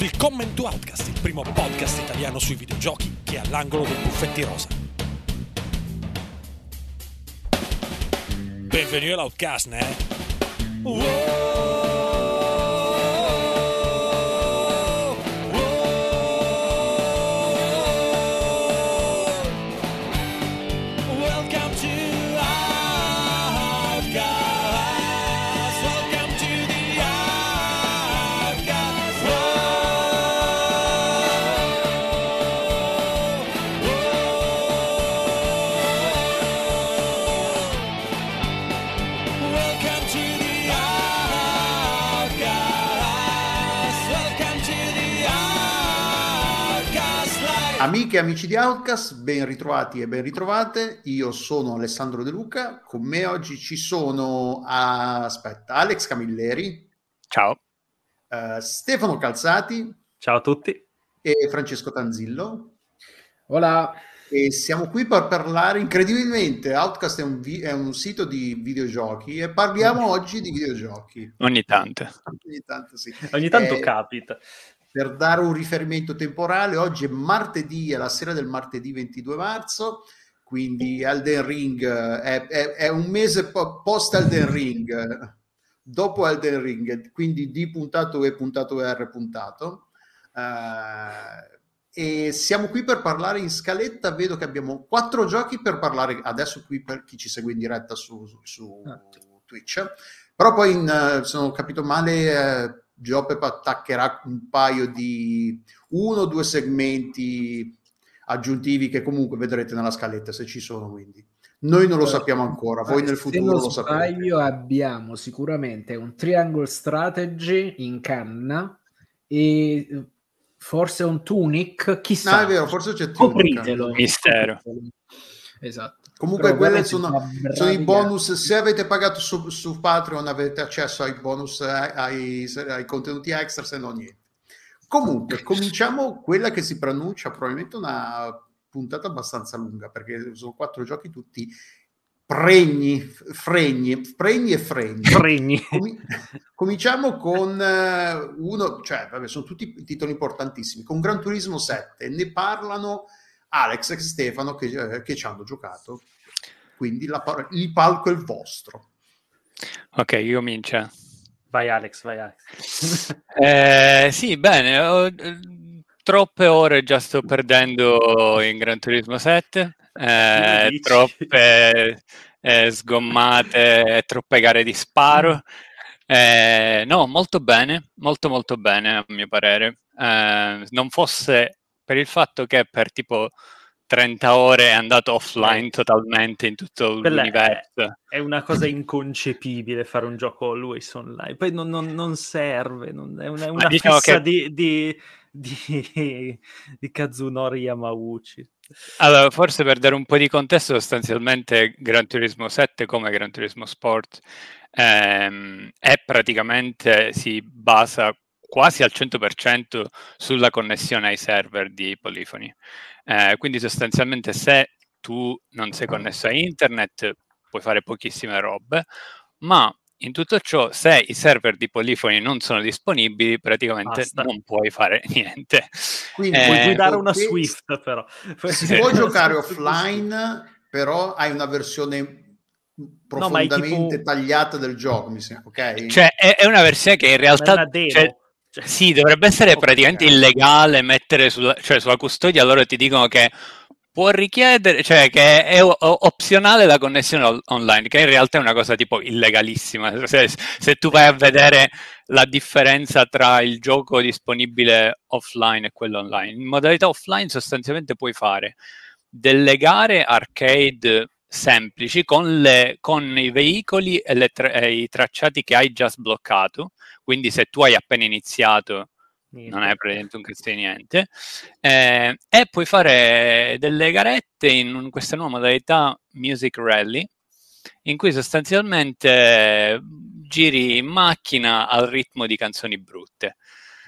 Willkommen to Outcast, il primo podcast italiano sui videogiochi che è all'angolo dei buffetti rosa. Benvenuti all'Outcast, né? Welcome Amiche e amici di Outcast, ben ritrovati e ben ritrovate. Io sono Alessandro De Luca. Con me oggi ci sono ah, aspetta, Alex Camilleri, Ciao. eh, Stefano Calzati Ciao a tutti. e Francesco Tanzillo. Hola, E siamo qui per parlare incredibilmente. Outcast è un, vi- è un sito di videogiochi e parliamo oggi di videogiochi. Ogni tanto. Ogni tanto sì. ogni tanto Eh, capita. Per dare un riferimento temporale, oggi è martedì, è la sera del martedì 22 marzo, quindi Elden Ring eh, è, è- è un mese po- post Elden Ring, dopo Elden Ring, quindi D puntato E puntato R puntato. Eh, e siamo qui per parlare in scaletta, vedo che abbiamo quattro giochi per parlare adesso qui per chi ci segue in diretta su, su- su Ah. Twitch, però poi in, eh, se non ho capito male Geopep attaccherà un paio di uno o due segmenti aggiuntivi che comunque vedrete nella scaletta se ci sono quindi noi non lo sappiamo ancora voi nel futuro lo saprete sbaglio, abbiamo sicuramente un triangle strategy in canna e eh, forse un tunic, no chissà. è vero forse c'è Tunic. Scopritelo. Mistero. Esatto. Comunque guardate, sono, sono i gatti. bonus se avete pagato su, su Patreon avete accesso ai bonus ai, ai- ai contenuti extra se no niente comunque cominciamo quella che si pronuncia probabilmente una puntata abbastanza lunga perché sono quattro giochi tutti pregni fregni pregni e fregni Fregni. Comi- cominciamo con eh, uno, cioè, vabbè, sono tutti titoli importantissimi, con Gran Turismo 7, ne parlano Alex e Stefano che, eh, che ci hanno giocato, quindi la par- il palco è il vostro. Ok, io comincio. Vai Alex, vai Alex. Eh, sì, bene. ho- troppe ore già sto perdendo in Gran Turismo 7. eh, troppe eh, sgommate, troppe gare di sparo. Eh, no, molto bene, molto molto bene a mio parere. Eh, non fosse per il fatto che per tipo 30 ore è andato offline totalmente in tutto Quella è- l'universo. È una cosa inconcepibile fare un gioco always online. Poi non, non- non serve, non- è una, è una diciamo fissa che- di, di, di, di Kazunori Yamauchi. Allora, forse per dare un po' di contesto, sostanzialmente Gran Turismo 7 come Gran Turismo Sport ehm, è praticamente si basa quasi al 100% sulla connessione ai server di Polifoni. Eh, quindi sostanzialmente se tu non sei connesso a internet puoi fare pochissime robe, ma in tutto ciò se i server di Polifoni non sono disponibili praticamente Basta. non puoi fare niente. Quindi Eh, Puoi guidare una Swift, però. Si Sì. può giocare offline, però hai una versione No, profondamente tipo- tagliata del gioco, mi sembra, ok? Cioè, è, è una versione che in realtà una demo. cioè, Cioè, sì, dovrebbe essere praticamente illegale mettere sulla, cioè, sulla custodia, loro ti dicono che può richiedere, cioè che è o- opzionale la connessione on- online, che in realtà è una cosa tipo illegalissima. Se, se tu vai a vedere la differenza tra il gioco disponibile offline e quello online, in modalità offline sostanzialmente puoi fare delle gare arcade semplici con, le- con i veicoli e, tra- e i tracciati che hai già sbloccato. Quindi se tu hai appena iniziato niente. non è praticamente un cazzo di niente. Eh, e puoi fare delle garette in un- questa nuova modalità Music Rally, in cui sostanzialmente eh, giri in macchina al ritmo di canzoni brutte.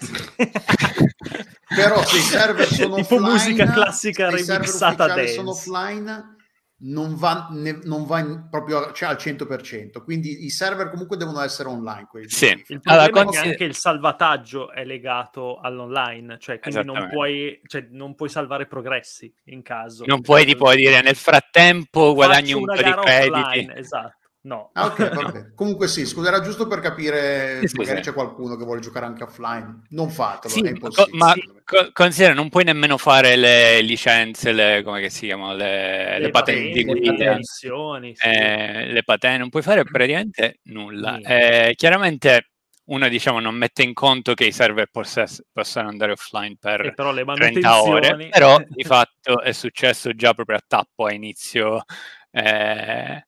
Però se i server sono tipo offline, musica classica se i server remixata dance. sono offline, non va, ne, non va in, proprio cioè, al 100%, quindi i server comunque devono essere online. Quelli. Sì. Il problema Allora, è che anche il salvataggio è legato all'online, cioè quindi non puoi, cioè, non puoi salvare progressi in caso. Non puoi tipo dire nel frattempo guadagni un po' di crediti. offline, esatto. No. Ah, ok, vabbè. Comunque sì, scusa, era giusto per capire, Sì, sì, magari c'è qualcuno che vuole giocare anche offline. Non fatelo, Sì, è ma, impossibile. ma co- considera, non puoi nemmeno fare le licenze, le, come che si chiamano, le, le patenti, le guida, patentizioni, sì. eh, le patenti, non puoi fare praticamente nulla. Niente. Eh, chiaramente uno diciamo non mette in conto che i server possa- possano andare offline per E però le 30 ore, manutenzioni... però di fatto è successo già proprio a tappo a inizio. eh,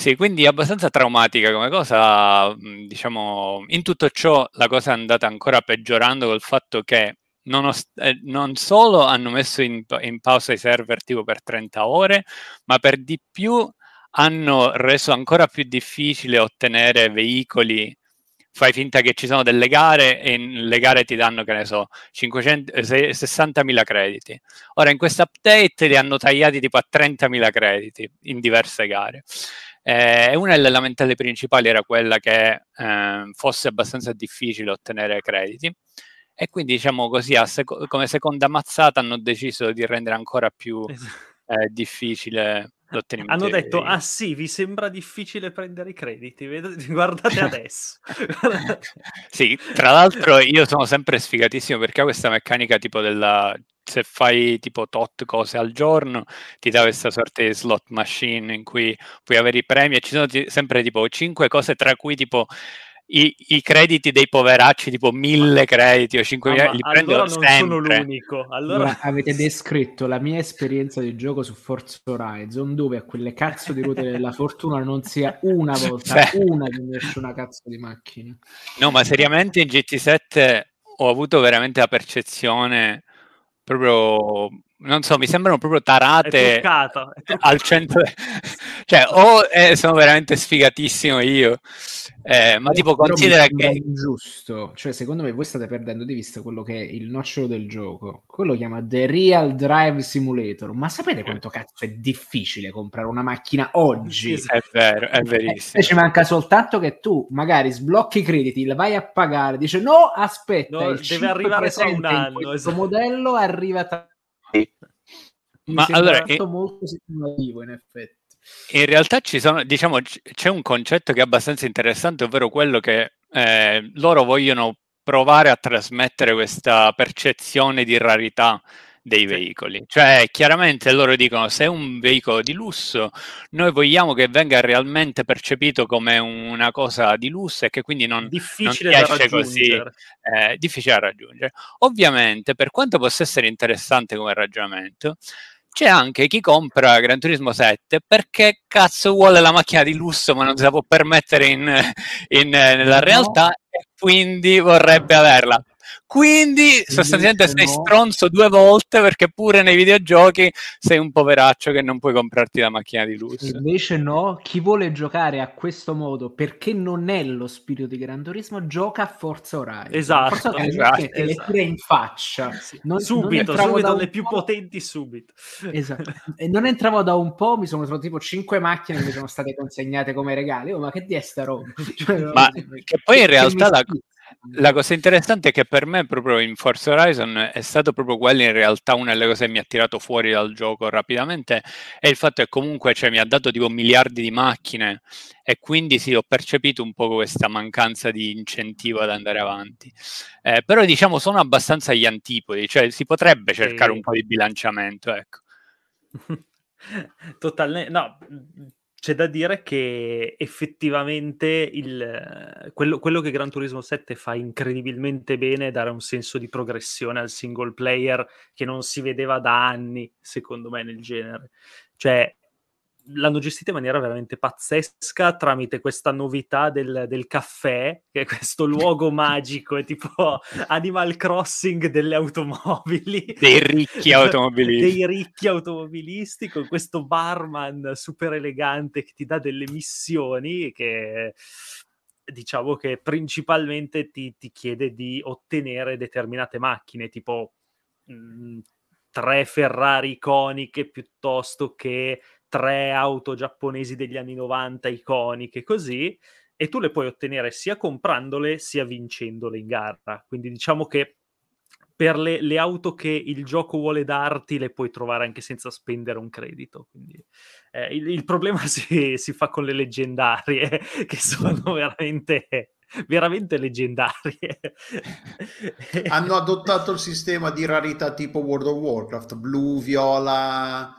Sì, quindi è abbastanza traumatica come cosa, diciamo, in tutto ciò la cosa è andata ancora peggiorando col fatto che nonost- eh, non solo hanno messo in, in pausa i server tipo per 30 ore, ma per di più hanno reso ancora più difficile ottenere veicoli. Fai finta che ci sono delle gare e le gare ti danno, che ne so, 500, eh, 60.000 crediti. Ora in questo update li hanno tagliati tipo a 30.000 crediti in diverse gare. Eh, una delle lamentele principali era quella che eh, fosse abbastanza difficile ottenere crediti e quindi diciamo così seco- come seconda mazzata hanno deciso di rendere ancora più eh, difficile l'ottenimento. Hanno detto, ah sì, vi sembra difficile prendere i crediti? Guardate adesso. sì, tra l'altro io sono sempre sfigatissimo perché ha questa meccanica tipo della se fai tipo tot cose al giorno ti dà questa sorta di slot machine in cui puoi avere i premi e ci sono ti- sempre tipo 5 cose tra cui tipo i, i crediti dei poveracci tipo 1000 crediti o 5000 Ah, ma li prendo allora non sono sempre l'unico. Allora... Avete descritto la mia esperienza di gioco su Forza Horizon, dove a quelle cazzo di ruote della fortuna non sia una volta, Sì. una che mi esce una cazzo di macchina. No, ma seriamente in GT7 ho avuto veramente la percezione proprio, non so, mi sembrano proprio È tarate truccato. È truccato. al centro. cioè, o eh, sono veramente sfigatissimo io, eh, ma tipo Però mi considera che... ingiusto, cioè secondo me voi state perdendo di vista quello che è il nocciolo del gioco. Quello chiama The Real Drive Simulator. Ma sapete quanto cazzo è difficile comprare una macchina oggi? Sì, È vero, è Eh, verissimo. ci manca soltanto che tu magari sblocchi i crediti, la vai a pagare, dice no, aspetta, No, il deve arrivare tra un anno, questo esatto. modello arriva tra... Mi Ma allora, eh, molto simulativo in effetti. In realtà ci sono, diciamo, c- c'è un concetto che è abbastanza interessante, ovvero quello che eh, loro vogliono provare a trasmettere questa percezione di rarità dei veicoli. Cioè, chiaramente loro dicono se è un veicolo di lusso, noi vogliamo che venga realmente percepito come una cosa di lusso e che quindi non, non difficile da esce così raggiungere. eh, difficile da raggiungere. Ovviamente, per quanto possa essere interessante come ragionamento, c'è anche chi compra Gran Turismo 7 perché cazzo vuole la macchina di lusso ma non se la può permettere in, in- nella No. realtà e quindi vorrebbe averla. Quindi sostanzialmente sei no. stronzo due volte perché pure nei videogiochi sei un poveraccio che non puoi comprarti la macchina di lusso. Invece no, chi vuole giocare a questo modo perché non è lo spirito di Gran Turismo gioca a Forza Horizon. Esatto, Forza Horizon esatto, che te le esatto. tira in faccia. Sì. Non- non subito, entravo subito le più po'. potenti subito. Esatto. E non entravo da un po', mi sono trovato tipo cinque macchine che mi sono state consegnate come regali. Oh, ma che di è sta roba? Cioè, Ma che poi in realtà la. La cosa interessante è che per me proprio in Forza Horizon è stato proprio quello in realtà una delle cose che mi ha tirato fuori dal gioco rapidamente è il fatto che comunque cioè, mi ha dato tipo miliardi di macchine e quindi sì ho percepito un po' questa mancanza di incentivo ad andare avanti. Eh, però diciamo sono abbastanza agli antipodi cioè si potrebbe cercare un po' di bilanciamento ecco. Totalmente, no, c'è da dire che effettivamente il, quello, quello che Gran Turismo 7 fa incredibilmente bene è dare un senso di progressione al single player che non si vedeva da anni, secondo me, nel genere. Cioè, l'hanno gestita in maniera veramente pazzesca tramite questa novità del, del caffè, che è questo luogo magico, è tipo Animal Crossing delle automobili. dei ricchi automobilisti dei ricchi automobilisti con questo barman super elegante che ti dà delle missioni che diciamo che principalmente ti, ti chiede di ottenere determinate macchine tipo mh, tre Ferrari iconiche piuttosto che tre auto giapponesi degli anni 90 iconiche, così, e tu le puoi ottenere sia comprandole sia vincendole in gara. Quindi diciamo che per le, le, auto che il gioco vuole darti le puoi trovare anche senza spendere un credito. Quindi, eh, il, il, problema si, si, fa con le leggendarie, che sono veramente veramente leggendarie. Hanno adottato il sistema di rarità tipo World of Warcraft, blu, viola,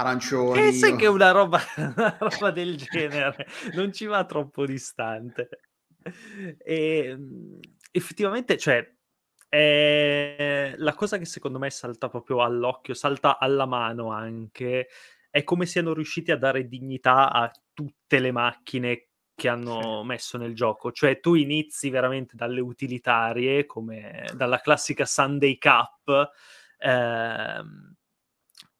arancioni. E sai che una roba, una roba del genere non ci va troppo distante. E ehm, effettivamente, cioè, è la cosa che secondo me salta proprio all'occhio, salta alla mano anche, è come siano riusciti a dare dignità a tutte le macchine che hanno messo nel gioco. Cioè, tu inizi veramente dalle utilitarie, come dalla classica Sunday Cup, ehm,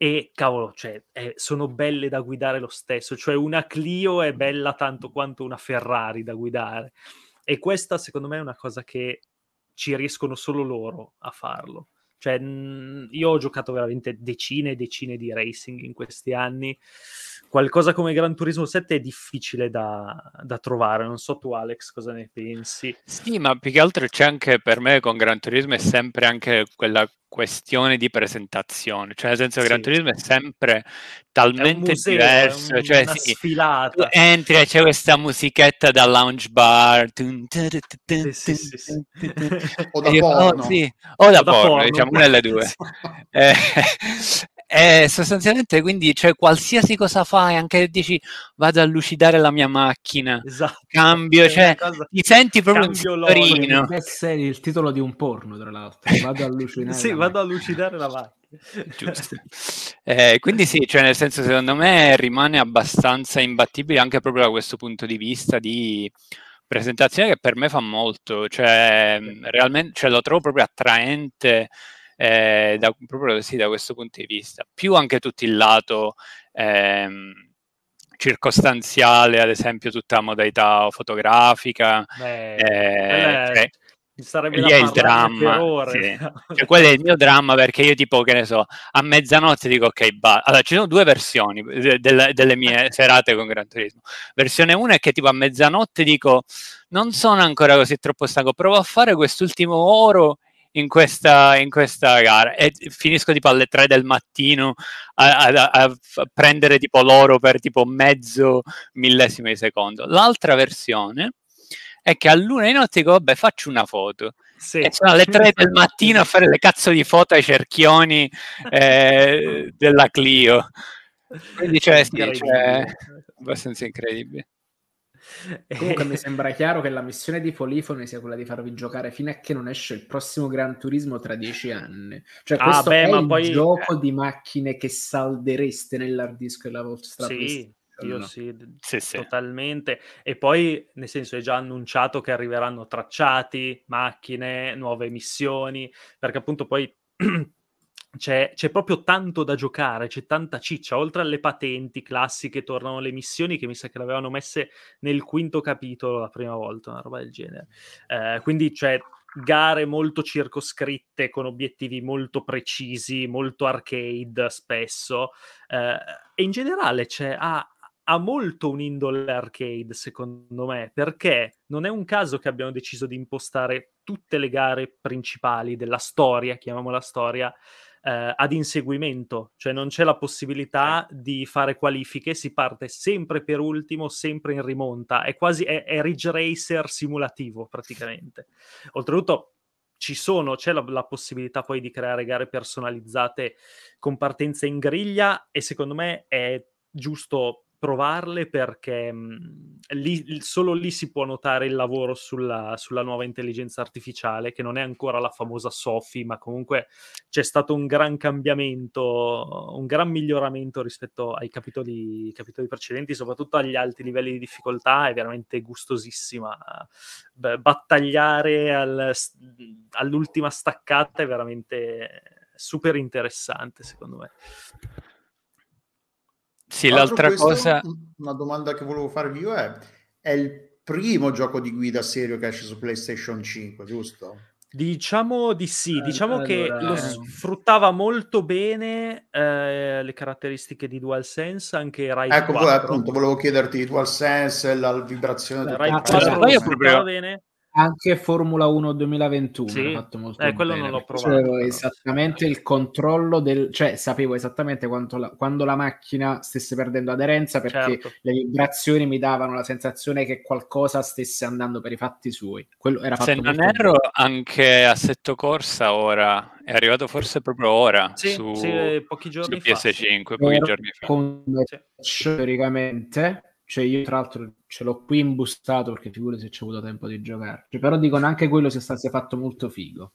e cavolo, cioè, eh, sono belle da guidare lo stesso. Cioè, una Clio è bella tanto quanto una Ferrari da guidare. E questa, secondo me, è una cosa che ci riescono solo loro a farlo. Cioè, mh, io ho giocato veramente decine e decine di racing in questi anni qualcosa come Gran Turismo 7 è difficile da, da, trovare. Non so tu, Alex, cosa ne pensi? Sì, ma più che altro c'è anche per me con Gran Turismo è sempre anche quella questione di presentazione, cioè nel senso che sì. Gran Turismo è sempre talmente è museo, diverso, un, cioè sì, sfilata. entri e c'è questa musichetta da lounge bar sì, sì, o da porno, oh, sì. o da, o da porno, porno, diciamo una delle due. eh, e sostanzialmente quindi cioè, qualsiasi cosa fai, anche dici vado a lucidare la mia macchina, esatto. cambio, cioè, cosa... ti senti proprio un signorino. È il titolo di un porno, tra l'altro. Vado a lucidare. sì, vado a lucidare la macchina. Giusto. Eh, quindi sì, cioè nel senso secondo me rimane abbastanza imbattibile anche proprio da questo punto di vista di presentazione che per me fa molto, cioè realmente cioè, lo trovo proprio attraente eh, da, proprio sì, da questo punto di vista. Più anche tutto il lato ehm, circostanziale, ad esempio tutta la modalità fotografica. Beh, eh, cioè, sarebbe lì è il dramma. Ore, sì. cioè, quello è il mio dramma perché io tipo, che ne so, a mezzanotte dico ok, ba- allora ci sono due versioni de- delle mie serate con Gran Turismo. Versione 1 è che tipo a mezzanotte dico non sono ancora così troppo stanco, provo a fare quest'ultimo oro in questa, in questa gara e finisco tipo alle 3 del mattino a, a, a, prendere tipo l'oro per tipo mezzo millesimo di secondo. L'altra versione è che a luna di notte dico vabbè faccio una foto sì. e sono alle 3 del mattino a fare le cazzo di foto ai cerchioni eh, della Clio. Quindi cioè, sì, cioè, abbastanza incredibile. Comunque mi sembra chiaro che la missione di Polifone sia quella di farvi giocare fino a che non esce il prossimo Gran Turismo tra dieci anni. Cioè, ah, questo beh, è il poi... gioco di macchine che saldereste nell'hard disk della vostra sì. Io no. sì, sì, sì, totalmente. E poi, nel senso, è già annunciato che arriveranno tracciati, macchine, nuove missioni, perché appunto poi c'è, c'è, proprio tanto da giocare, c'è tanta ciccia, oltre alle patenti classiche, tornano le missioni che mi sa che l'avevano messe nel quinto capitolo la prima volta, una roba del genere. Eh, quindi c'è gare molto circoscritte con obiettivi molto precisi, molto arcade spesso, eh, e in generale c'è, ha, ha molto un'indole arcade, secondo me, perché non è un caso che abbiamo deciso di impostare tutte le gare principali della storia, chiamiamola storia, eh, ad inseguimento, cioè non c'è la possibilità di fare qualifiche, si parte sempre per ultimo, sempre in rimonta, è quasi è, è Ridge Racer simulativo praticamente. Oltretutto ci sono, c'è la, la, possibilità poi di creare gare personalizzate con partenza in griglia e secondo me è giusto provarle perché mh, lì, solo lì si può notare il lavoro sulla, sulla, nuova intelligenza artificiale, che non è ancora la famosa Sophie, ma comunque c'è stato un gran cambiamento, un gran miglioramento rispetto ai capitoli, capitoli precedenti, soprattutto agli alti livelli di difficoltà, è veramente gustosissima. Beh, battagliare al, all'ultima staccata è veramente super interessante, secondo me. Sì, l'altra questo, cosa... Una domanda che volevo farvi io è, è il primo gioco di guida serio che esce su PlayStation 5, giusto? Diciamo di sì, eh, diciamo allora, che lo sfruttava molto bene eh, le caratteristiche di DualSense anche Rai ecco, 4. appunto, volevo chiederti DualSense, la vibrazione... Beh, Rai 4 lo sfruttava bene anche Formula 1 2021 sì, fatto molto eh, quello bene. non l'ho provato. Sapevo esattamente il controllo del cioè sapevo esattamente la, quando la macchina stesse perdendo aderenza perché certo. le vibrazioni mi davano la sensazione che qualcosa stesse andando per i fatti suoi. Quello era Se non erro, bene. anche Assetto Corsa ora è arrivato forse proprio ora sì, su, sì, pochi giorni su PS5, fa. pochi giorni fa. Con, sì. teoricamente cioè, io tra l'altro ce l'ho qui imbustato perché figurati se c'è avuto tempo di giocare. Cioè, però dicono anche quello sia stato sia fatto molto figo.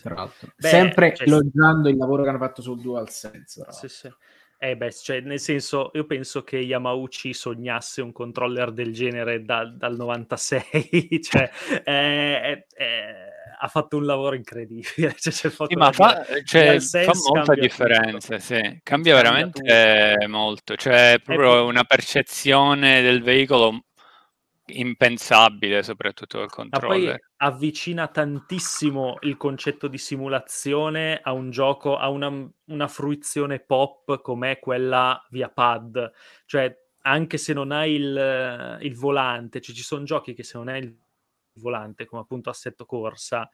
Tra l'altro, Beh, sempre cioè, elogiando il lavoro che hanno fatto sul DualSense. Sì, sì. Eh beh, cioè, nel senso, io penso che Yamauchi sognasse un controller del genere da, dal 96, cioè, eh, eh, ha fatto un lavoro incredibile. Cioè, sì, ma fa, cioè, fa molta differenza, sì. cambia veramente cambia molto, cioè proprio una percezione del veicolo impensabile, soprattutto il controller. Ma poi avvicina tantissimo il concetto di simulazione a un gioco, a una, una fruizione pop come quella via pad. Cioè, anche se non hai il, il volante, cioè ci sono giochi che se non hai il volante, come appunto Assetto Corsa,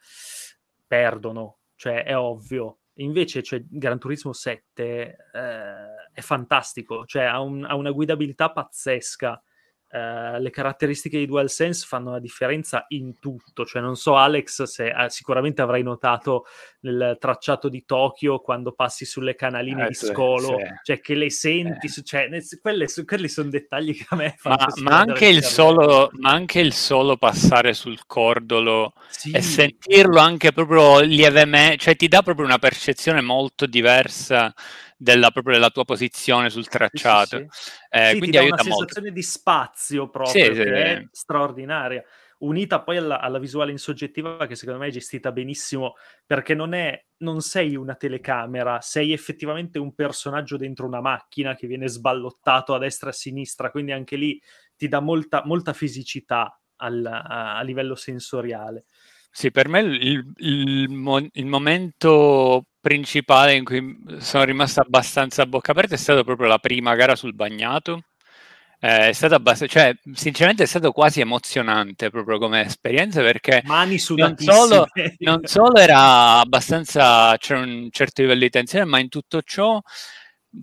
perdono, cioè è ovvio. Invece cioè, Gran Turismo 7 eh, è fantastico, cioè ha, un, ha una guidabilità pazzesca Uh, le caratteristiche di DualSense fanno la differenza in tutto, cioè non so Alex se uh, sicuramente avrai notato nel tracciato di Tokyo quando passi sulle canaline eh, di scolo, sì. cioè che le senti, eh. cioè, ne, quelle, quelli sono dettagli che a me fanno ma, ma, anche il solo, ma anche il solo passare sul cordolo sì. e sentirlo anche proprio lievemente, cioè ti dà proprio una percezione molto diversa della, proprio della tua posizione sul tracciato. Sì, sì, eh, sì. quindi ti dà una sensazione molto. di spazio proprio, che è straordinaria. Unita poi alla, alla, visuale in soggettiva, che secondo me è gestita benissimo, perché non, è, non sei una telecamera, sei effettivamente un personaggio dentro una macchina che viene sballottato a destra e a sinistra, quindi anche lì ti dà molta, molta fisicità al, a, a livello sensoriale. Sì, per me il, il, il, momento principale in cui sono rimasto abbastanza a bocca aperta è stato proprio la prima gara sul bagnato. Eh, è stato abbastanza, cioè, sinceramente è stato quasi emozionante proprio come esperienza perché Mani non solo, non solo era abbastanza, c'era un certo livello di tensione, ma in tutto ciò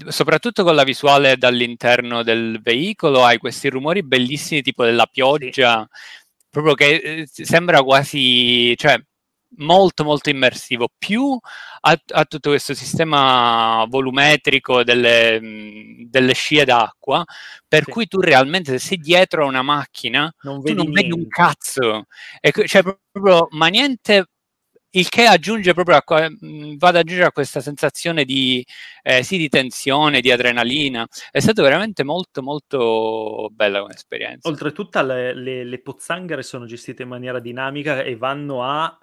soprattutto con la visuale dall'interno del veicolo hai questi rumori bellissimi tipo della pioggia proprio che eh, sembra quasi, cioè, molto molto immersivo, più a, a tutto questo sistema volumetrico delle, delle scie d'acqua, per sì. cui tu realmente se sei dietro a una macchina, non vedi, non vedi un cazzo, e, cioè proprio, ma niente il che aggiunge proprio a, va ad aggiungere a questa sensazione di, eh, sì, di tensione, di adrenalina. È stato veramente molto, molto bella come esperienza. Oltretutto, le, le, le pozzanghere sono gestite in maniera dinamica e vanno a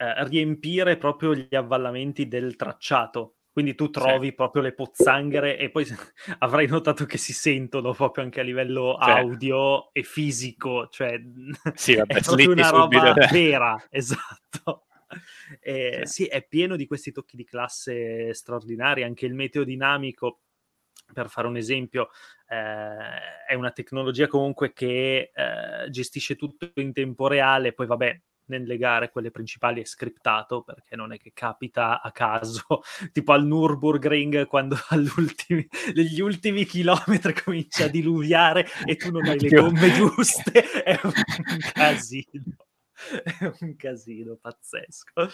eh, riempire proprio gli avvallamenti del tracciato. Quindi tu trovi sì. proprio le pozzanghere e poi avrai notato che si sentono proprio anche a livello sì. audio e fisico, cioè sì, vabbè, è proprio una roba vera, esatto. Eh, sì. sì, è pieno di questi tocchi di classe straordinari, anche il meteo dinamico per fare un esempio, eh, è una tecnologia comunque che eh, gestisce tutto in tempo reale, poi vabbè, nelle gare, quelle principali, è scriptato perché non è che capita a caso, tipo al Nürburgring quando negli ultimi chilometri comincia a diluviare e tu non hai le gomme giuste, è un casino. è un casino pazzesco.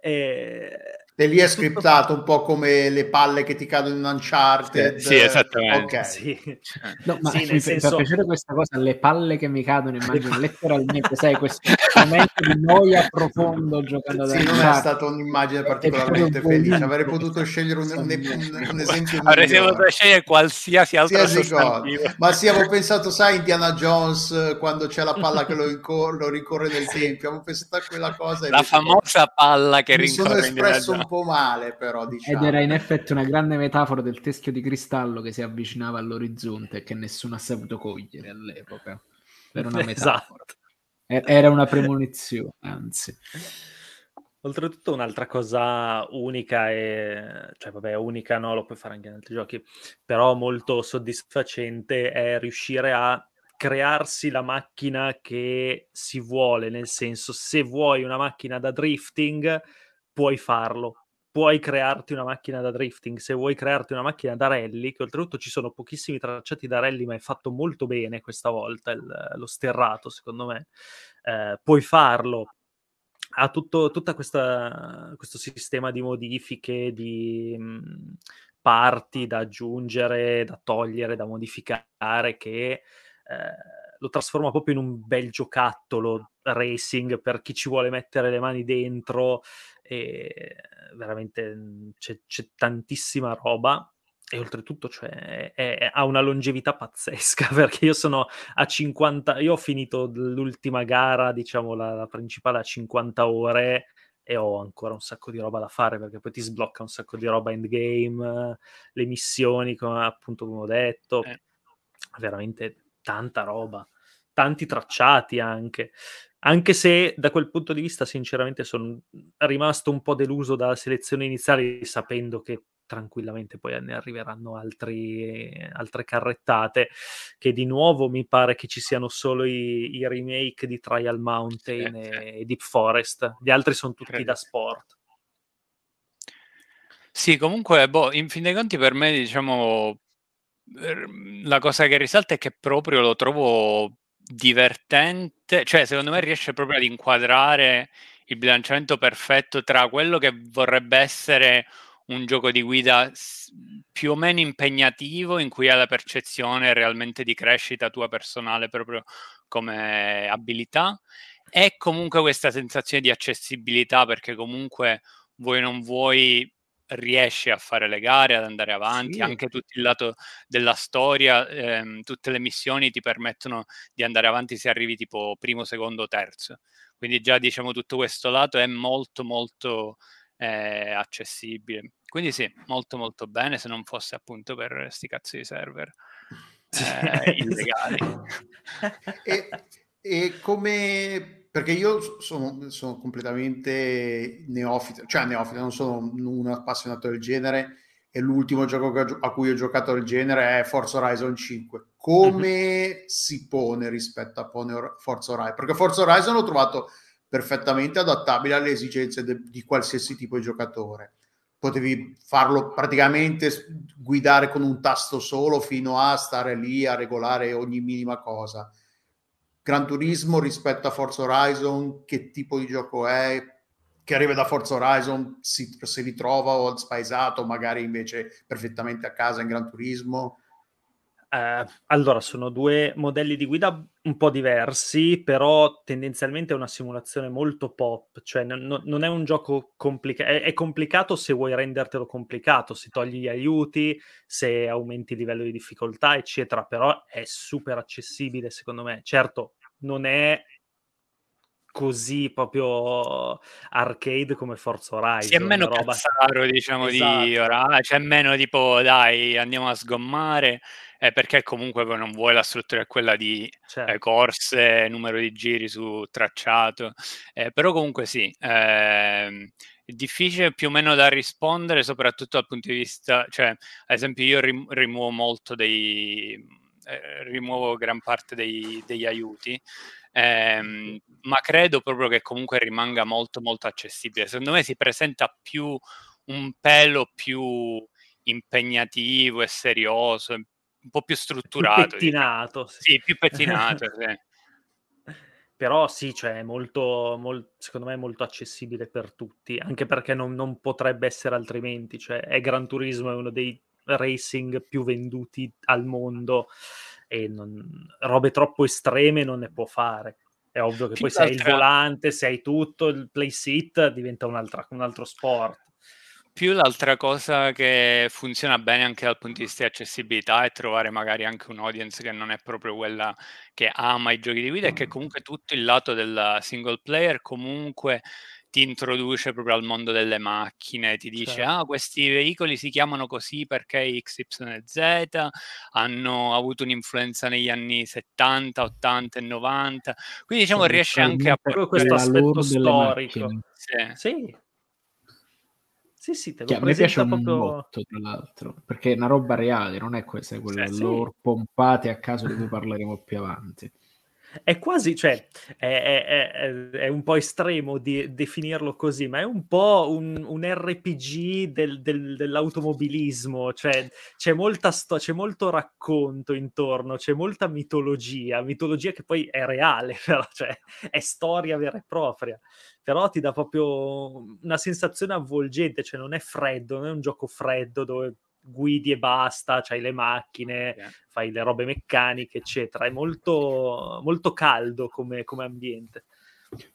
E... e lì è scriptato un po' come le palle che ti cadono in Uncharted. Sì, esattamente. Okay. Sì. No, ma sì, senso... per piacere questa cosa, le palle che mi cadono, immagino letteralmente, sai, questo momento di noia profondo giocando da Sì, non è stata un'immagine particolarmente felice. Avrei potuto scegliere un, un, un, un esempio Avrei potuto scegliere qualsiasi altra cosa. Ma sì, avevo pensato, sai, Indiana Jones, quando c'è la palla che lo, incor- lo ricorre nel tempo esempio, avevo pensato a quella cosa. La famosa palla che mi sono espresso un po' male, però. Diciamo. Ed era in effetti una grande metafora del teschio di cristallo che si avvicinava all'orizzonte e che nessuno ha saputo cogliere all'epoca. Era una metafora. Esatto. Era una premonizione, anzi. Oltretutto un'altra cosa unica, e, cioè vabbè unica no, lo puoi fare anche in altri giochi, però molto soddisfacente è riuscire a crearsi la macchina che si vuole, nel senso se vuoi una macchina da drifting puoi farlo, puoi crearti una macchina da drifting, se vuoi crearti una macchina da rally, che oltretutto ci sono pochissimi tracciati da rally, ma è fatto molto bene questa volta il, lo sterrato, secondo me, eh, puoi farlo ha tutto tutto questo sistema di modifiche, di mh, mhmm, parti da aggiungere, da togliere, da modificare, che eh, lo trasforma proprio in un bel giocattolo racing per chi ci vuole mettere le mani dentro. E veramente mhmm, c'è, c'è tantissima roba e oltretutto cioè, è, è, ha una longevità pazzesca perché io sono a 50 io ho finito l'ultima gara diciamo la, la, principale a 50 ore e ho ancora un sacco di roba da fare perché poi ti sblocca un sacco di roba endgame le missioni come appunto come ho detto eh. veramente tanta roba tanti tracciati anche anche se da quel punto di vista sinceramente sono rimasto un po' deluso dalla selezione iniziale sapendo che tranquillamente poi ne arriveranno altri, altre carrettate che di nuovo mi pare che ci siano solo i, i remake di Trial Mountain sì, e, sì. Deep Forest gli altri sono tutti Credo. da sport sì comunque boh, in fin dei conti per me diciamo la cosa che risalta è che proprio lo trovo divertente cioè secondo me riesce proprio ad inquadrare il bilanciamento perfetto tra quello che vorrebbe essere un gioco di guida più o meno impegnativo in cui hai la percezione realmente di crescita tua personale proprio come abilità e comunque questa sensazione di accessibilità perché comunque vuoi non vuoi riesci a fare le gare, ad andare avanti, sì. anche tutto il lato della storia, ehm, tutte le missioni ti permettono di andare avanti se arrivi tipo primo, secondo, terzo. Quindi già diciamo tutto questo lato è molto molto è accessibile. Quindi sì, molto molto bene se non fosse appunto per sti cazzo di server eh, illegali. e, e, come... perché io sono, sono completamente neofita, cioè neofita, non sono un appassionato del genere e l'ultimo gioco a cui ho giocato del genere è Forza Horizon 5. Come mm-hmm. si pone rispetto a Forza Horizon? Perché Forza Horizon l'ho trovato perfettamente adattabile alle esigenze de- di qualsiasi tipo di giocatore. Potevi farlo praticamente guidare con un tasto solo fino a stare lì a regolare ogni minima cosa. Gran Turismo rispetto a Forza Horizon, che tipo di gioco è? Che arriva da Forza Horizon, si, si ritrova o spaesato, magari invece perfettamente a casa in Gran Turismo? Eh, allora, sono due modelli di guida un po' diversi, però tendenzialmente è una simulazione molto pop, cioè n- non è un gioco complicato, è-, è complicato se vuoi rendertelo complicato, se togli gli aiuti, se aumenti il livello di difficoltà, eccetera, però è super accessibile secondo me. Certo, non è così proprio arcade come Forza Horizon. Sì, è meno roba... cazzaro, diciamo, esatto. di ora, c'è meno tipo, dai, andiamo a sgommare, eh, perché comunque non vuoi la struttura è quella di certo. eh, corse, numero di giri su tracciato, eh, però comunque sì, ehm, è difficile più o meno da rispondere, soprattutto dal punto di vista, cioè, ad esempio io rim- rimuovo molto dei, eh, rimuovo gran parte dei, degli aiuti, ehm, ma credo proprio che comunque rimanga molto molto accessibile. Secondo me si presenta più un pelo più impegnativo e serioso, un po' più strutturato. Più pettinato. Sì, sì più pettinato, sì. Però sì, cioè, molto, molto, secondo me è molto accessibile per tutti, anche perché non, non potrebbe essere altrimenti. Cioè, è Gran Turismo, è uno dei racing più venduti al mondo e non, robe troppo estreme non ne può fare. È ovvio che più poi se hai il volante, se hai tutto, il play seat diventa un altro sport. Più l'altra cosa che funziona bene anche dal punto di vista di accessibilità è trovare magari anche un audience che non è proprio quella che ama i giochi di guida e che comunque tutto il lato del single player comunque ti introduce proprio al mondo delle macchine, ti dice certo. ah questi veicoli si chiamano così perché XYZ hanno avuto un'influenza negli anni 70, 80 e 90, quindi diciamo riesce anche a... Proprio questo aspetto storico. Sì. sì. Sì, sì, te lo a me piace un proprio... botto, tra l'altro, perché è una roba reale, non è questa, quella sì, lore sì. pompate a caso di cui parleremo più avanti. È quasi, cioè, è, è, è, è, un po' estremo di definirlo così, ma è un po' un, un RPG del, del, dell'automobilismo, cioè c'è, molta sto- c'è molto racconto intorno, c'è molta mitologia, mitologia che poi è reale, però, cioè, è storia vera e propria, però ti dà proprio una sensazione avvolgente, cioè non è freddo, non è un gioco freddo dove guidi e basta, c'hai le macchine, yeah. fai le robe meccaniche, eccetera. È molto, molto caldo come, come, ambiente.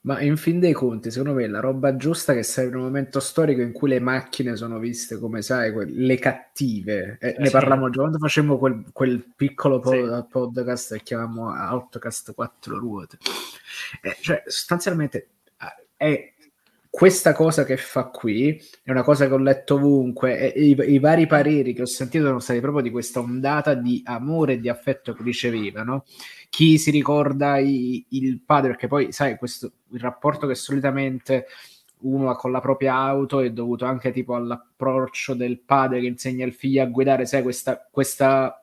Ma in fin dei conti, secondo me, la roba giusta che serve in un momento storico in cui le macchine sono viste come, sai, que- le cattive. Eh, ne sì. parlavamo già quando facemmo quel, quel piccolo pod- sì. podcast che chiamavamo Autocast 4 ruote. Eh, cioè, sostanzialmente è questa cosa che fa qui è una cosa che ho letto ovunque e i, i, vari pareri che ho sentito sono stati proprio di questa ondata di amore e di affetto che riceveva, no? Chi si ricorda i, il padre, perché poi sai, questo, il rapporto che solitamente uno ha con la propria auto è dovuto anche tipo all'approccio del padre che insegna il figlio a guidare, sai, questa, questa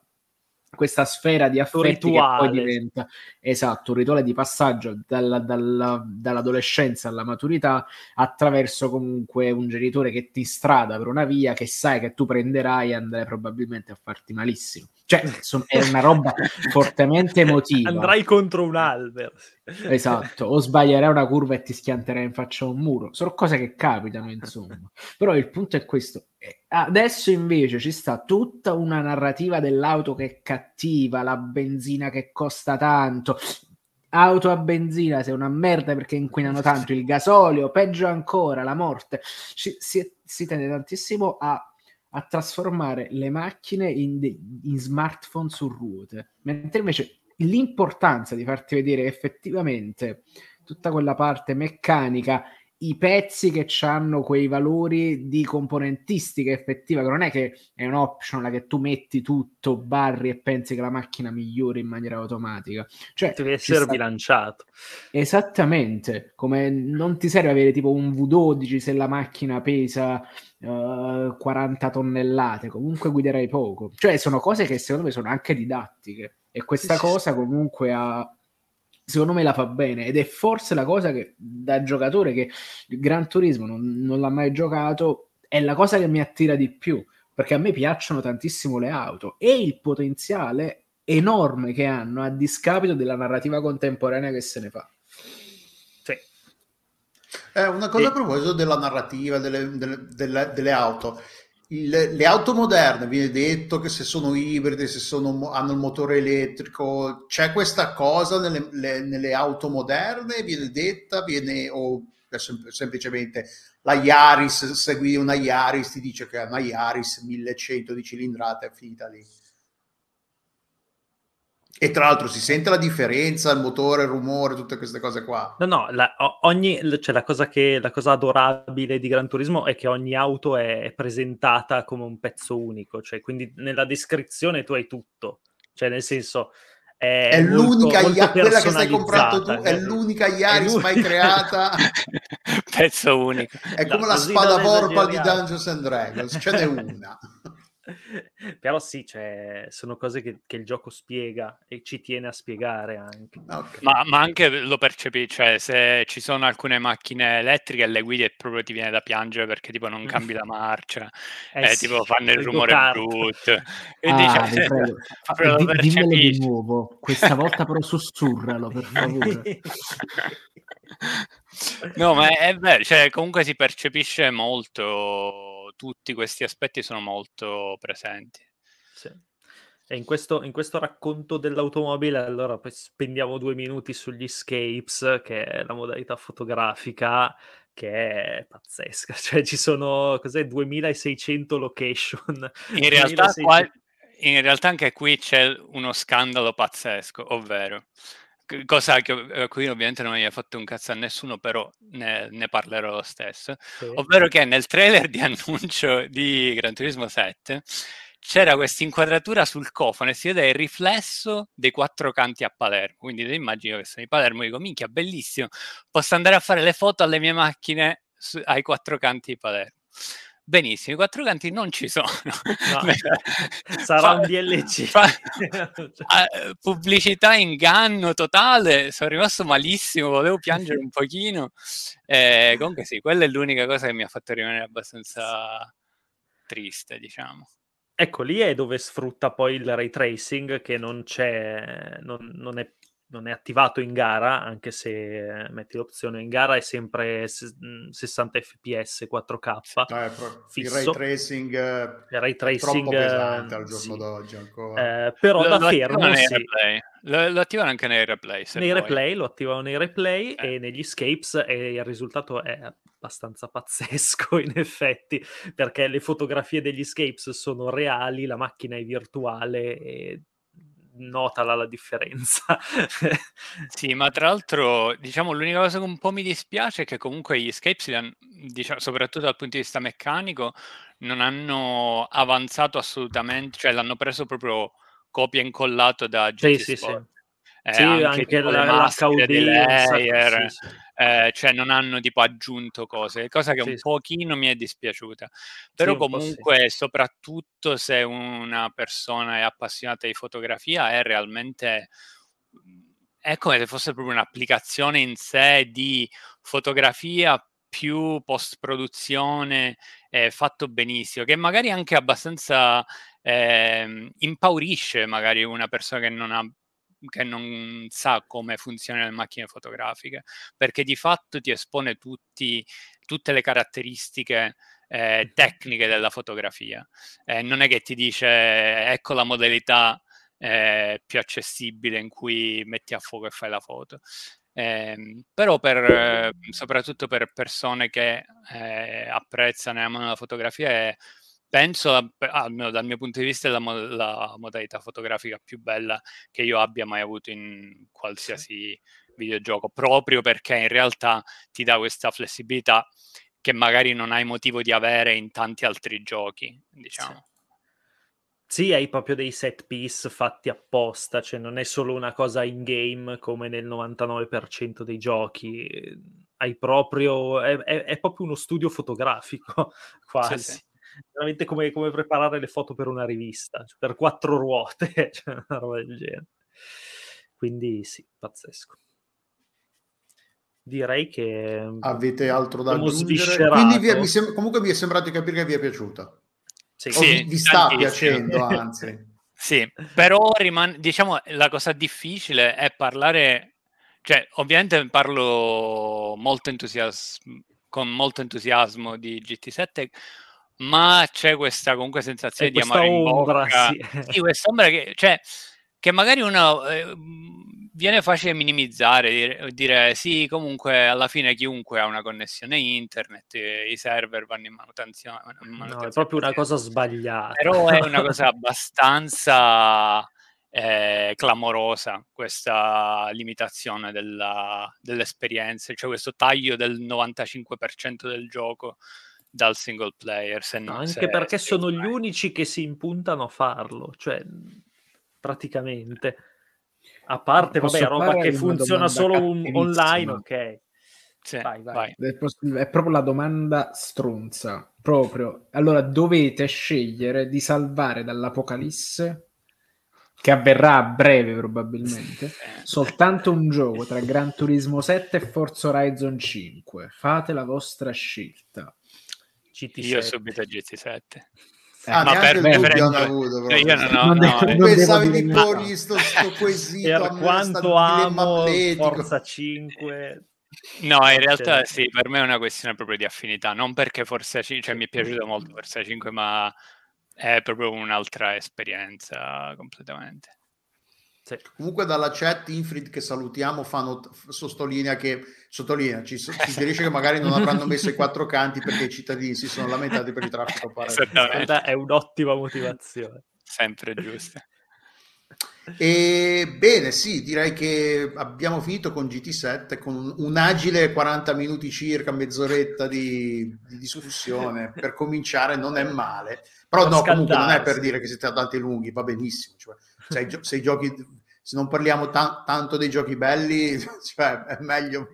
questa sfera di affetti che poi diventa esatto, un rituale di passaggio dalla, dalla, dall'adolescenza alla maturità attraverso comunque un genitore che ti strada per una via che sai che tu prenderai e andrai probabilmente a farti malissimo. Cioè, è una roba fortemente emotiva. Andrai contro un albero. Esatto, o sbaglierai una curva e ti schianterai in faccia a un muro. Sono cose che capitano, insomma. Però il punto è questo. Adesso invece ci sta tutta una narrativa dell'auto che è cattiva, la benzina che costa tanto, auto a benzina sei una merda perché inquinano tanto il gasolio, peggio ancora la morte. Ci, si, si tende tantissimo a a trasformare le macchine in, in smartphone su ruote, mentre invece l'importanza di farti vedere effettivamente tutta quella parte meccanica i pezzi che hanno quei valori di componentistica effettiva, che non è che è un optional che tu metti tutto, barri e pensi che la macchina migliori in maniera automatica. Cioè, deve essere sta... bilanciato. Esattamente, come non ti serve avere tipo un V12 se la macchina pesa uh, eh, 40 tonnellate, comunque guiderai poco. Cioè, sono cose che secondo me sono anche didattiche e questa cosa comunque ha secondo me la fa bene ed è forse la cosa che da giocatore che Gran Turismo non, non l'ha mai giocato è la cosa che mi attira di più perché a me piacciono tantissimo le auto e il potenziale enorme che hanno a discapito della narrativa contemporanea che se ne fa. Sì. Eh, una cosa e... a proposito della narrativa delle, delle, delle, delle auto il, le auto moderne viene detto che se sono ibride, se sono, hanno il motore elettrico, c'è questa cosa nelle, le, nelle auto moderne? Viene detta, viene, o sem- semplicemente la Yaris, se una Yaris ti dice che è una Yaris 1100 di cilindrata è finita lì. E tra l'altro si sente la differenza, il motore, il rumore, tutte queste cose qua. No, no, la, ogni, cioè la, cosa che, la cosa adorabile di Gran Turismo è che ogni auto è presentata come un pezzo unico, cioè quindi nella descrizione tu hai tutto, cioè nel senso... È, è l'unica molto, molto quella che stai comprando tu, è l'unica Yaris mai creata. pezzo unico. È come no, la spada Vorpal di Dungeons and Dragons, ce n'è una. Però sì, cioè, sono cose che, che, il gioco spiega e ci tiene a spiegare anche. Okay. Ma, ma, anche lo percepi, cioè se ci sono alcune macchine elettriche e le guidi e proprio ti viene da piangere perché tipo non cambi la marcia, eh, eh, sì, tipo fanno il rumore brutto. Quindi ah, cioè, proprio di, di nuovo, questa volta però sussurralo per favore. no, ma è, è vero, cioè comunque si percepisce molto tutti questi aspetti sono molto presenti. Sì. E in questo, in questo, racconto dell'automobile, allora poi spendiamo due minuti sugli escapes, che è la modalità fotografica che è pazzesca. Cioè ci sono, cos'è, 2600 location. In realtà, 2600... qua, in realtà anche qui c'è uno scandalo pazzesco, ovvero cosa che, a cui ovviamente non mi ha fatto un cazzo a nessuno, però ne, ne parlerò lo stesso, sì. ovvero che nel trailer di annuncio di Gran Turismo 7 c'era questa inquadratura sul cofano e si vede il riflesso dei quattro canti a Palermo, quindi io immagino che sono di Palermo, dico minchia bellissimo, posso andare a fare le foto alle mie macchine su, ai quattro canti di Palermo. Benissimo, i quattro canti non ci sono. No, sarà un DLC. Fa, uh, pubblicità inganno totale, sono rimasto malissimo, volevo piangere un pochino. Eh, comunque sì, quella è l'unica cosa che mi ha fatto rimanere abbastanza triste, diciamo. Ecco, lì è dove sfrutta poi il ray tracing che non c'è, non, non è non è attivato in gara, anche se eh, metti l'opzione in gara è sempre 60 fps 4K. No, fisso. Il ray tracing, il ray tracing è pesante al giorno sì. d'oggi ancora. Eh, però lo, da lo fermo sì. lo, lo, attivano anche nei replay. Nei vuoi. replay, lo attivano nei replay eh. e negli escapes e il risultato è abbastanza pazzesco in effetti, perché le fotografie degli escapes sono reali, la macchina è virtuale e notala la differenza. sì, ma tra l'altro, diciamo, l'unica cosa che un po' mi dispiace è che comunque gli escapes, diciamo, soprattutto dal punto di vista meccanico, non hanno avanzato assolutamente, cioè l'hanno preso proprio copia e incollato da GT sì, Sport. Sì, sì eh, sì, anche, anche la, la layer, sì, sì. Eh, cioè non hanno tipo aggiunto cose, cosa che sì, un pochino mi è dispiaciuta. Però comunque, soprattutto se una persona è appassionata di fotografia, è realmente è come se fosse proprio un'applicazione in sé di fotografia più post produzione eh, fatto benissimo, che magari anche abbastanza eh, impaurisce magari una persona che non ha che non sa come funzionano le macchine fotografiche, perché di fatto ti espone tutti, tutte le caratteristiche eh, tecniche della fotografia. Eh, non è che ti dice ecco la modalità eh, più accessibile in cui metti a fuoco e fai la foto. Eh, però per, soprattutto per persone che eh, apprezzano e amano la fotografia è penso, almeno dal mio punto di vista, è la, la, modalità fotografica più bella che io abbia mai avuto in qualsiasi videogioco, proprio perché in realtà ti dà questa flessibilità che magari non hai motivo di avere in tanti altri giochi, diciamo. Sì, hai proprio dei set piece fatti apposta, cioè non è solo una cosa in game come nel 99% dei giochi, hai proprio, è, è, è proprio uno studio fotografico quasi. Sì, sì veramente come, come, preparare le foto per una rivista, cioè per quattro ruote, cioè una roba del genere. Quindi sì, pazzesco. Direi che avete altro da aggiungere. Quindi vi è, mi sem- comunque vi è sembrato di capire che vi è piaciuta. Sì, sì vi sta piacendo, anzi. sì, però rimane, diciamo la cosa difficile è parlare, cioè ovviamente parlo molto entusiasmo con molto entusiasmo di GT7 ma c'è questa comunque sensazione di amare ombra, in bocca. Sì. sì, questa ombra che, cioè, che magari uno eh, viene facile minimizzare, dire, dire, sì, comunque alla fine chiunque ha una connessione internet, eh, i server vanno in manutenzione. manutenzione no, è proprio una cosa sbagliata. Però è una cosa abbastanza eh, clamorosa questa limitazione della, dell'esperienza, cioè questo taglio del 95% del gioco dal single player. Se non, anche se perché sono gli unici che si impuntano a farlo, cioè praticamente. A parte, vabbè, roba che funziona solo un, online, ok. Sì, vai, vai. È proprio la domanda stronza. Proprio. Allora, dovete scegliere di salvare dall'apocalisse che avverrà a breve probabilmente, soltanto un gioco tra Gran Turismo 7 e Forza Horizon 5. Fate la vostra scelta. GT7. Io subito GT7. Eh, ah, ma per preferenza hanno avuto proprio. io non ho, non no, no, pensavi di porgli sto, sto quesito per quanto amo Forza 5 no in realtà sì per me è una questione proprio di affinità non perché Forza 5 cioè mi è piaciuto molto Forza 5 ma è proprio un'altra esperienza completamente sì. Comunque dalla chat Infrid che salutiamo fanno, sottolinea che sottolinea, ci, ci suggerisce che magari non avranno messo i quattro canti perché i cittadini si sono lamentati per il traffico parallelo. È un'ottima motivazione. Sempre giusta. E bene, sì, direi che abbiamo finito con GT7 con un, agile 40 minuti circa, mezz'oretta di, di discussione. per cominciare non è male, però no, comunque non è per dire che siete andati lunghi, va benissimo. Cioè, se, se, i giochi, se non parliamo ta- tanto dei giochi belli, cioè, è meglio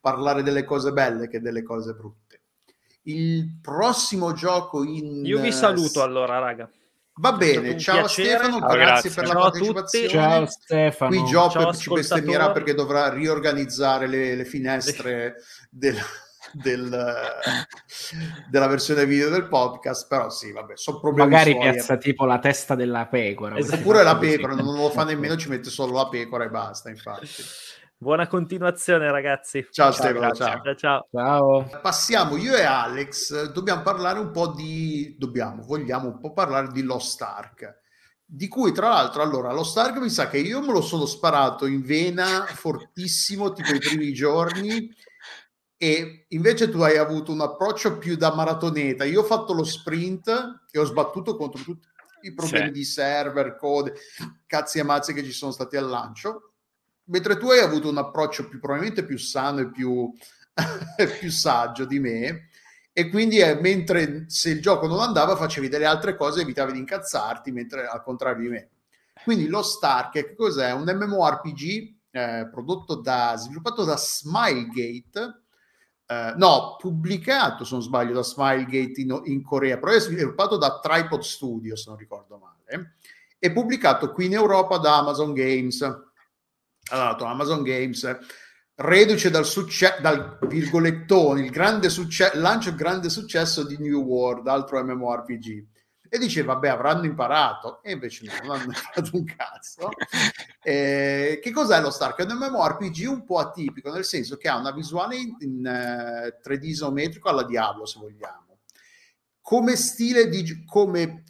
parlare delle cose belle che delle cose brutte. Il prossimo gioco in... Io vi saluto allora, raga. Va bene, ciao piacere. Stefano, ciao, grazie, grazie, per ciao la partecipazione. Ciao Stefano. Qui Job ci bestemmierà perché dovrà riorganizzare le, le finestre del, del, della versione video del podcast, però sì, vabbè, sono problemi Magari suoi, piazza tipo la testa della pecora. Oppure la pecora, non lo fa nemmeno, ci mette solo la pecora e basta, infatti. Buona continuazione, ragazzi. Ciao, ciao Stefano. Ciao. ciao. ciao. Passiamo io e Alex. Dobbiamo parlare un po' di. Dobbiamo, vogliamo un po' parlare di Lost Ark. Di cui, tra l'altro, allora, Lost Ark mi sa che io me lo sono sparato in vena fortissimo, tipo i primi giorni. E invece tu hai avuto un approccio più da maratoneta. Io ho fatto lo sprint e ho sbattuto contro tutti i problemi sì. di server, code, cazzi e mazze che ci sono stati al lancio mentre tu hai avuto un approccio più probabilmente più sano e più, più saggio di me e quindi eh, mentre se il gioco non andava facevi delle altre cose evitavi di incazzarti mentre al contrario di me quindi lo Stark che cos'è? un MMORPG eh, prodotto da sviluppato da Smilegate eh, no, pubblicato se non sbaglio da Smilegate in, in Corea però è sviluppato da Tripod Studio se non ricordo male e pubblicato qui in Europa da Amazon Games dato Amazon Games, reduce dal, succe- dal virgolettone, il grande successo, lancio il grande successo di New World, altro MMORPG. E dice, vabbè, avranno imparato. E invece no, non hanno imparato un cazzo. Eh, che cos'è lo Stark? È un MMORPG un po' atipico, nel senso che ha una visuale in, in uh, eh, 3D isometrico alla Diablo, se vogliamo. Come stile di, come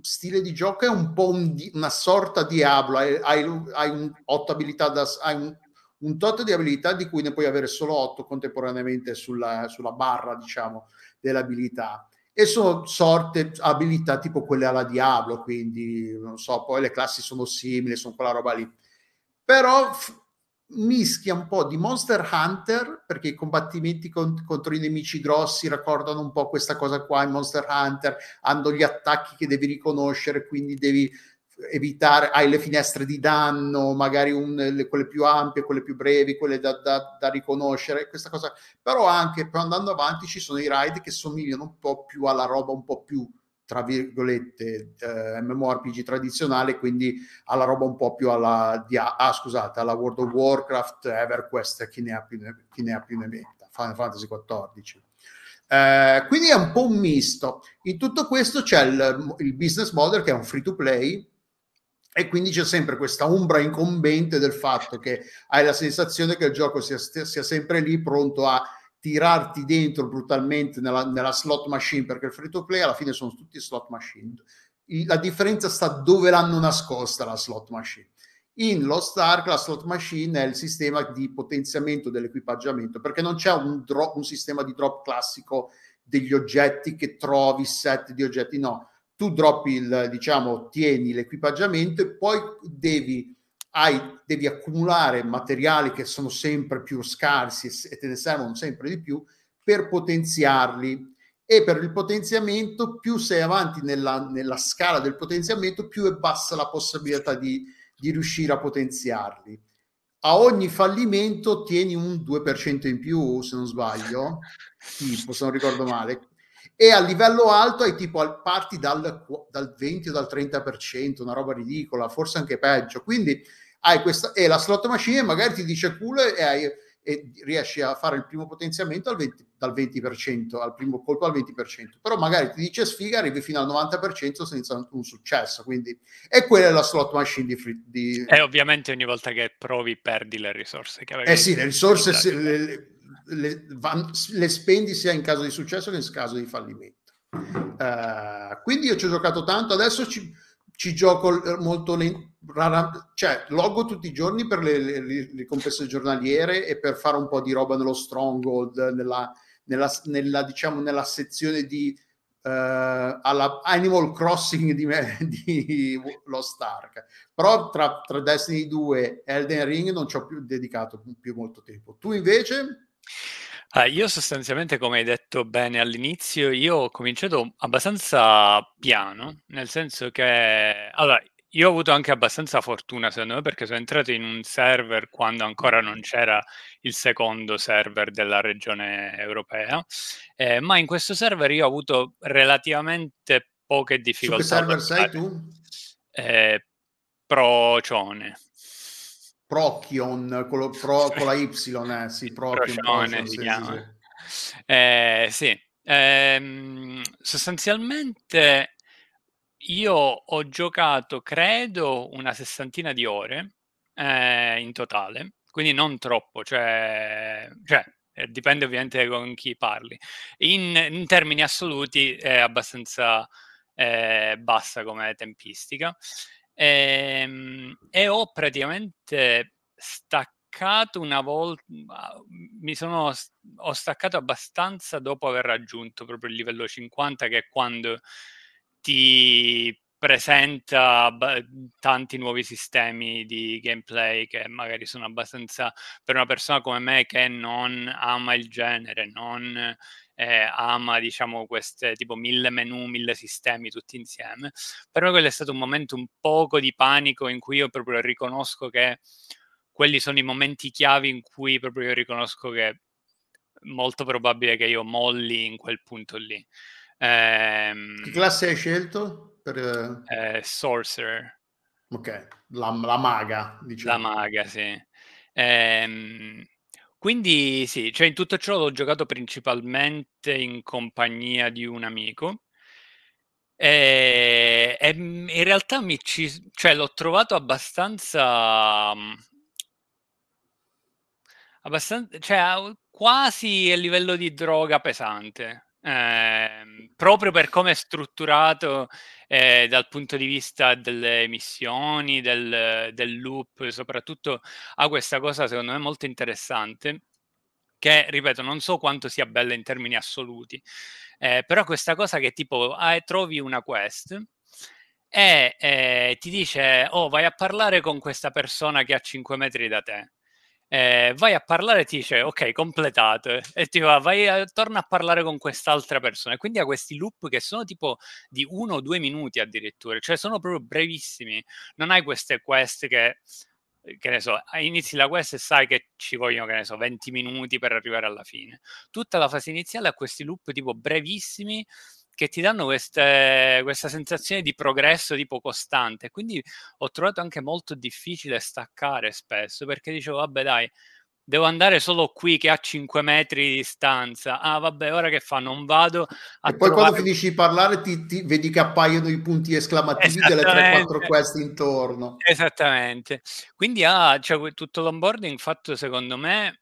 stile di gioco è un po' un, una sorta di Diablo, hai, hai, hai un, otto abilità da, hai un, un tot di abilità di cui ne puoi avere solo otto contemporaneamente sulla, sulla barra, diciamo, delle abilità. E sono sorte abilità tipo quelle alla Diablo, quindi non so, poi le classi sono simili, sono quella roba lì. Però f- mischia un po' di Monster Hunter perché i combattimenti con, contro i nemici grossi raccordano un po' questa cosa qua in Monster Hunter hanno gli attacchi che devi riconoscere quindi devi evitare hai le finestre di danno magari un, le, quelle più ampie quelle più brevi quelle da, da, da riconoscere questa cosa però anche poi andando avanti ci sono i ride che somigliano un po' più alla roba un po' più tra virgolette eh, MMORPG tradizionale, quindi alla roba un po' più alla, di, ah, scusate, alla World of Warcraft, EverQuest, chi ne ha più ne, chi ne, ha più ne metta, Final Fantasy XIV. Eh, quindi è un po' un misto. In tutto questo c'è il, il business model che è un free to play, e quindi c'è sempre questa ombra incombente del fatto che hai la sensazione che il gioco sia, sia sempre lì pronto a tirarti dentro brutalmente nella, nella, slot machine, perché il free to play alla fine sono tutti slot machine. La differenza sta dove l'hanno nascosta la slot machine. In Lost Ark la slot machine è il sistema di potenziamento dell'equipaggiamento, perché non c'è un, drop, un sistema di drop classico degli oggetti che trovi, set di oggetti, no. Tu droppi il, diciamo, tieni l'equipaggiamento e poi devi hai, devi accumulare materiali che sono sempre più scarsi e te ne servono sempre di più per potenziarli. E per il potenziamento più sei avanti nella, nella scala del potenziamento più è bassa la possibilità di, di riuscire a potenziarli. A ogni fallimento tieni un 2% in più se non sbaglio. Tipo se non ricordo male e a livello alto hai tipo parti dal, dal 20 o dal 30% una roba ridicola forse anche peggio. Quindi hai questa, e la slot machine magari ti dice culo e, hai, e riesci a fare il primo potenziamento al 20, dal 20%, al primo colpo al 20%, però magari ti dice sfiga, arrivi fino al 90% senza un successo, quindi e quella è la slot machine di, free, di... E ovviamente ogni volta che provi perdi le risorse che avevi. Eh sì, le risorse se, le, le, van, le, spendi sia in caso di successo che in caso di fallimento. Uh, quindi io ci ho giocato tanto, adesso ci, ci gioco eh, molto rara, cioè, loggo tutti i giorni per le, le, le ricompense giornaliere e per fare un po' di roba nello stronghold, nella, nella, nella, diciamo, nella sezione di uh, alla Animal Crossing di, di Lost Ark. Però tra, tra Destiny 2 e Elden Ring non ci ho più dedicato più molto tempo. Tu invece? Uh, io sostanzialmente, come hai detto bene all'inizio, io ho cominciato abbastanza piano, nel senso che allora, io ho avuto anche abbastanza fortuna, secondo me, perché sono entrato in un server quando ancora non c'era il secondo server della regione europea, eh, ma in questo server io ho avuto relativamente poche difficoltà. Su che server sei tu? Eh, Procione. Prochion con, pro, con la Y, eh, sì, Prochion, Procione si chiama. Eh, sì, ehm, sostanzialmente io ho giocato, credo, una sessantina di ore eh, in totale, quindi non troppo, cioè, cioè eh, dipende ovviamente con chi parli. In, in termini assoluti è abbastanza eh, bassa come tempistica. E, ehm, e ho praticamente staccato una volta, mi sono ho staccato abbastanza dopo aver raggiunto proprio il livello 50, che è quando ti presenta tanti nuovi sistemi di gameplay che magari sono abbastanza per una persona come me che non ama il genere, non eh, ama diciamo queste tipo mille menu, mille sistemi tutti insieme. Per me quello è stato un momento un poco di panico in cui io proprio riconosco che quelli sono i momenti chiavi in cui proprio io riconosco che è molto probabile che io molli in quel punto lì. Ehm, che classe hai scelto? Per... Eh, sorcerer. Ok, la, la, maga, diciamo. La maga, sì. Ehm, quindi sì, cioè in tutto ciò l'ho giocato principalmente in compagnia di un amico. E, e in realtà mi ci, cioè, l'ho trovato abbastanza, abbastanza cioè, quasi a livello di droga pesante. Eh, proprio per come è strutturato eh, dal punto di vista delle missioni, del, del, loop, soprattutto ha questa cosa secondo me molto interessante, che ripeto non so quanto sia bella in termini assoluti, eh, però questa cosa che tipo ah, trovi una quest e eh, ti dice oh vai a parlare con questa persona che è a 5 metri da te eh, vai a parlare e ti dice ok completato e ti va vai a, torna a parlare con quest'altra persona. E quindi ha questi loop che sono tipo di uno o due minuti addirittura cioè sono proprio brevissimi. Non hai queste quest che che ne so, inizi la quest e sai che ci vogliono, che ne so, 20 minuti per arrivare alla fine. Tutta la fase iniziale ha questi loop tipo brevissimi che ti danno queste, questa sensazione di progresso tipo costante. Quindi ho trovato anche molto difficile staccare spesso perché dicevo, vabbè, dai, devo andare solo qui che ha 5 metri di distanza. Ah, vabbè, ora che fa? Non vado a. E poi trovare... quando finisci di parlare, ti, ti, vedi che appaiono i punti esclamativi delle 3-4 quest intorno. Esattamente. Quindi ah, cioè, tutto l'onboarding fatto secondo me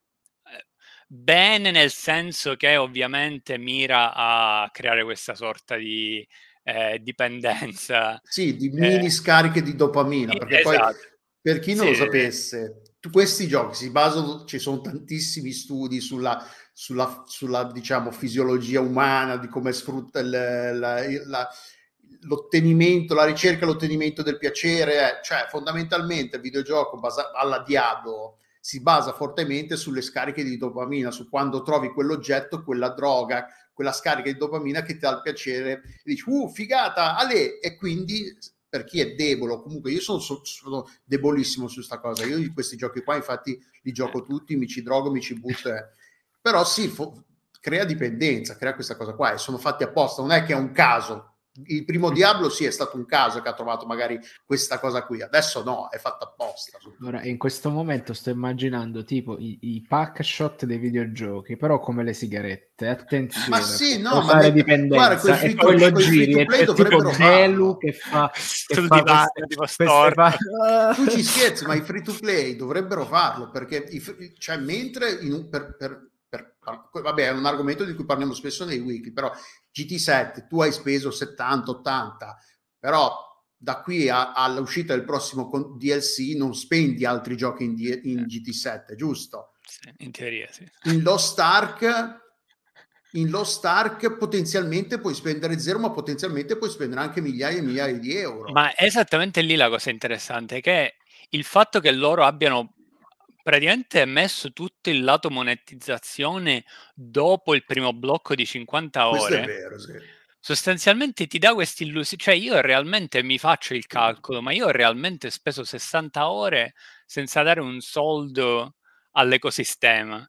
bene nel senso che ovviamente mira a creare questa sorta di eh, dipendenza. Sì, di mini eh, scariche di dopamina, perché esatto. poi per chi non sì. lo sapesse, questi giochi si basano, ci sono tantissimi studi sulla, sulla, sulla diciamo, fisiologia umana, di come sfrutta il, la, la, l'ottenimento, la ricerca e l'ottenimento del piacere, eh, cioè fondamentalmente il videogioco basa- alla Diablo si basa fortemente sulle scariche di dopamina, su quando trovi quell'oggetto, quella droga, quella scarica di dopamina che ti dà il piacere e dici, uh, figata, ale! E quindi per chi è debole, comunque io sono, sono debolissimo su questa cosa, io di questi giochi qua infatti li gioco tutti, mi ci drogo, mi ci butto, eh. però sì, fo- crea dipendenza, crea questa cosa qua e sono fatti apposta, non è che è un caso, il primo Diablo sì è stato un caso che ha trovato magari questa cosa qui, adesso no, è fatta apposta. Ora, in questo momento sto immaginando tipo i, i pack shot dei videogiochi, però come le sigarette, attenzione. Ma sì, no, ma fare dipendenza guarda, e poi lo giri, è tipo Helu che fa, che fa queste, fa... Tu ci scherzi, ma i free to play dovrebbero farlo, perché i, cioè, mentre in, per, per per, vabbè, è un argomento di cui parliamo spesso nei wiki, però GT7 tu hai speso 70-80, però da qui a, all'uscita del prossimo DLC non spendi altri giochi in, in GT7, giusto? Sì, in teoria sì. In Lost Ark in Lost Ark potenzialmente puoi spendere zero, ma potenzialmente puoi spendere anche migliaia e migliaia di euro. Ma è esattamente lì la cosa interessante, che il fatto che loro abbiano praticamente messo tutto il lato monetizzazione dopo il primo blocco di 50 ore. Questo è vero, sì. Sostanzialmente ti dà questa illusione, cioè io realmente mi faccio il calcolo, ma io ho realmente speso 60 ore senza dare un soldo all'ecosistema.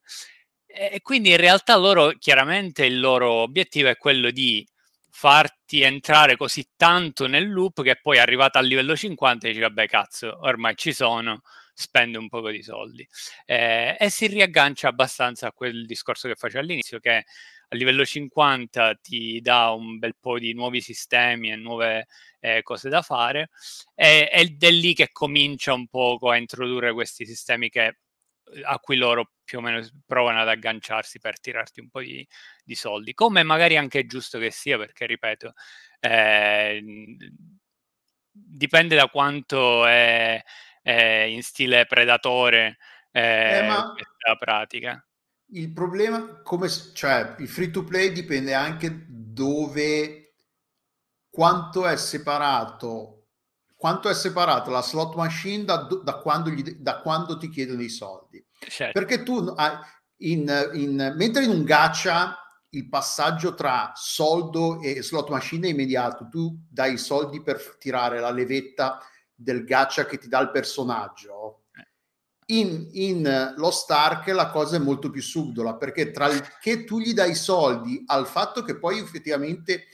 E quindi in realtà loro, chiaramente il loro obiettivo è quello di farti entrare così tanto nel loop che poi arrivata al livello 50 dici vabbè cazzo, ormai ci sono, spende un po' di soldi. Eh, e si riaggancia abbastanza a quel discorso che facevo all'inizio che a livello 50 ti dà un bel po' di nuovi sistemi e nuove eh, cose da fare e, ed è lì che comincia un poco a introdurre questi sistemi che a cui loro più o meno provano ad agganciarsi per tirarti un po' di, di soldi, come magari anche è giusto che sia, perché ripeto, eh, dipende da quanto è, è in stile predatore eh, eh, questa pratica. Il problema, come, cioè il free to play dipende anche dove, quanto è separato quanto è separato la slot machine da, da, quando, gli, da quando, ti chiedono i soldi. Certo. Perché tu, in, in, mentre in un gacha il passaggio tra soldo e slot machine è immediato, tu dai i soldi per tirare la levetta del gacha che ti dà il personaggio. In, in lo Stark la cosa è molto più subdola perché tra il che tu gli dai soldi al fatto che poi effettivamente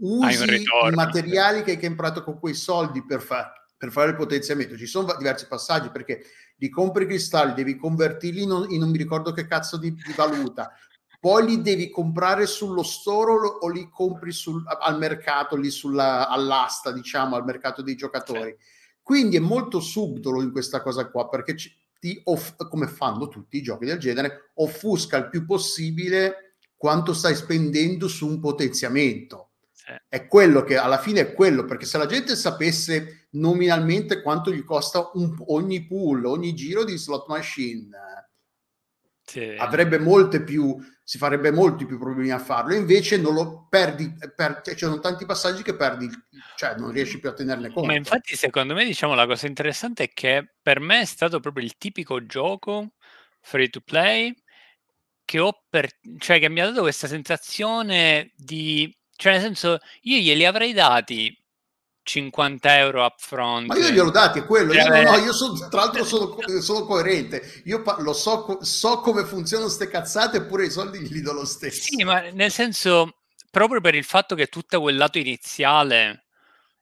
usi i materiali che hai comprato con quei soldi per, fa- per, fare il potenziamento. Ci sono diversi passaggi perché li compri cristalli, devi convertirli in, in non mi ricordo che cazzo di, di, valuta, poi li devi comprare sullo store o, o li compri sul, al mercato, lì sulla, all'asta, diciamo, al mercato dei giocatori. Sì. Quindi è molto subdolo in questa cosa qua perché ci, ti off- come fanno tutti i giochi del genere, offusca il più possibile quanto stai spendendo su un potenziamento è quello che alla fine è quello, perché se la gente sapesse nominalmente quanto gli costa un, ogni pool, ogni giro di slot machine, sì. avrebbe molte più, si farebbe molti più problemi a farlo, invece non lo perdi, per, cioè, ci sono tanti passaggi che perdi, cioè non riesci più a tenerne conto. Ma infatti secondo me diciamo la cosa interessante è che per me è stato proprio il tipico gioco free to play che ho per, cioè che mi ha dato questa sensazione di cioè, nel senso, io glieli avrei dati 50 euro upfront. Ma io glielo dati, è quello. Io, no, no, io sono, tra l'altro sono, sono coerente. Io pa- lo so, so come funzionano queste cazzate, eppure i soldi li do lo stesso. Sì, ma nel senso, proprio per il fatto che tutto quel lato iniziale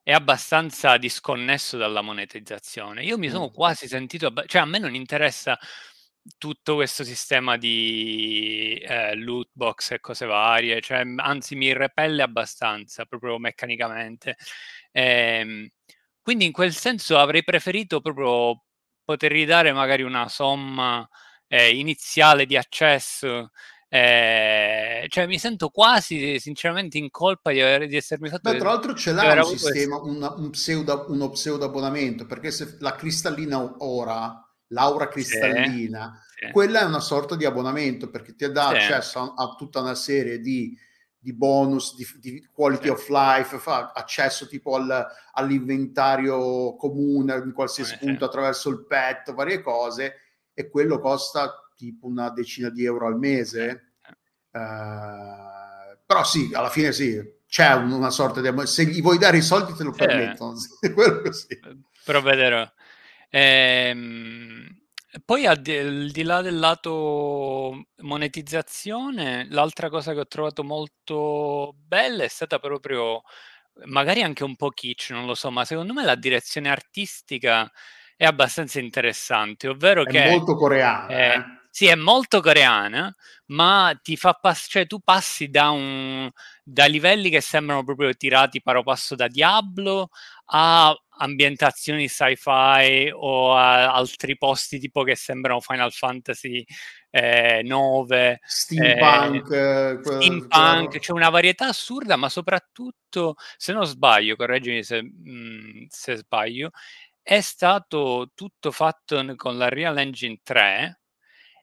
è abbastanza disconnesso dalla monetizzazione. Io mi sono mm. quasi sentito, cioè a me non interessa tutto questo sistema di eh, loot box e cose varie, cioè, anzi mi repelle abbastanza proprio meccanicamente. Ehm, quindi in quel senso avrei preferito proprio poter ridare magari una somma eh, iniziale di accesso. Eh, cioè mi sento quasi sinceramente in colpa di, aver, di essermi fatto Beh, tra l'altro ce l'ha un sistema una, un pseudo, uno pseudo abbonamento perché se la cristallina ora l'aura cristallina, sì, sì. quella è una sorta di abbonamento perché ti dà sì. accesso a, a, tutta una serie di, di bonus, di, di quality of life, fa accesso tipo al, all'inventario comune in qualsiasi punto attraverso il pet, varie cose, e quello costa tipo una decina di euro al mese. Uh, però sì, alla fine sì, c'è una sorta di se gli vuoi dare i soldi te lo permettono quello così. provvederò Ehm, poi al di, al di là del lato monetizzazione, l'altra cosa che ho trovato molto bella è stata proprio, magari anche un po' kitsch, non lo so, ma secondo me la direzione artistica è abbastanza interessante, ovvero È che molto coreana, eh, eh. sì, è molto coreana, ma ti fa pass- cioè tu passi da, un, da livelli che sembrano proprio tirati paro passo da Diablo a ambientazioni sci-fi o a altri posti tipo che sembrano Final Fantasy eh, 9 steampunk, eh, steampunk c'è una varietà assurda ma soprattutto se non sbaglio correggimi se, mh, se sbaglio è stato tutto fatto con la Real Engine 3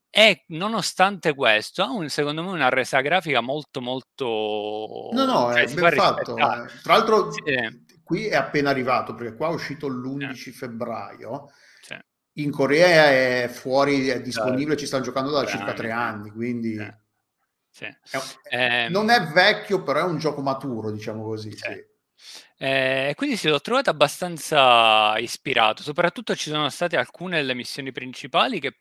e nonostante questo ha un, secondo me una resa grafica molto molto no no cioè, è ben fatto eh. tra l'altro sì. Qui è appena arrivato perché qua è uscito l'11 sì. febbraio sì. in Corea è fuori è disponibile ci stanno giocando da circa tre anni quindi è, eh, non è vecchio però è un gioco maturo diciamo così eh, quindi sì, l'ho trovato abbastanza ispirato, soprattutto ci sono state alcune delle missioni principali che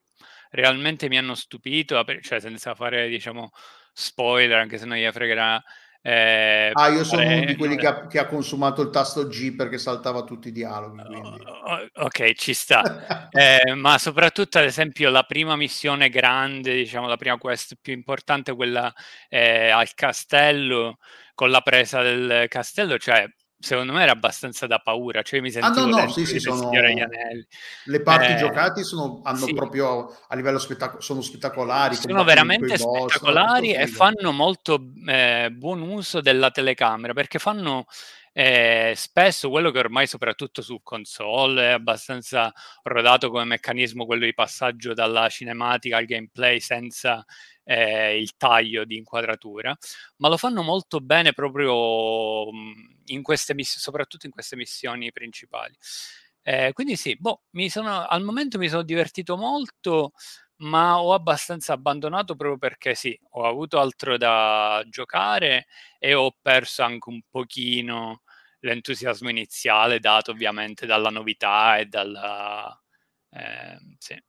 realmente mi hanno stupito, cioè senza fare, diciamo, spoiler, anche se non gli fregherà. Eh, ah, io sono uno di quelli che ha, che ha, consumato il tasto G perché saltava tutti i dialoghi. Oh, ok, ci sta. eh, ma soprattutto, ad esempio, la prima missione grande, diciamo, la prima quest più importante, quella eh, al castello, con la presa del castello, cioè secondo me era abbastanza da paura, cioè mi sentivo ah, no, no, sì, sì, sono... le parti eh, giocate sono, hanno sì. proprio a livello spettacolare, sono spettacolari. Sono veramente spettacolari boss, e fanno molto eh, buon uso della telecamera perché fanno eh, spesso quello che ormai soprattutto su console è abbastanza rodato come meccanismo quello di passaggio dalla cinematica al gameplay senza eh, il taglio di inquadratura, ma lo fanno molto bene proprio mhmm, in queste missioni, soprattutto in queste missioni principali. Eh, quindi sì, boh, sono, al momento mi sono divertito molto, ma ho abbastanza abbandonato proprio perché sì, ho avuto altro da giocare e ho perso anche un pochino l'entusiasmo iniziale dato ovviamente dalla novità e dalla... Eh, sì.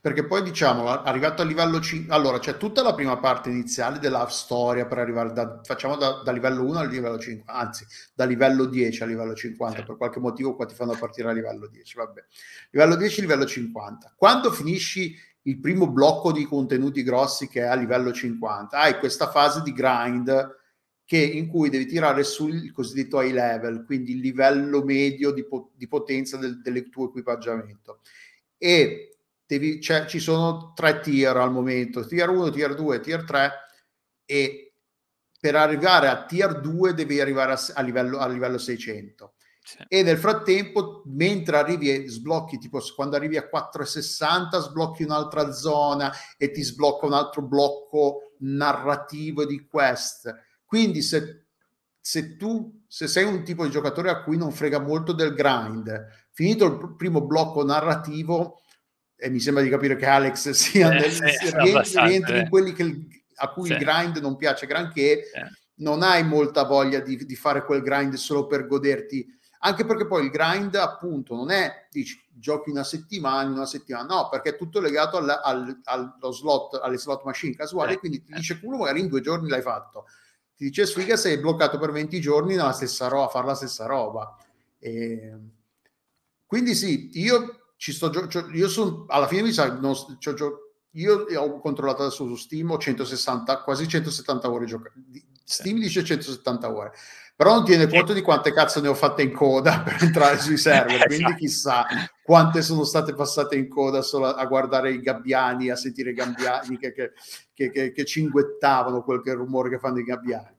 Perché poi diciamo, arrivato a livello 5, allora c'è tutta la prima parte iniziale della storia per arrivare da, facciamo da, da livello 1 al livello 5, anzi da livello 10 a livello 50, per qualche motivo qua ti fanno partire a livello 10, vabbè. Livello 10, livello 50. Quando finisci il primo blocco di contenuti grossi che è a livello 50, hai questa fase di grind che, in cui devi tirare sul cosiddetto high level, quindi il livello medio di, po- di potenza del, del tuo equipaggiamento. E devi, cioè, ci sono tre tier al momento, tier 1, tier 2, tier 3 e per arrivare a tier 2 devi arrivare a, a, livello, a livello 600. Sì. E nel frattempo, mentre arrivi e sblocchi, tipo quando arrivi a 460, sblocchi un'altra zona e ti sblocca un altro blocco narrativo di quest. Quindi se, se tu se sei un tipo di giocatore a cui non frega molto del grind, finito il primo blocco narrativo, e mi sembra di capire che Alex sia eh, nel, sì, rientri, rientri in quelli che, a cui sì. il grind non piace granché, sì. non hai molta voglia di, di, fare quel grind solo per goderti, anche perché poi il grind appunto non è, dici, giochi una settimana, una settimana, no, perché è tutto legato al, al, allo slot, alle slot machine casuali, quindi ti dice culo magari in due giorni l'hai fatto. Ti dice sfiga sei bloccato per 20 giorni nella stessa roba, a fare la stessa roba. E... Quindi sì, io ci sto gio- io sono alla fine mi sa non, cioè, cioè, io ho controllato adesso su Steam ho 160 quasi 170 ore giocate Steam dice 170 ore però non tiene conto di quante cazzo ne ho fatte in coda per entrare sui server quindi chissà quante sono state passate in coda solo a, guardare i gabbiani a sentire i gabbiani che, che, che, che, cinguettavano quel rumore che fanno i gabbiani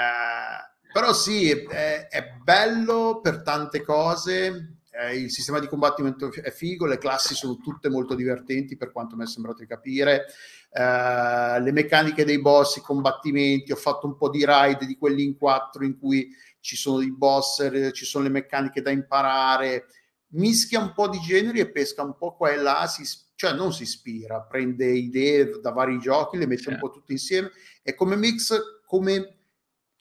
eh, però sì è, è bello per tante cose. Eh, il sistema di combattimento è figo, le classi sono tutte molto divertenti per quanto mi è sembrato di capire, eh, le meccaniche dei boss, i combattimenti, ho fatto un po' di ride di quelli in quattro in cui ci sono i boss, ci sono le meccaniche da imparare, mischia un po' di generi e pesca un po' qua e là, si, cioè non si ispira, prende idee da vari giochi, le mette sì. un po' tutte insieme. E come mix, come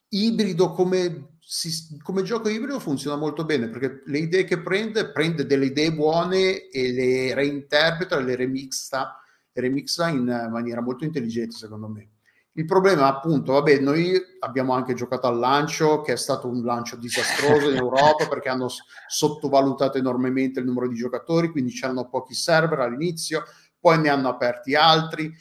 ibrido, come si, come gioco ibrido funziona molto bene perché le idee che prende, prende delle idee buone e le reinterpreta e le remixa, le remixa in maniera molto intelligente secondo me. Il problema appunto, vabbè, noi abbiamo anche giocato al lancio, che è stato un lancio disastroso in Europa perché hanno sottovalutato enormemente il numero di giocatori, quindi c'erano pochi server all'inizio, poi ne hanno aperti altri,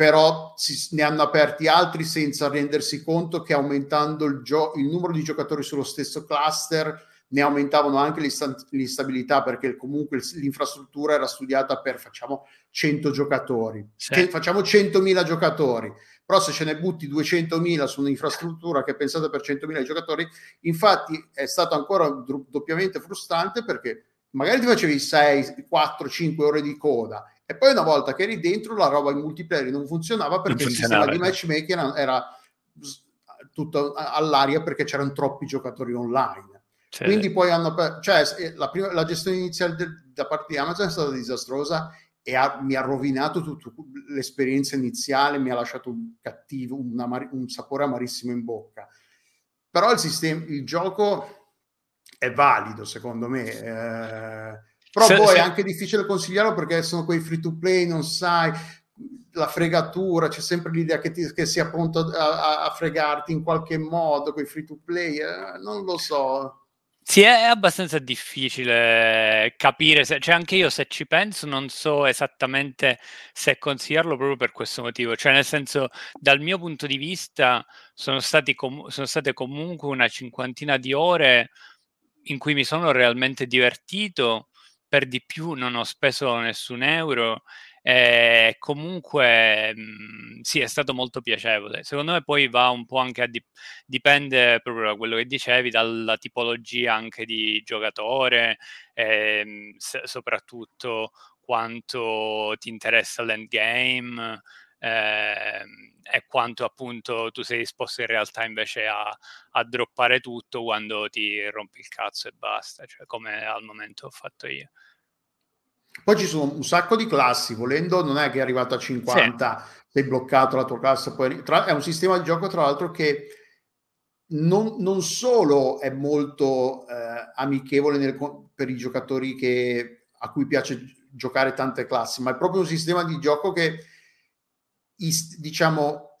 però si, ne hanno aperti altri senza rendersi conto che aumentando il, gio- il numero di giocatori sullo stesso cluster ne aumentavano anche l'instabilità perché comunque l'infrastruttura era studiata per facciamo 100 giocatori, sì. facciamo 100.000 giocatori, però se ce ne butti 200.000 su un'infrastruttura che è pensata per 100.000 giocatori, infatti è stato ancora doppiamente frustrante perché magari ti facevi 6, 4, 5 ore di coda E poi una volta che eri dentro la roba in multiplayer non funzionava perché non il sistema di matchmaking era tutto all'aria perché c'erano troppi giocatori online. Sì. Quindi poi hanno... Cioè, la, prima, la gestione iniziale del, da parte di Amazon è stata disastrosa e ha, mi ha rovinato tutta l'esperienza iniziale, mi ha lasciato un cattivo, una, un sapore amarissimo in bocca. Però il, sistema, il gioco è valido secondo me. Eh, però se, poi se... è anche difficile consigliarlo perché sono quei free to play, non sai la fregatura, c'è sempre l'idea che, ti, che sia pronto a, a, fregarti in qualche modo con i free to play, eh, non lo so. Sì, è abbastanza difficile capire, se, cioè anche io se ci penso non so esattamente se consigliarlo proprio per questo motivo, cioè nel senso dal mio punto di vista sono, stati com- sono state comunque una cinquantina di ore in cui mi sono realmente divertito, per di più non ho speso nessun euro eh, comunque mhmm, sì, è stato molto piacevole. Secondo me poi va un po' anche a dip- dipende proprio da quello che dicevi, dalla tipologia anche di giocatore, eh, s- soprattutto quanto ti interessa l'endgame. Eh, e quanto appunto tu sei disposto in realtà invece a, a droppare tutto quando ti rompi il cazzo e basta, cioè come al momento ho fatto io. Poi ci sono un sacco di classi, volendo non è che è arrivato a 50, sì. sei bloccato la tua classe, poi tra, è un sistema di gioco tra l'altro che non, non solo è molto eh, amichevole nel, per i giocatori che, a cui piace giocare tante classi, ma è proprio un sistema di gioco che diciamo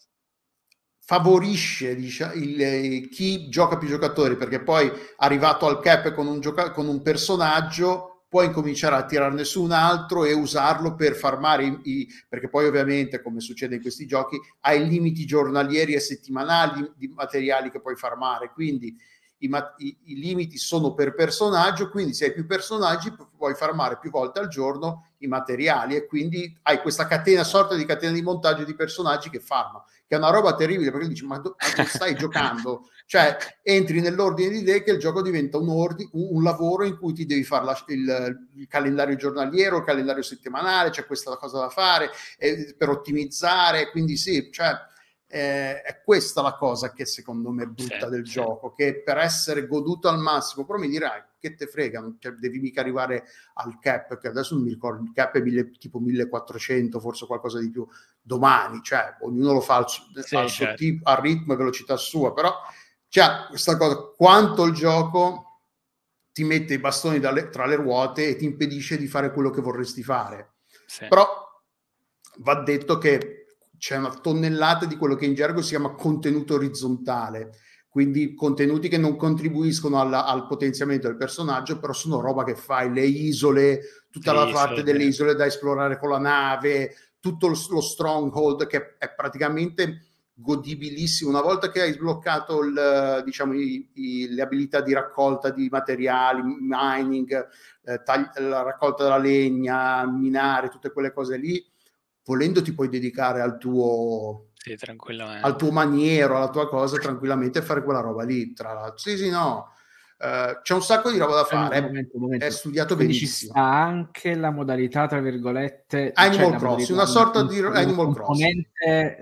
favorisce diciamo, il, chi gioca più giocatori perché poi arrivato al cap con un, gioca- con un personaggio puoi incominciare a tirarne su un altro e usarlo per farmare i, i, perché poi ovviamente come succede in questi giochi hai limiti giornalieri e settimanali di materiali che puoi farmare. Quindi i, i, i, limiti sono per personaggio, quindi se hai più personaggi puoi farmare più volte al giorno i materiali e quindi hai questa catena, sorta di catena di montaggio di personaggi che farma, che è una roba terribile perché dici ma, do, ma stai giocando? Cioè entri nell'ordine di idee che il gioco diventa un, ordi, un, un lavoro in cui ti devi fare la, il, il, calendario giornaliero, il calendario settimanale, c'è questa cosa da fare eh, per ottimizzare, quindi sì, cioè eh, è questa la cosa che secondo me è brutta sì, del sì. gioco, che per essere goduto al massimo, però mi dirai che te frega, cioè, devi mica arrivare al cap, che adesso non mi ricordo, il cap è mille, tipo 1400, forse qualcosa di più, domani, cioè ognuno lo fa al, sì, al, certo. tipo, al ritmo e velocità sua, però cioè, questa cosa, quanto il gioco ti mette i bastoni dalle, tra le ruote e ti impedisce di fare quello che vorresti fare. Però va detto che c'è una tonnellata di quello che in gergo si chiama contenuto orizzontale, quindi contenuti che non contribuiscono alla, al potenziamento del personaggio, però sono roba che fai, le isole, tutta la parte delle isole da esplorare con la nave, tutto lo, lo stronghold che è praticamente godibilissimo. Una volta che hai sbloccato il, diciamo, i, i, le abilità di raccolta di materiali, mining, eh, tagli, la raccolta della legna, minare, tutte quelle cose lì, volendo ti puoi dedicare al tuo, sì, al tuo maniero, alla tua cosa tranquillamente e fare quella roba lì. Tra l'altro, sì, sì, no. Uh, c'è un sacco di roba da fare, un momento, un momento. è studiato Quindi benissimo. Ha anche la modalità, tra virgolette, Animal cioè Crossing, una sorta di Animal Crossing.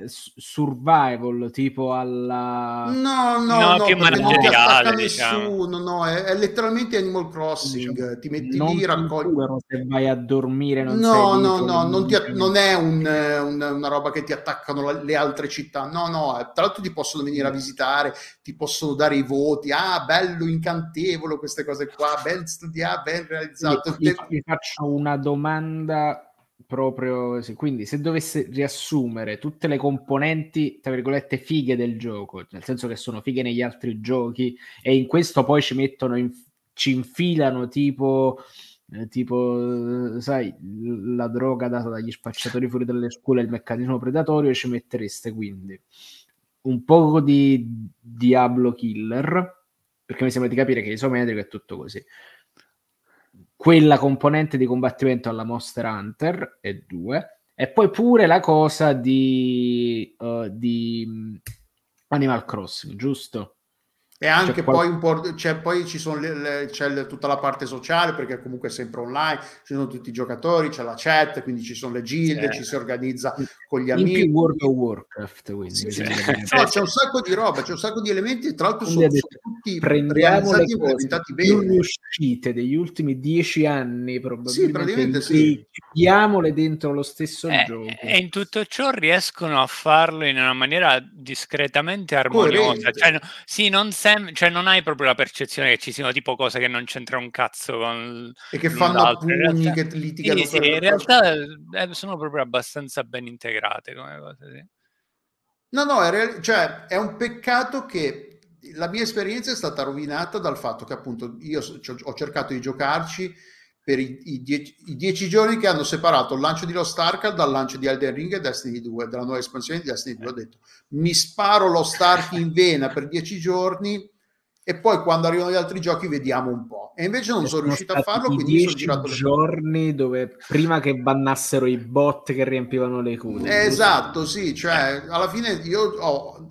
survival, tipo alla... No, no, no, no più manageriale, diciamo. nessuno, no, è, è, letteralmente Animal Crossing, diciamo, ti metti lì, raccogli... se vai a dormire non No, no, no, non, ti, non è un, un, una roba che ti attaccano le altre città, no, no, tra l'altro ti possono venire a visitare, ti possono dare i voti, ah, bello, incantevole, incantevole queste cose qua, ben studiato, ben realizzato. Vi, vi faccio una domanda proprio quindi se dovesse riassumere tutte le componenti tra virgolette fighe del gioco nel senso che sono fighe negli altri giochi e in questo poi ci mettono in, ci infilano tipo eh, tipo sai la droga data dagli spacciatori fuori dalle scuole il meccanismo predatorio ci mettereste quindi un po' di Diablo Killer perché mi sembra di capire che isometrico è tutto così. Quella componente di combattimento alla Monster Hunter è due, e poi pure la cosa di, uh, di mm, Animal Crossing, giusto? E anche c'è poi, un po', c'è, poi ci sono le, le, c'è le, tutta la parte sociale perché comunque è sempre online, ci sono tutti i giocatori, c'è la chat, quindi ci sono le gilde, sì. ci si organizza con gli amici. In World of Warcraft, quindi. Sì, sì. No, c'è un sacco di roba, c'è un sacco di elementi, tra l'altro sono, sono tutti prendiamo le cose uscite degli ultimi dieci anni probabilmente, sì, praticamente sì. Chiamiamole dentro lo stesso eh, gioco. E in tutto ciò riescono a farlo in una maniera discretamente armoniosa. Cioè, sì, non sem- cioè non hai proprio la percezione che ci siano tipo cose che non c'entrano un cazzo con e che fanno pugni, che litigano sì, sì, in realtà eh, sono proprio abbastanza ben integrate come cose, sì. No, no, è, real- cioè, è un peccato che la mia esperienza è stata rovinata dal fatto che appunto io ho cercato di giocarci per i, i, dieci, i, dieci, giorni che hanno separato il lancio di Lost Ark dal lancio di Elden Ring e Destiny 2, della nuova espansione di Destiny 2. Ho detto, mi sparo Lost Ark in vena per dieci giorni e poi quando arrivano gli altri giochi vediamo un po'. E invece non sono, sono riuscito a farlo, quindi mi sono girato le giorni dove prima che bannassero i bot che riempivano le code. esatto, sì, cioè alla fine io ho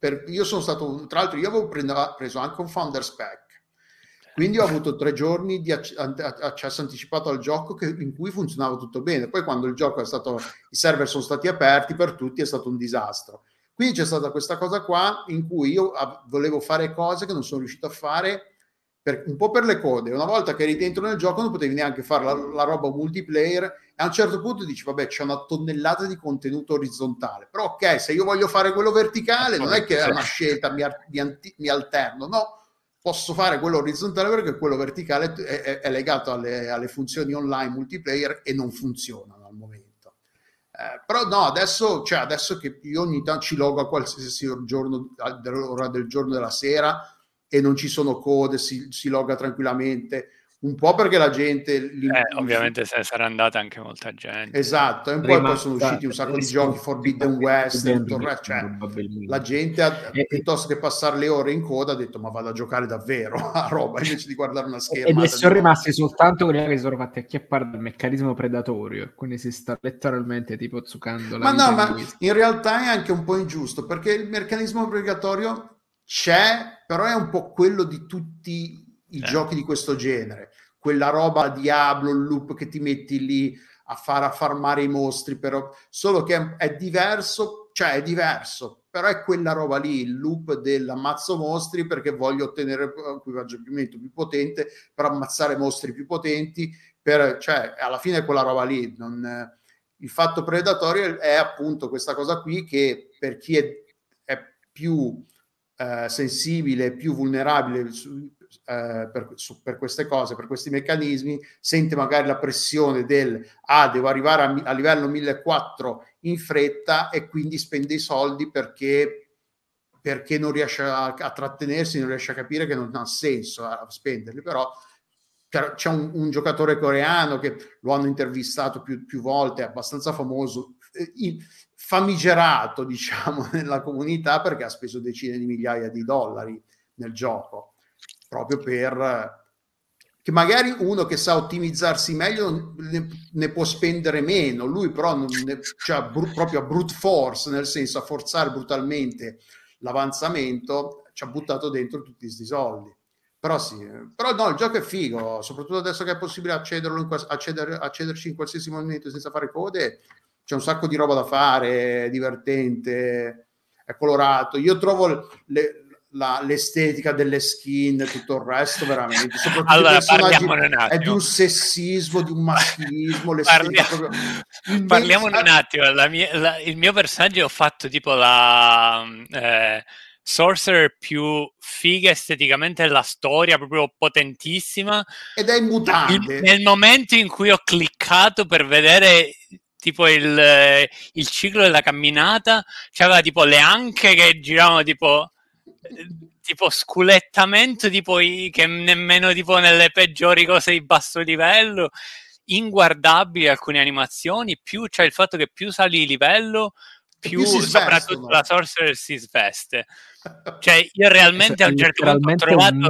per, io sono stato, tra l'altro io avevo preso anche un Founders Pack quindi ho avuto tre giorni di accesso anticipato al gioco che, in cui funzionava tutto bene. Poi quando il gioco è stato, i server sono stati aperti per tutti, è stato un disastro. Quindi c'è stata questa cosa qua in cui io volevo fare cose che non sono riuscito a fare per, un po' per le code. Una volta che eri dentro nel gioco non potevi neanche fare la, la roba multiplayer a un certo punto dici vabbè c'è una tonnellata di contenuto orizzontale. Però ok, se io voglio fare quello verticale non è che è una scelta, mi, mi, mi alterno, no posso fare quello orizzontale perché quello verticale è, è, è legato alle, alle, funzioni online multiplayer e non funzionano al momento. Eh, però no, adesso, cioè adesso che io ogni tanto ci logo a qualsiasi giorno, all'ora del giorno della sera e non ci sono code, si, si loga tranquillamente un po' perché la gente... Eh, ovviamente se sarà andata anche molta gente. Esatto, e poi, poi sono usciti un sacco di giochi, Forbidden West, tutto il resto, cioè, la gente ha, piuttosto che passare le ore in coda ha detto ma vado a giocare davvero a roba invece di guardare una scherma. E sono rimasti soltanto quelli che sono fatti acchiappare dal meccanismo predatorio, quindi si sta letteralmente tipo zuccando la Ma no, ma in realtà è anche un po' ingiusto perché il meccanismo predatorio c'è, però è un po' quello di tutti i eh. giochi di questo genere, quella roba Diablo, il loop che ti metti lì a far a farmare i mostri, però solo che è diverso, cioè è diverso, però è quella roba lì, il loop dell'ammazzo mostri perché voglio ottenere un equipaggiamento più potente per ammazzare mostri più potenti, per, cioè alla fine è quella roba lì. Non, il fatto predatorio è appunto questa cosa qui che per chi è, è più eh, sensibile, più vulnerabile eh, per, su, per, queste cose, per questi meccanismi, sente magari la pressione del ah, devo arrivare a, a livello 1400 in fretta e quindi spende i soldi perché perché non riesce a, a, trattenersi, non riesce a capire che non ha senso a spenderli, però c'è un, un giocatore coreano che lo hanno intervistato più, più volte, è abbastanza famoso, eh, in, famigerato diciamo nella comunità perché ha speso decine di migliaia di dollari nel gioco proprio per che magari uno che sa ottimizzarsi meglio ne, ne può spendere meno, lui però non ne, cioè, br- proprio a brute force, nel senso a forzare brutalmente l'avanzamento, ci ha buttato dentro tutti questi soldi. Però sì, però no, il gioco è figo, soprattutto adesso che è possibile accederlo in, acceder, accederci in qualsiasi momento senza fare code, c'è un sacco di roba da fare, è divertente, è colorato. Io trovo le, la, l'estetica delle skin, tutto il resto, veramente. Soprattutto allora, è di un sessismo, di un maschilismo. Parliamo, proprio... Parliamone un attimo. La mia, la, il mio personaggio ho fatto tipo la eh, sorcerer più figa esteticamente della storia, proprio potentissima. Ed è immutante. nel momento in cui ho cliccato per vedere tipo il, il ciclo della camminata, c'aveva tipo le anche che giravano tipo tipo sculettamento tipo i, che nemmeno tipo nelle peggiori cose di basso livello. Inguardabili alcune animazioni più c'è il fatto che più sali di livello più, più soprattutto la sorcerer si sveste. Cioè io realmente a un certo punto ho trovato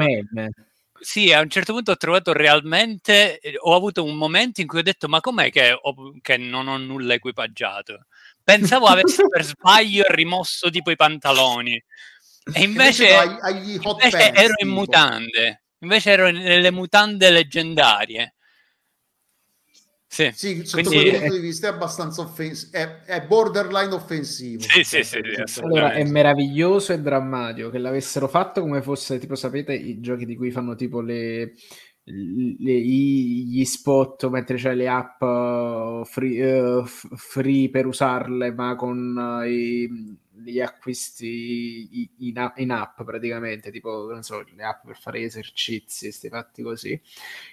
sì, a un certo punto ho trovato realmente, eh, ho avuto un momento in cui ho detto, ma com'è che, ho, che non ho nulla equipaggiato? Pensavo avessi per sbaglio rimosso tipo i pantaloni E invece, invece, agli hot invece ero in mutande, invece ero nelle mutande leggendarie. Sì, sì sotto Quindi... quel punto di vista è abbastanza offensivo, è, è, borderline offensivo. Sì, sì, sì, sì allora è meraviglioso e drammatico che l'avessero fatto come fosse, tipo, sapete, i giochi di cui fanno tipo le, gli spot mentre c'è le app uh, free, uh, free, per usarle, ma con uh, i, gli acquisti in, in, app praticamente, tipo non so, le app per fare esercizi, questi fatti così.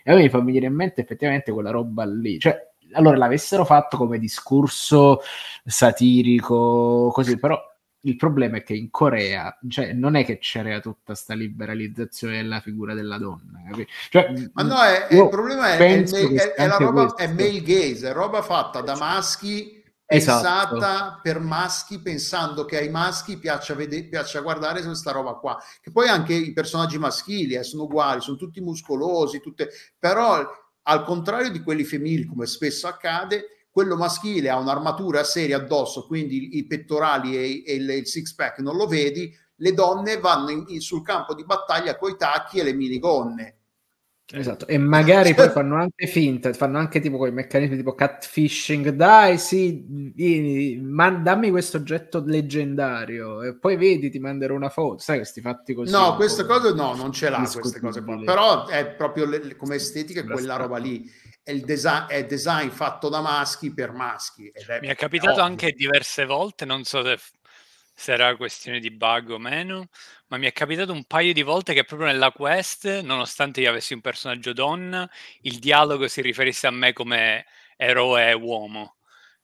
E a me mi fa venire in mente effettivamente quella roba lì, cioè allora l'avessero fatto come discorso satirico, così, però il problema è che in Corea cioè, non è che c'era tutta questa liberalizzazione della figura della donna. Cioè, Ma no, è, il problema è, è, è, è la roba, questo. è male gaze, è roba fatta da maschi pensata esatto. per maschi pensando che ai maschi piaccia, vede- piaccia guardare questa roba qua che poi anche i personaggi maschili eh, sono uguali sono tutti muscolosi tutte... però al contrario di quelli femminili come spesso accade quello maschile ha un'armatura seria addosso quindi i pettorali e, e il, six pack non lo vedi. Le donne vanno in, in, sul campo di battaglia coi tacchi e le minigonne. Esatto, e magari poi fanno anche finta, fanno anche tipo quei meccanismi tipo catfishing, dai sì, man- dammi questo oggetto leggendario e poi vedi ti manderò una foto, sai questi fatti così. No, queste cose no, non ce l'ha queste cose qua, però è proprio le, come estetica quella roba lì, è il design, è design fatto da maschi per maschi. È, Mi è capitato ovvio. anche diverse volte, non so se se era questione di bug o meno, ma mi è capitato un paio di volte che proprio nella quest, nonostante io avessi un personaggio donna, il dialogo si riferisse a me come eroe uomo.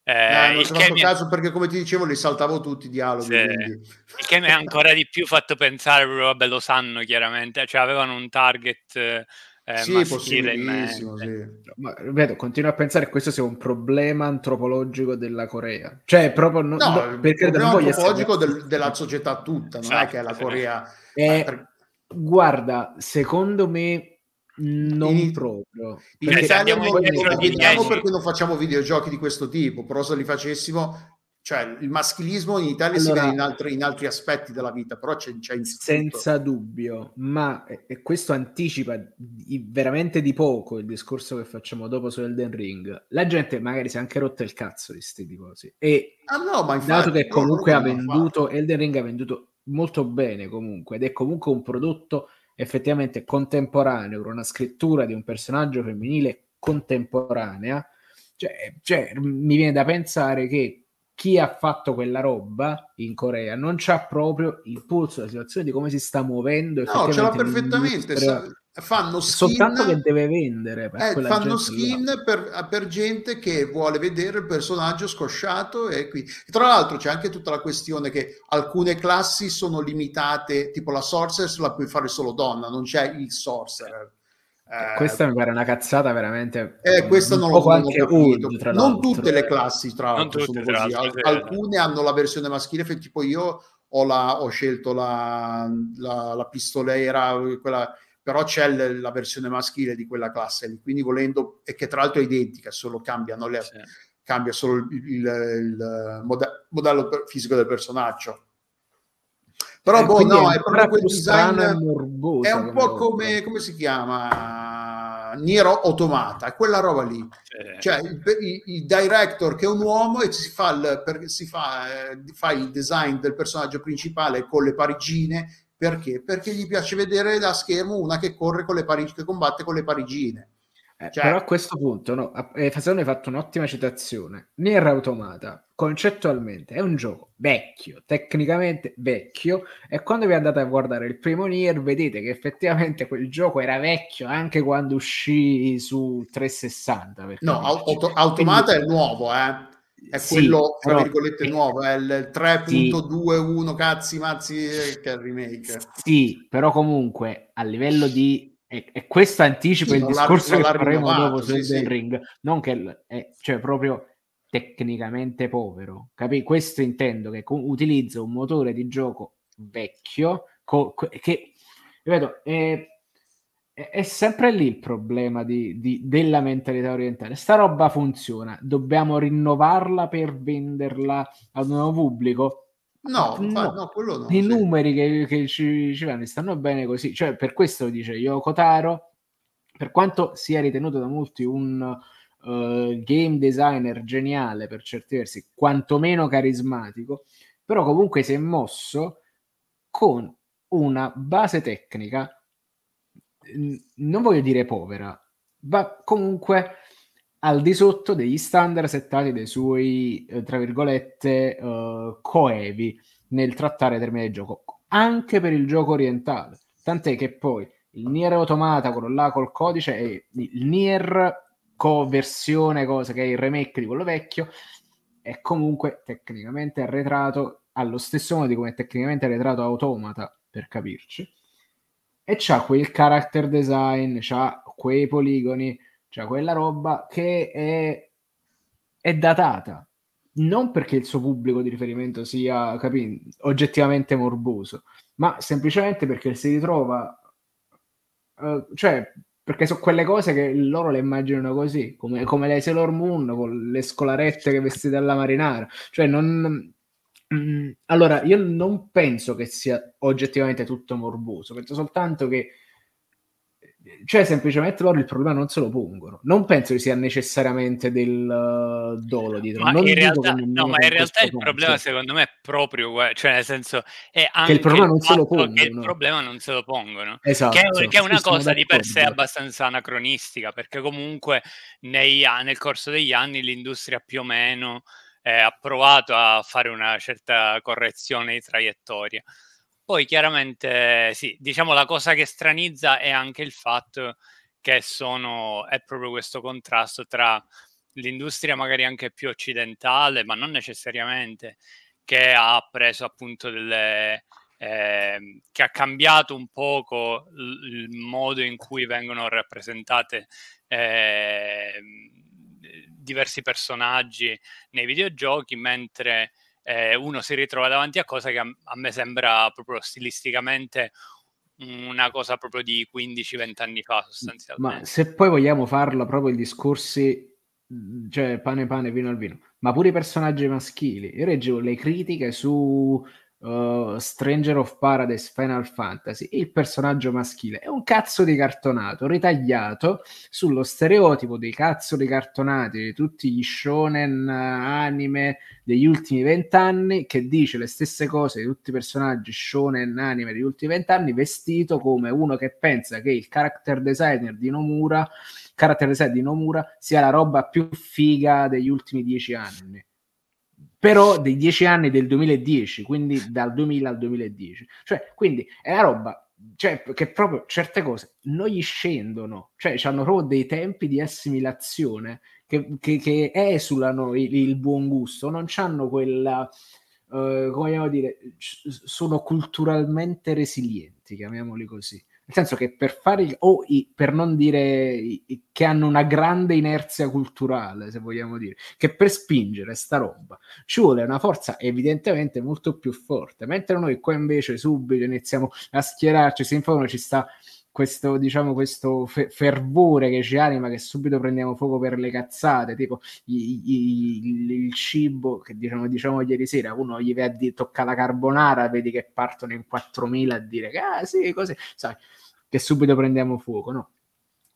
Eh, no, non ci fatto caso perché come ti dicevo li saltavo tutti i dialoghi. Sì. Il che mi ha ancora di più fatto pensare, vabbè lo sanno chiaramente, cioè avevano un target eh, sì, possibilissimo, sì. Ma vedo, continuo a pensare che questo sia un problema antropologico della Corea. Cioè, proprio no, no perché un problema antropologico essere... del, della società tutta, non esatto, è che la Corea... Eh, per... Guarda, secondo me non in, proprio. In Italia non, non, perché non facciamo videogiochi di questo tipo, però se li facessimo cioè il maschilismo in Italia allora, si vede in altri, in altri, aspetti della vita, però c'è, c'è in senza dubbio, ma e questo anticipa di, veramente di poco il discorso che facciamo dopo su Elden Ring. La gente magari si è anche rotta il cazzo di questi cose e ah no, ma infatti, dato che comunque ha venduto Elden Ring ha venduto molto bene comunque ed è comunque un prodotto effettivamente contemporaneo con una scrittura di un personaggio femminile contemporanea. Cioè, cioè mi viene da pensare che chi ha fatto quella roba in Corea non c'ha proprio il polso della situazione di come si sta muovendo. No, ce l'ha perfettamente. Sa, fanno skin, soltanto che deve vendere. Eh, fanno skin per, per, gente che vuole vedere il personaggio scosciato. E qui. Tra l'altro, c'è anche tutta la questione che alcune classi sono limitate, tipo la Sorcerer la puoi fare solo donna, non c'è il Sorcerer eh, questa mi pare una cazzata veramente. Eh, questa non lo anche Old, Non tutte le classi, tra l'altro, sono così. Al- alcune hanno la versione maschile, tipo io ho, la, ho scelto la, la, la pistolera, quella, però c'è l- la versione maschile di quella classe lì, quindi volendo, e che tra l'altro è identica, solo cambiano le, sì. cambia solo il, il, il mode- modello fisico del personaggio. Però eh, boh, no, è proprio quel design morbosa, è un po' come, come si chiama Nier Automata, è quella roba lì. Eh. Cioè il, il, director che è un uomo e si fa il, per, si fa, eh, fa il design del personaggio principale con le parigine perché? Perché gli piace vedere da schermo una che corre con le parigine, che combatte con le parigine. Eh, cioè... Però a questo punto, no, eh, Fasone hai fatto un'ottima citazione. Nier Automata, concettualmente, è un gioco vecchio, tecnicamente vecchio, e quando vi andate a guardare il primo Nier vedete che effettivamente quel gioco era vecchio anche quando uscì su 360. No, auto- Automata Quindi... è nuovo, eh? È sì, quello, tra però, virgolette, nuovo, è il 3.21 sì. cazzi mazzi che è il remake. Sì, però comunque a livello di e, e questo anticipa sì, il discorso che faremo dopo su Elden sì, Ring, non che è cioè proprio tecnicamente povero, capi? Questo intendo che co- utilizza un motore di gioco vecchio co- co- che ripeto è, è, è, sempre lì il problema di, di, della mentalità orientale. Sta roba funziona, dobbiamo rinnovarla per venderla ad un nuovo pubblico No, no, no, quello no. I sì. numeri che, che ci, ci vanno stanno bene così. Cioè, per questo dice Yoko Taro, per quanto sia ritenuto da molti un uh, game designer geniale per certi versi, quantomeno carismatico, però comunque si è mosso con una base tecnica, non voglio dire povera, ma comunque al di sotto degli standard settati dai suoi, eh, tra virgolette, uh, coevi nel trattare termini di gioco, anche per il gioco orientale. Tant'è che poi il Nier Automata, quello là col codice, e il Nier co-versione, cosa che è il remake di quello vecchio, è comunque tecnicamente arretrato allo stesso modo di come è tecnicamente arretrato Automata, per capirci. E c'ha quel character design, c'ha quei poligoni, cioè quella roba che è, è datata, non perché il suo pubblico di riferimento sia capì, oggettivamente morboso, ma semplicemente perché si ritrova, uh, cioè perché sono quelle cose che loro le immaginano così, come, come le Sailor Moon con le scolarette che vestite alla marinara, cioè non... Mm, allora, io non penso che sia oggettivamente tutto morboso, penso soltanto che cioè semplicemente loro il problema non se lo pongono. Non penso che sia necessariamente del uh, dolo dietro. Ma non in realtà, no, ma in realtà il punto. problema secondo me è proprio, cioè nel senso è anche che il problema non se lo pongono. Che il problema non se lo pongono. Esatto. Che, che è una cosa di per sé abbastanza anacronistica, perché comunque nei, nel corso degli anni l'industria più o meno eh, ha provato a fare una certa correzione di traiettoria. Poi chiaramente sì, diciamo la cosa che stranizza è anche il fatto che sono, è proprio questo contrasto tra l'industria magari anche più occidentale, ma non necessariamente, che ha preso appunto delle... Eh, che ha cambiato un poco il, modo in cui vengono rappresentate eh, diversi personaggi nei videogiochi, mentre eh, uno si ritrova davanti a cose che a, a, me sembra proprio stilisticamente una cosa proprio di 15-20 anni fa sostanzialmente. Ma se poi vogliamo farlo proprio i discorsi, cioè pane pane, vino al vino, ma pure i personaggi maschili, io leggevo le critiche su uh, Stranger of Paradise Final Fantasy, il personaggio maschile è un cazzo di cartonato ritagliato sullo stereotipo dei cazzo di cartonati di tutti gli shonen anime degli ultimi vent'anni che dice le stesse cose di tutti i personaggi shonen anime degli ultimi vent'anni vestito come uno che pensa che il character designer di Nomura character design di Nomura sia la roba più figa degli ultimi dieci anni però dei dieci anni del 2010, quindi dal 2000 al 2010. Cioè, quindi è una roba cioè, che proprio certe cose non gli scendono, cioè hanno proprio dei tempi di assimilazione che, che, che esulano il, il, buon gusto, non hanno quella, uh, come vogliamo dire, sono culturalmente resilienti, chiamiamoli così. Nel senso che per fare, o i, per non dire che hanno una grande inerzia culturale, se vogliamo dire, che per spingere sta roba ci vuole una forza evidentemente molto più forte. Mentre noi qua invece subito iniziamo a schierarci, si informa, ci sta questo, diciamo, questo fe- fervore che ci anima, che subito prendiamo fuoco per le cazzate, tipo i, i, il cibo che diciamo, diciamo ieri sera, uno gli vede a tocca la carbonara, vedi che partono in 4000 a dire ah sì, così, sai, che subito prendiamo fuoco, no?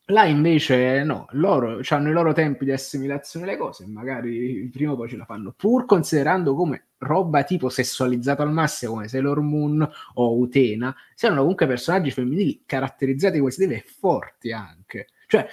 Là invece no, loro hanno i loro tempi di assimilazione delle cose, magari prima o poi ce la fanno, pur considerando come roba tipo sessualizzata al massimo come Sailor Moon o Utena, siano comunque personaggi femminili caratterizzati si deve e forti anche. Cioè,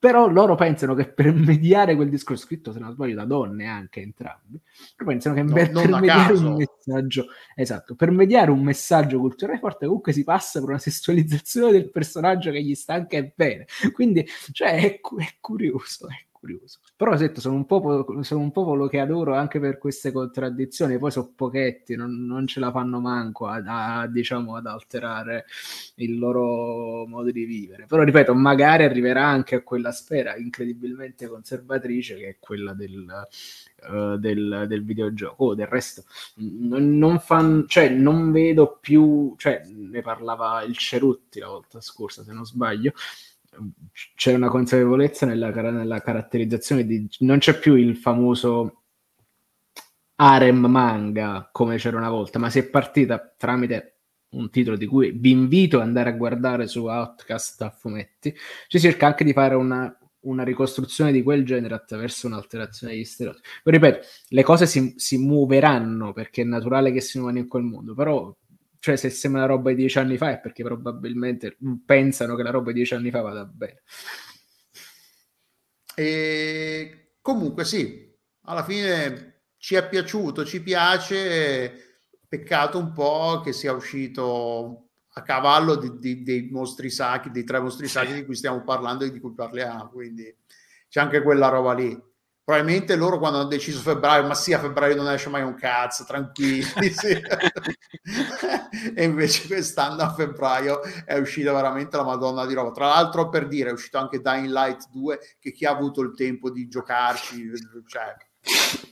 però loro pensano che per mediare quel discorso, scritto se non sbaglio da donne anche entrambi, pensano che no, per, per mediare un messaggio, esatto, per mediare un messaggio culturale forte comunque si passa per una sessualizzazione del personaggio che gli sta anche bene. Quindi, cioè, è, è curioso, è curioso. Però detto, sono un, popolo, sono un popolo che adoro anche per queste contraddizioni, poi sono pochetti, non, non ce la fanno manco a, a, diciamo, ad alterare il loro modo di vivere. Però ripeto, magari arriverà anche a quella sfera incredibilmente conservatrice che è quella del, uh, del, del videogioco. Oh, del resto, non, non, fan, cioè, non vedo più, cioè, ne parlava il Cerutti la volta scorsa, se non sbaglio c'è una consapevolezza nella, nella caratterizzazione di non c'è più il famoso harem manga come c'era una volta, ma si è partita tramite un titolo di cui vi invito ad andare a guardare su Outcast a fumetti. Ci cerca anche di fare una, una ricostruzione di quel genere attraverso un'alterazione degli stereotipi. Ripeto, le cose si, si muoveranno perché è naturale che si muovano in quel mondo, però cioè se sembra una roba di dieci anni fa è perché probabilmente pensano che la roba di dieci anni fa vada bene. E comunque sì, alla fine ci è piaciuto, ci piace, peccato un po' che sia uscito a cavallo di, di, dei mostri sacri, dei tre mostri sacri di cui stiamo parlando e di cui parliamo, quindi c'è anche quella roba lì probabilmente loro quando hanno deciso febbraio, ma sì, a febbraio non esce mai un cazzo, tranquilli. Sì. e invece quest'anno a febbraio è uscita veramente la Madonna di roba. Tra l'altro, per dire, è uscito anche Dying Light 2, che chi ha avuto il tempo di giocarci, cioè,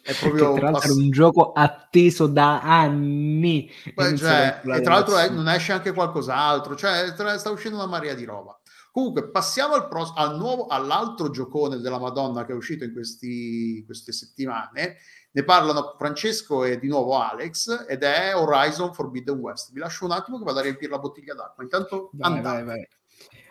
è proprio che tra l'altro pass- un gioco atteso da anni. Beh, cioè, e tra l'altro è, non esce anche qualcos'altro, cioè sta uscendo una marea di roba. Comunque, passiamo al, pros- al nuovo, all'altro giocone della Madonna che è uscito in questi, queste settimane. Ne parlano Francesco e di nuovo Alex ed è Horizon Forbidden West. Vi lascio un attimo che vado a riempire la bottiglia d'acqua. Intanto vai, vai, vai.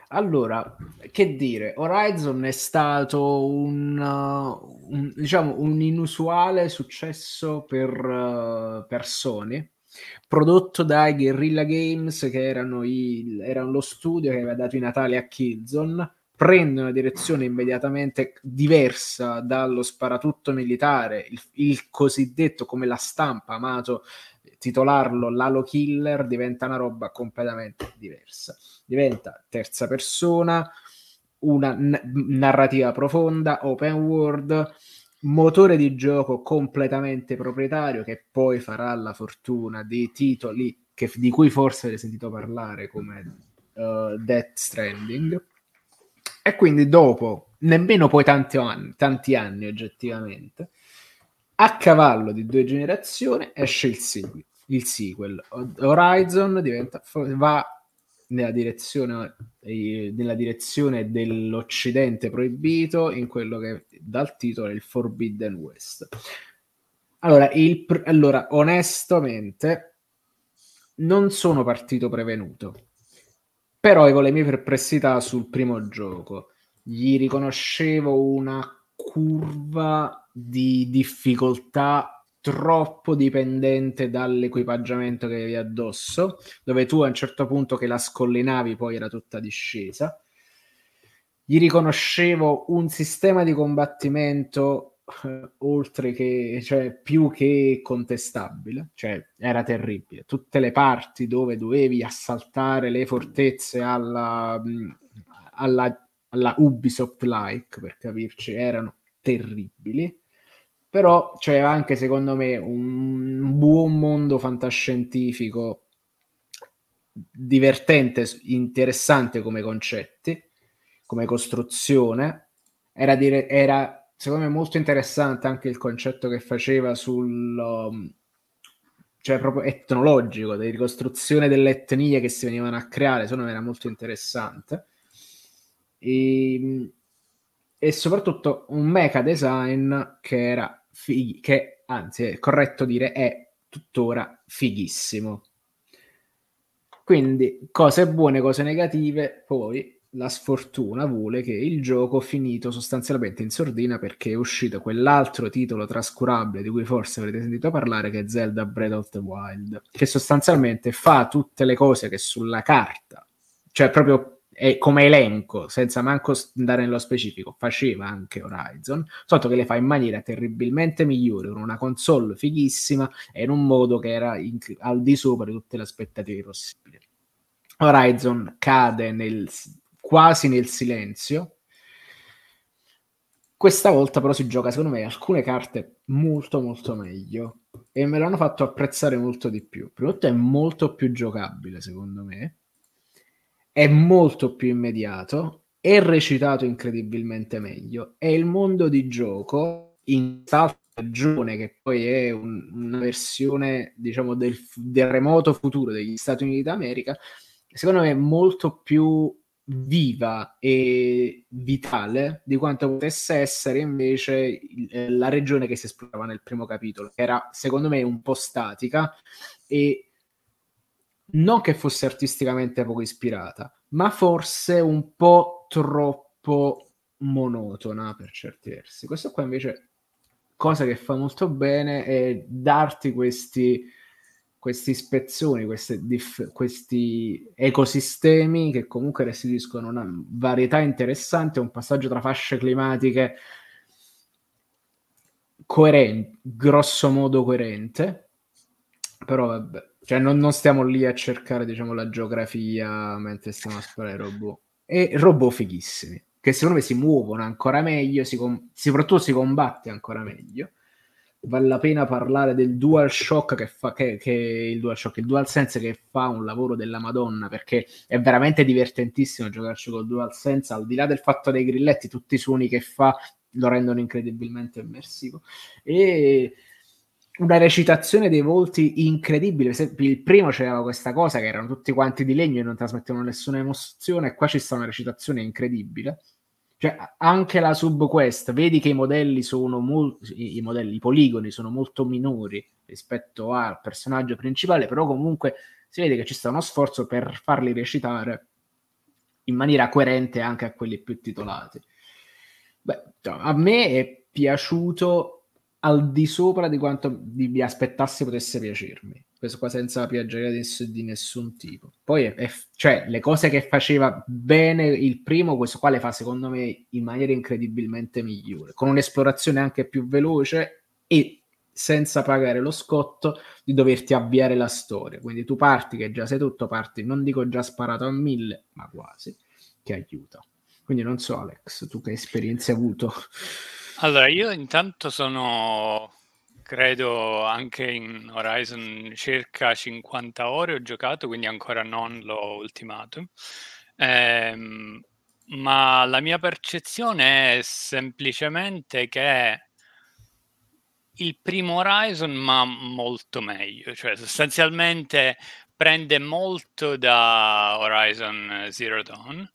Allora, che dire, Horizon è stato un, un, diciamo, un inusuale successo per, uh, per Sony prodotto dai Guerrilla Games, che erano, il, erano lo studio che aveva dato i Natali a Killzone, prende una direzione immediatamente diversa dallo sparatutto militare, il, il cosiddetto come la stampa amato titolarlo Lalo Killer, diventa una roba completamente diversa. Diventa terza persona, una n- narrativa profonda, open world, motore di gioco completamente proprietario che poi farà la fortuna dei titoli che, di cui forse avete sentito parlare come uh, Death Stranding e quindi dopo nemmeno poi tanti anni, tanti anni oggettivamente a cavallo di due generazioni esce il sequel, il sequel. Horizon diventa, va nella direzione, nella direzione dell'Occidente proibito in quello che dal titolo è il Forbidden West. Allora, il, allora, onestamente, non sono partito prevenuto, però con le mie perplessità sul primo gioco gli riconoscevo una curva di difficoltà troppo dipendente dall'equipaggiamento che avevi addosso, dove tu a un certo punto che la scollinavi poi era tutta discesa. Gli riconoscevo un sistema di combattimento eh, oltre che, cioè più che contestabile, cioè era terribile. Tutte le parti dove dovevi assaltare le fortezze alla, alla, alla Ubisoft-like, per capirci, erano terribili però c'è anche secondo me un buon mondo fantascientifico divertente, interessante come concetti, come costruzione. Era, dire, era secondo me molto interessante anche il concetto che faceva sul um, cioè proprio etnologico, di ricostruzione delle etnie che si venivano a creare, secondo me era molto interessante. E, e soprattutto un mecha design che era fighi, che anzi è corretto dire è tuttora fighissimo. Quindi cose buone, cose negative, poi la sfortuna vuole che il gioco finito sostanzialmente in sordina perché è uscito quell'altro titolo trascurabile di cui forse avrete sentito parlare che è Zelda Breath of the Wild, che sostanzialmente fa tutte le cose che sulla carta, cioè proprio e come elenco, senza manco andare nello specifico, faceva anche Horizon, sotto che le fa in maniera terribilmente migliore, con una console fighissima e in un modo che era in, al di sopra di tutte le aspettative possibili. Horizon cade nel, quasi nel silenzio. Questa volta però si gioca, secondo me, alcune carte molto molto meglio e me l'hanno fatto apprezzare molto di più. Di tutto è molto più giocabile, secondo me è molto più immediato, è recitato incredibilmente meglio e il mondo di gioco in questa stagione che poi è un, una versione diciamo del, del, remoto futuro degli Stati Uniti d'America secondo me è molto più viva e vitale di quanto potesse essere invece la regione che si esplorava nel primo capitolo, che era secondo me un po' statica e non che fosse artisticamente poco ispirata, ma forse un po' troppo monotona per certi versi. Questo qua invece, cosa che fa molto bene è darti questi questi spezzoni, dif- questi ecosistemi che comunque restituiscono una varietà interessante, un passaggio tra fasce climatiche coerente, grosso modo coerente, però vabbè, cioè non, non, stiamo lì a cercare diciamo la geografia mentre stiamo a esplorare robot. E robot fighissimi, che secondo me si muovono ancora meglio, si com- soprattutto si combatte ancora meglio vale la pena parlare del DualShock che fa che, che il DualShock, il DualSense che fa un lavoro della Madonna perché è veramente divertentissimo giocarci col DualSense al di là del fatto dei grilletti tutti i suoni che fa lo rendono incredibilmente immersivo e una recitazione dei volti incredibile. Il primo c'era questa cosa che erano tutti quanti di legno e non trasmettevano nessuna emozione, e qua ci sta una recitazione incredibile. Cioè, anche la subquest, vedi che i modelli sono molto, i, modelli, i poligoni sono molto minori rispetto al personaggio principale, però comunque si vede che ci sta uno sforzo per farli recitare in maniera coerente anche a quelli più titolati. Beh, a me è piaciuto al di sopra di quanto vi aspettassi potesse piacermi questo qua senza piaggeria di, di, nessun tipo. Poi, è, è, cioè, le cose che faceva bene il primo, questo qua le fa secondo me in maniera incredibilmente migliore, con un'esplorazione anche più veloce e senza pagare lo scotto di doverti avviare la storia. Quindi tu parti che già sei tutto, parti, non dico già sparato a mille, ma quasi, che aiuta. Quindi non so Alex, tu che esperienze hai avuto? Allora, io intanto sono credo anche in Horizon circa 50 ore ho giocato, quindi ancora non l'ho ultimato. Eh, ma la mia percezione è semplicemente che il primo Horizon, ma molto meglio, cioè sostanzialmente prende molto da Horizon Zero Dawn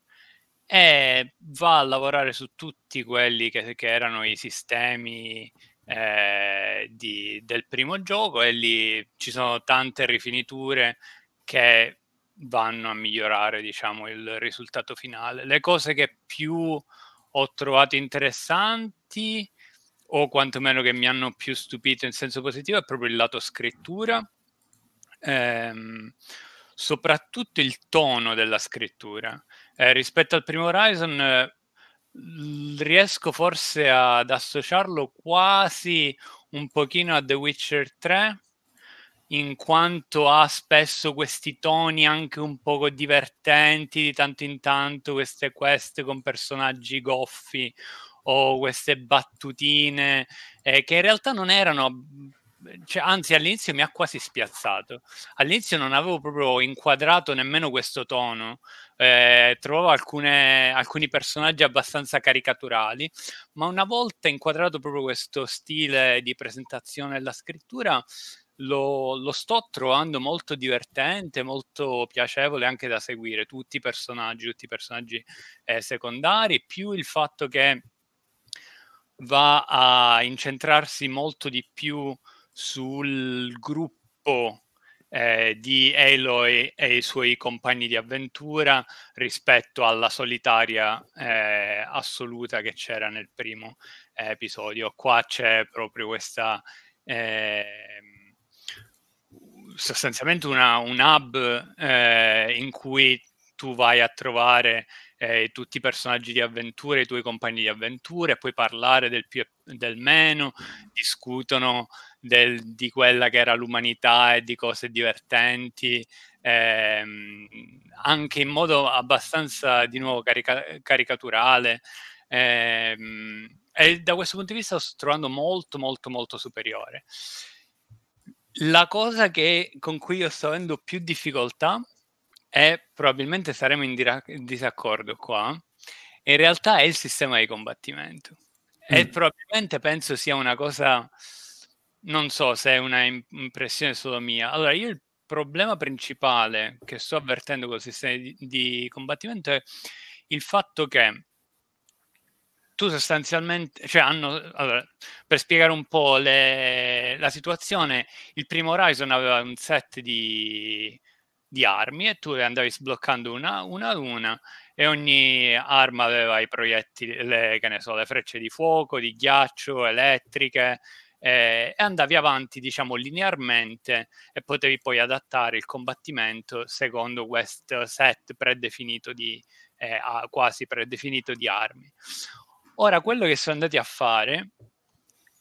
e va a lavorare su tutti quelli che, che erano i sistemi eh, di, del primo gioco e lì ci sono tante rifiniture che vanno a migliorare diciamo il risultato finale. Le cose che più ho trovato interessanti o quantomeno che mi hanno più stupito in senso positivo è proprio il lato scrittura ehm, soprattutto il tono della scrittura eh, rispetto al primo Horizon eh, riesco forse ad associarlo quasi un pochino a The Witcher 3 in quanto ha spesso questi toni anche un poco divertenti di tanto in tanto, queste quest con personaggi goffi o queste battutine eh, che in realtà non erano cioè, anzi all'inizio mi ha quasi spiazzato. All'inizio non avevo proprio inquadrato nemmeno questo tono, eh, trovavo alcune, alcuni personaggi abbastanza caricaturali, ma una volta inquadrato proprio questo stile di presentazione della scrittura, lo, lo, sto trovando molto divertente, molto piacevole anche da seguire. Tutti i personaggi, tutti i personaggi eh, secondari, più il fatto che va a incentrarsi molto di più sul gruppo eh, di Aloy e i suoi compagni di avventura rispetto alla solitaria eh, assoluta che c'era nel primo eh, episodio. Qua c'è proprio questa ehm, sostanzialmente una, un hub eh, in cui tu vai a trovare eh, tutti i personaggi di avventura, i tuoi compagni di avventura, e puoi parlare del più e del meno, discutono del, di quella che era l'umanità e di cose divertenti, ehm, anche in modo abbastanza di nuovo carica- caricaturale. Ehm, e da questo punto di vista lo sto trovando molto molto molto superiore. La cosa che, con cui io sto avendo più difficoltà e probabilmente saremo in, dira- in disaccordo qua, in realtà è il sistema di combattimento. Mm. E probabilmente penso sia una cosa non so se è una impressione solo mia. Allora, io il problema principale che sto avvertendo con il sistema di, di combattimento è il fatto che tu sostanzialmente, cioè hanno, allora, per spiegare un po' le, la situazione, il primo Horizon aveva un set di, di armi e tu le andavi sbloccando una, una ad una e ogni arma aveva i proiettili, le, che ne so, le frecce di fuoco, di ghiaccio, elettriche eh, e andavi avanti, diciamo, linearmente e potevi poi adattare il combattimento secondo questo set predefinito di, eh, quasi predefinito di armi. Ora, quello che sono andati a fare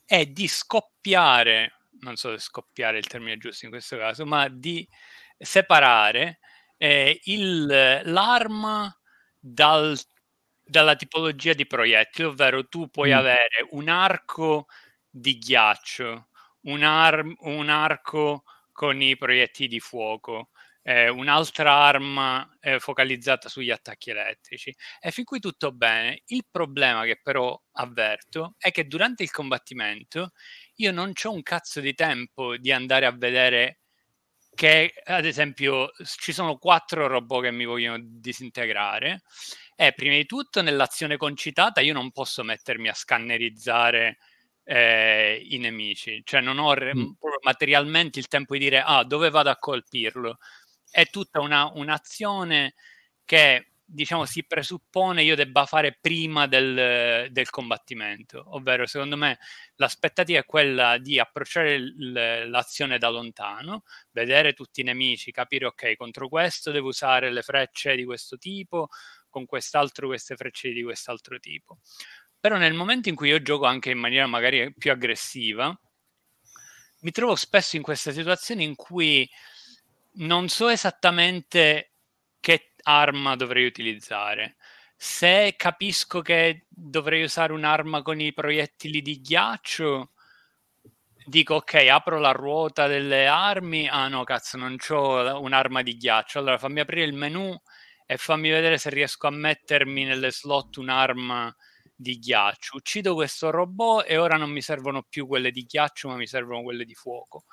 è di scoppiare, non so se scoppiare è il termine giusto in questo caso, ma di separare eh, il, l'arma dal, dalla tipologia di proiettili, ovvero tu puoi mm. avere un arco di ghiaccio, un, ar- un arco con i proiettili di fuoco, eh, un'altra arma eh, focalizzata sugli attacchi elettrici. E fin qui tutto bene. Il problema che però avverto è che durante il combattimento io non ho un cazzo di tempo di andare a vedere che ad esempio ci sono quattro robot che mi vogliono disintegrare. E prima di tutto nell'azione concitata io non posso mettermi a scannerizzare eh, i nemici, cioè non ho re- mm. materialmente il tempo di dire ah dove vado a colpirlo, è tutta una, un'azione che diciamo si presuppone io debba fare prima del, del, combattimento, ovvero secondo me l'aspettativa è quella di approcciare l, l'azione da lontano, vedere tutti i nemici, capire ok contro questo devo usare le frecce di questo tipo, con quest'altro queste frecce di quest'altro tipo. Però nel momento in cui io gioco anche in maniera magari più aggressiva, mi trovo spesso in questa situazione in cui non so esattamente che arma dovrei utilizzare. Se capisco che dovrei usare un'arma con i proiettili di ghiaccio, dico ok, apro la ruota delle armi. Ah no, cazzo, non ho un'arma di ghiaccio. Allora fammi aprire il menu e fammi vedere se riesco a mettermi nelle slot un'arma di ghiaccio. Uccido questo robot e ora non mi servono più quelle di ghiaccio, ma mi servono quelle di fuoco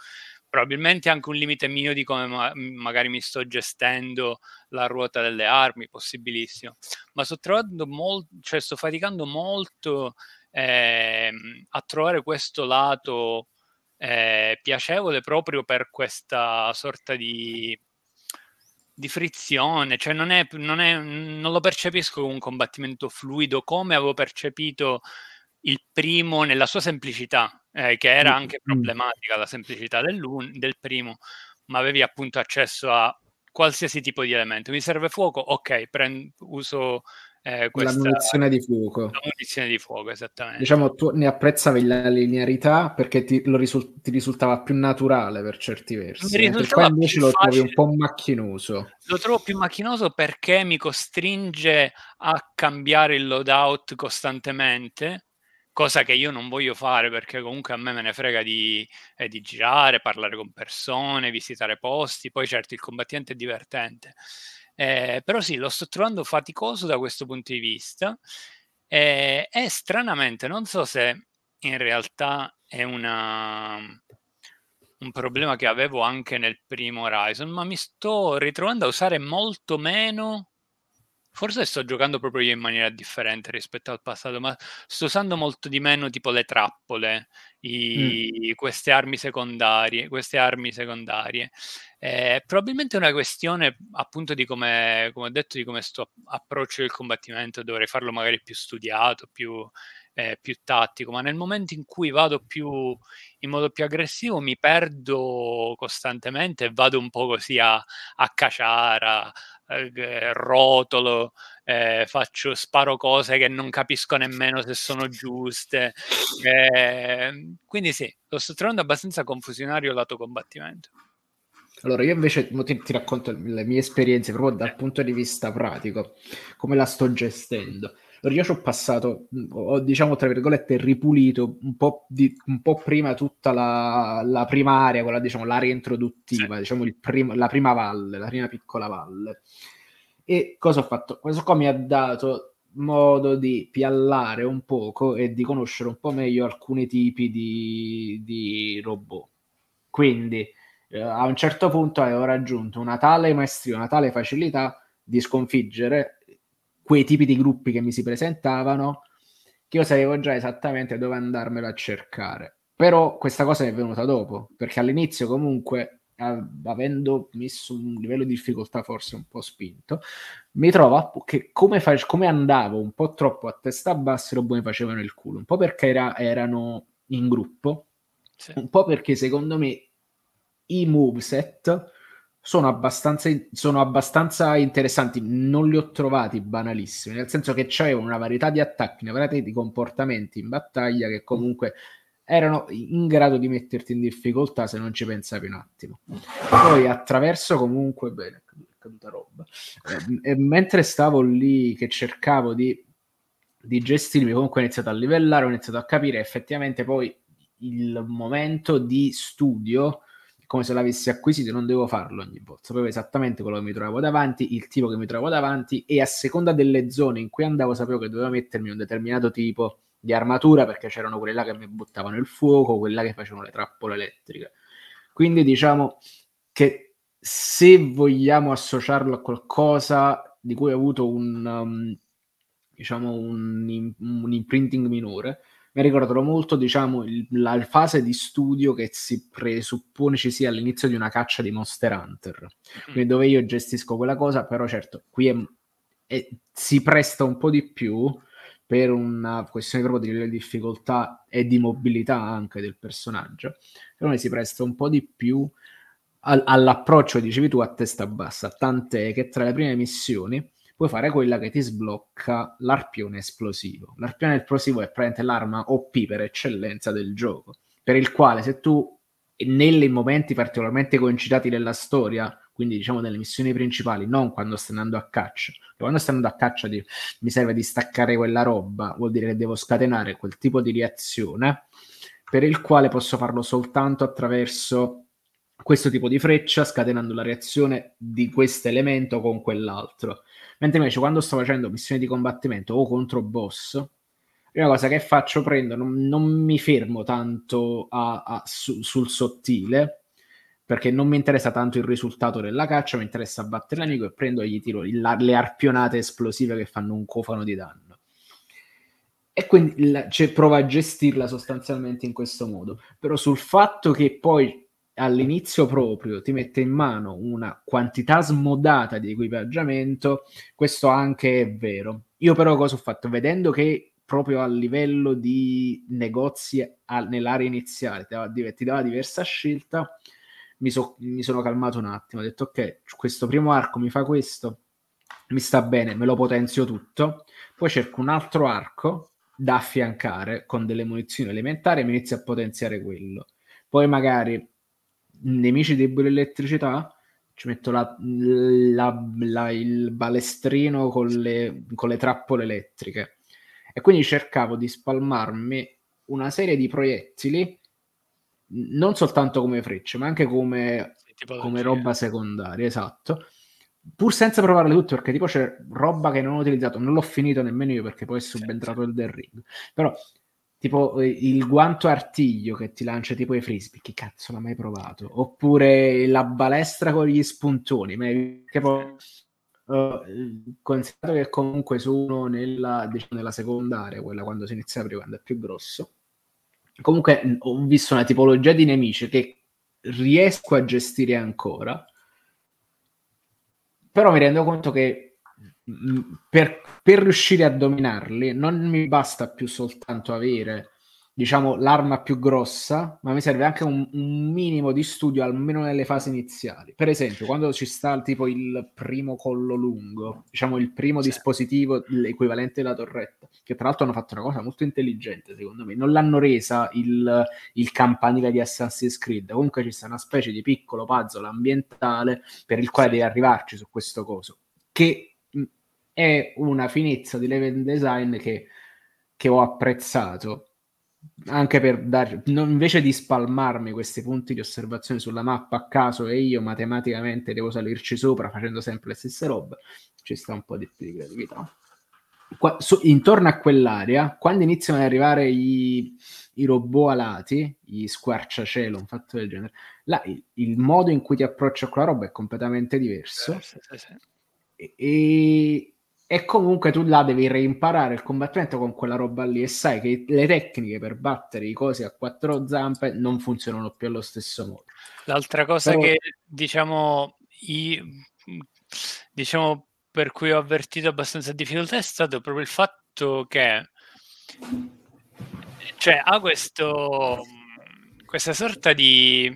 probabilmente anche un limite mio di come ma- magari mi sto gestendo la ruota delle armi, possibilissimo, ma sto trovando molto, cioè sto faticando molto eh, a trovare questo lato eh, piacevole proprio per questa sorta di, di frizione, cioè non, è, non, è, non lo percepisco come un combattimento fluido come avevo percepito il primo nella sua semplicità, eh, che era anche problematica la semplicità del primo, ma avevi appunto accesso a qualsiasi tipo di elemento. Mi serve fuoco? Ok, prendo, uso eh, questa, la munizione di fuoco. La munizione di fuoco, esattamente. Diciamo, tu ne apprezzavi la linearità perché ti, risul- ti risultava più naturale per certi versi. Mi qua invece lo trovi un po' macchinoso. Lo trovo più macchinoso perché mi costringe a cambiare il loadout costantemente cosa che io non voglio fare perché comunque a me me ne frega di, eh, di girare, parlare con persone, visitare posti, poi certo il combattente è divertente. Eh, però sì, lo sto trovando faticoso da questo punto di vista eh, e stranamente non so se in realtà è una, un problema che avevo anche nel primo Horizon, ma mi sto ritrovando a usare molto meno Forse sto giocando proprio io in maniera differente rispetto al passato, ma sto usando molto di meno tipo le trappole, i, mm. queste armi secondarie, queste armi secondarie. Eh, probabilmente è una questione appunto di come, come ho detto, di come sto approccio il combattimento, dovrei farlo magari più studiato, più, eh, più tattico, ma nel momento in cui vado più in modo più aggressivo mi perdo costantemente e vado un po' così a, a caciara, eh, rotolo, eh, faccio, sparo cose che non capisco nemmeno se sono giuste. Eh, quindi sì, lo sto trovando abbastanza confusionario lato combattimento. Allora, io invece ti, ti, racconto le mie esperienze proprio dal punto di vista pratico, come la sto gestendo. Io ci ho passato, ho diciamo tra virgolette ripulito un po', di, un po prima tutta la, la prima area, quella diciamo l'area introduttiva, sì. diciamo prim- la prima valle, la prima piccola valle. E cosa ho fatto? Questo qua mi ha dato modo di piallare un poco e di conoscere un po' meglio alcuni tipi di, di robot. Quindi eh, a un certo punto avevo raggiunto una tale maestria, una tale facilità di sconfiggere quei tipi di gruppi che mi si presentavano, che io sapevo già esattamente dove andarmelo a cercare. Però questa cosa è venuta dopo, perché all'inizio comunque, avendo messo un livello di difficoltà forse un po' spinto, mi trovo che come, fa- come andavo un po' troppo a testa bassa, i robot mi facevano il culo, un po' perché era- erano in gruppo, sì. un po' perché secondo me i moveset sono abbastanza, sono abbastanza interessanti, non li ho trovati banalissimi, nel senso che c'avevano una varietà di attacchi, una varietà di comportamenti in battaglia che comunque erano in grado di metterti in difficoltà se non ci pensavi un attimo. Poi attraverso comunque, bene, caduta roba, eh, mentre stavo lì che cercavo di, di gestirmi, comunque ho iniziato a livellare, ho iniziato a capire effettivamente poi il momento di studio come se l'avessi acquisito, non devo farlo ogni volta. Sapevo esattamente quello che mi trovavo davanti, il tipo che mi trovavo davanti e a seconda delle zone in cui andavo sapevo che dovevo mettermi un determinato tipo di armatura perché c'erano quelle là che mi buttavano il fuoco, quelle là che facevano le trappole elettriche. Quindi diciamo che se vogliamo associarlo a qualcosa di cui ho avuto un, um, diciamo un, un imprinting minore, mi ricordano molto, diciamo, il, la fase di studio che si presuppone ci sia all'inizio di una caccia di Monster Hunter, mm. quindi dove io gestisco quella cosa, però certo, qui è, è, si presta un po' di più per una questione proprio di difficoltà e di mobilità anche del personaggio, però si presta un po' di più al, all'approccio, dicevi tu, a testa bassa, tant'è che tra le prime missioni puoi fare quella che ti sblocca l'arpione esplosivo. L'arpione esplosivo è praticamente l'arma OP per eccellenza del gioco, per il quale se tu nei momenti particolarmente coincidati della storia, quindi diciamo nelle missioni principali, non quando stai andando a caccia, quando stai andando a caccia di, mi serve di staccare quella roba, vuol dire che devo scatenare quel tipo di reazione, per il quale posso farlo soltanto attraverso questo tipo di freccia, scatenando la reazione di questo elemento con quell'altro. Mentre invece quando sto facendo missioni di combattimento o contro boss, una cosa che faccio, prendo, non, non mi fermo tanto a, a, su, sul sottile, perché non mi interessa tanto il risultato della caccia, mi interessa battere l'amico e prendo e gli tiro il, le arpionate esplosive che fanno un cofano di danno. E quindi la, cioè, provo a gestirla sostanzialmente in questo modo. Però sul fatto che poi all'inizio proprio ti mette in mano una quantità smodata di equipaggiamento, questo anche è vero. Io però cosa ho fatto? Vedendo che proprio a livello di negozi a, nell'area iniziale ti dava, ti dava diversa scelta, mi, so, mi sono calmato un attimo, ho detto ok, questo primo arco mi fa questo, mi sta bene, me lo potenzio tutto, poi cerco un altro arco da affiancare con delle munizioni elementari e mi inizio a potenziare quello. Poi magari nemici deboli elettricità, ci metto la, la, la, il balestrino con le, con le trappole elettriche. E quindi cercavo di spalmarmi una serie di proiettili, non soltanto come frecce, ma anche come, come roba secondaria, esatto. Pur senza provarle tutte, perché tipo c'è roba che non ho utilizzato, non l'ho finito nemmeno io perché poi è subentrato il del ring. Però tipo eh, il guanto artiglio che ti lancia tipo i frisbee, chi cazzo l'ha mai provato? Oppure la balestra con gli spuntoni, che poi uh, considerato che comunque sono nella, diciamo, nella secondaria, quella quando si inizia a aprire, quando è più grosso. Comunque ho visto una tipologia di nemici che riesco a gestire ancora, però mi rendo conto che per, per, riuscire a dominarli non mi basta più soltanto avere diciamo l'arma più grossa ma mi serve anche un, un, minimo di studio almeno nelle fasi iniziali per esempio quando ci sta tipo il primo collo lungo diciamo il primo sì. dispositivo l'equivalente della torretta che tra l'altro hanno fatto una cosa molto intelligente secondo me non l'hanno resa il, il campanile di Assassin's Creed comunque ci sta una specie di piccolo puzzle ambientale per il quale sì. devi arrivarci su questo coso che è una finezza di level design che, che ho apprezzato anche per dare invece di spalmarmi questi punti di osservazione sulla mappa a caso e io matematicamente devo salirci sopra facendo sempre le stesse robe ci sta un po' di più di creatività Qua, su, intorno a quell'area quando iniziano ad arrivare i, i robot alati i squarciacielo un fatto del genere là, il, il, modo in cui ti approcci a quella roba è completamente diverso sì, sì, sì. E, E comunque tu là devi reimparare il combattimento con quella roba lì e sai che le tecniche per battere i cosi a quattro zampe non funzionano più allo stesso modo. L'altra cosa Però... che diciamo, i, diciamo per cui ho avvertito abbastanza difficoltà è stato proprio il fatto che cioè ha questo questa sorta di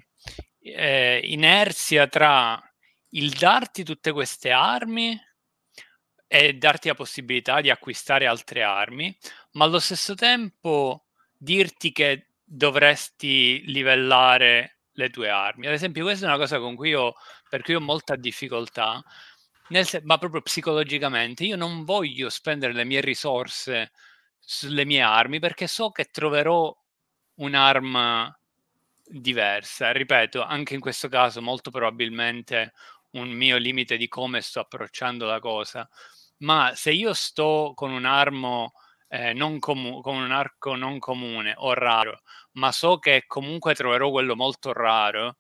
eh, inerzia tra il darti tutte queste armi e darti la possibilità di acquistare altre armi, ma allo stesso tempo dirti che dovresti livellare le tue armi. Ad esempio, questa è una cosa con cui io, per cui ho molta difficoltà, se- ma proprio psicologicamente. Io non voglio spendere le mie risorse sulle mie armi perché so che troverò un'arma diversa. Ripeto, anche in questo caso molto probabilmente un mio limite di come sto approcciando la cosa ma se io sto con un armo eh, non comu- con un arco non comune o raro, ma so che comunque troverò quello molto raro,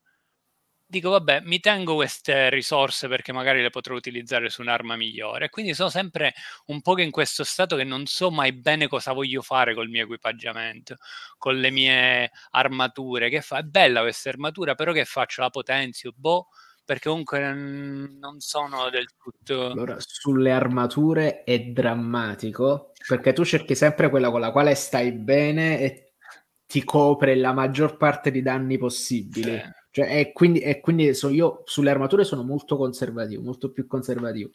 dico vabbè, mi tengo queste risorse perché magari le potrò utilizzare su un'arma migliore. Quindi sono sempre un po' in questo stato che non so mai bene cosa voglio fare col mio equipaggiamento, con le mie armature. Che fa? È bella questa armatura, però che faccio? La potenzio? Boh perché comunque non sono del tutto... Allora, sulle armature è drammatico, perché tu cerchi sempre quella con la quale stai bene e ti copre la maggior parte di danni possibili. Sì. Cioè, e quindi, e quindi so, io sulle armature sono molto conservativo, molto più conservativo.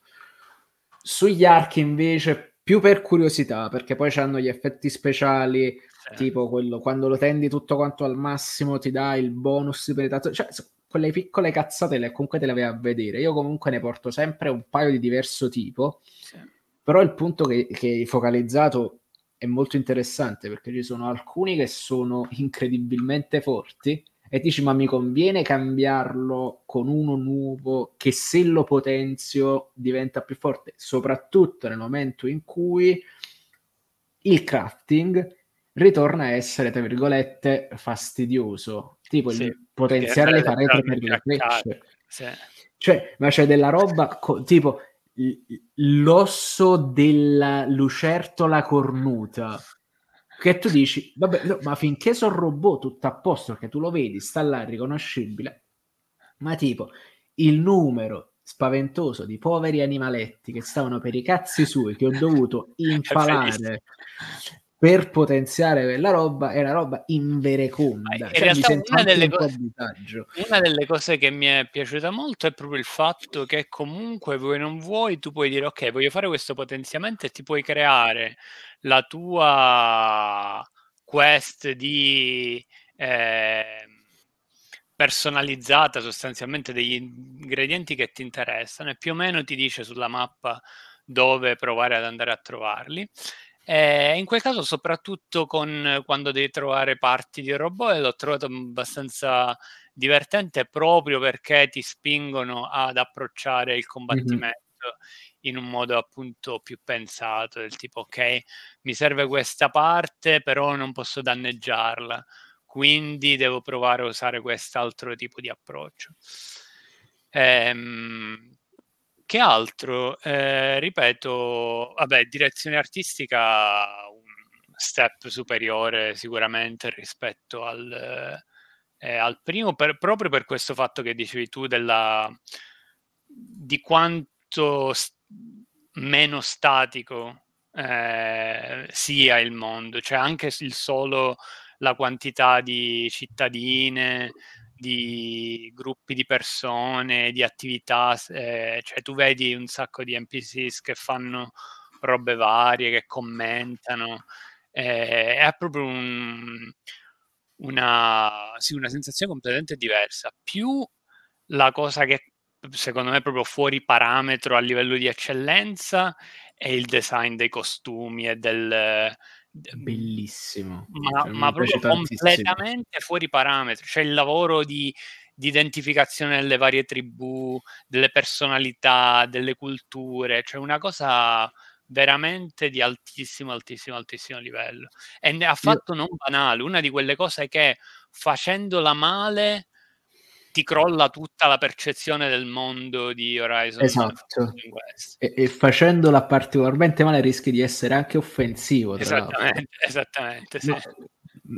Sugli archi invece più per curiosità, perché poi hanno gli effetti speciali, sì. tipo quello quando lo tendi tutto quanto al massimo ti dà il bonus di penetrazione. Cioè, quelle piccole cazzate le, comunque te le vai a vedere. Io comunque ne porto sempre un paio di diverso tipo, sì. però il punto che, che hai focalizzato è molto interessante perché ci sono alcuni che sono incredibilmente forti e dici ma mi conviene cambiarlo con uno nuovo che se lo potenzio diventa più forte, soprattutto nel momento in cui il crafting ritorna a essere, tra virgolette, fastidioso. Tipo sì, il potenziare le pareti per le frecce. Sì. Cioè, ma c'è della roba co- tipo l'osso della lucertola cornuta che tu dici, vabbè, no, ma finché sono robot tutto a posto, perché tu lo vedi, sta là riconoscibile, ma tipo il numero spaventoso di poveri animaletti che stavano per i cazzi suoi, che ho dovuto impalare per potenziare quella roba è una roba invereconda. In cioè, realtà una delle, co- una delle, cose che mi è piaciuta molto è proprio il fatto che comunque vuoi non vuoi, tu puoi dire ok, voglio fare questo potenziamento e ti puoi creare la tua quest di eh, personalizzata sostanzialmente degli ingredienti che ti interessano e più o meno ti dice sulla mappa dove provare ad andare a trovarli eh, in quel caso, soprattutto con, quando devi trovare parti di robot, l'ho trovato abbastanza divertente proprio perché ti spingono ad approcciare il combattimento mm-hmm. in un modo appunto più pensato, del tipo ok, mi serve questa parte, però non posso danneggiarla, quindi devo provare a usare quest'altro tipo di approccio. Ehm, che altro? Eh, ripeto, vabbè, direzione artistica un step superiore sicuramente rispetto al, eh, al primo, per, proprio per questo fatto che dicevi tu della, di quanto st- meno statico eh, sia il mondo, cioè anche il solo la quantità di cittadine, di gruppi di persone, di attività, eh, cioè tu vedi un sacco di NPCs che fanno robe varie, che commentano, eh, è proprio un, una, sì, una sensazione completamente diversa. Più la cosa che secondo me è proprio fuori parametro a livello di eccellenza è il design dei costumi e del, Bellissimo. Ma, cioè, ma proprio completamente fuori parametri. Cioè il lavoro di, di, identificazione delle varie tribù, delle personalità, delle culture, cioè una cosa veramente di altissimo, altissimo, altissimo livello. E ne ha fatto non banale, una di quelle cose che facendola male ti crolla tutta la percezione del mondo di Horizon. Esatto. E, e facendola particolarmente male rischi di essere anche offensivo. Esattamente, esattamente. Sì. Ma,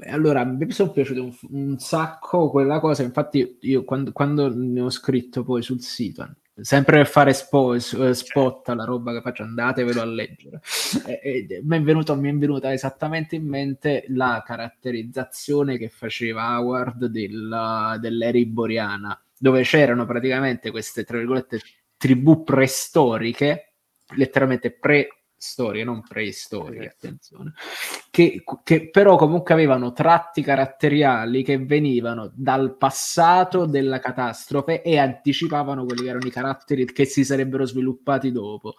allora, mi sono piaciuto un, un, sacco quella cosa, infatti io quando, quando, ne ho scritto poi sul sito, sempre per fare spo, eh, spot alla roba che faccio, andatevelo a leggere, e, e, mi, è venuto, mi è venuta esattamente in mente la caratterizzazione che faceva Howard della, dell'Eri Boreana, dove c'erano praticamente queste, tra virgolette, tribù preistoriche, letteralmente pre storie, non preistorie, attenzione, che, che, però comunque avevano tratti caratteriali che venivano dal passato della catastrofe e anticipavano quelli che erano i caratteri che si sarebbero sviluppati dopo.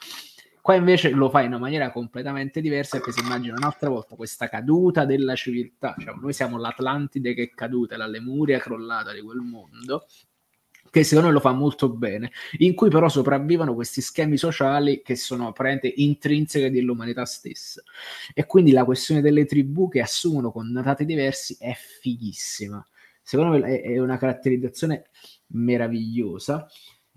Qua invece lo fa in una maniera completamente diversa perché si immagina un'altra volta questa caduta della civiltà, cioè, noi siamo l'Atlantide che è caduta, la Lemuria crollata di quel mondo che secondo me lo fa molto bene, in cui però sopravvivono questi schemi sociali che sono apparentemente intrinseche dell'umanità stessa. E quindi la questione delle tribù che assumono connotati diversi è fighissima. Secondo me è una caratterizzazione meravigliosa.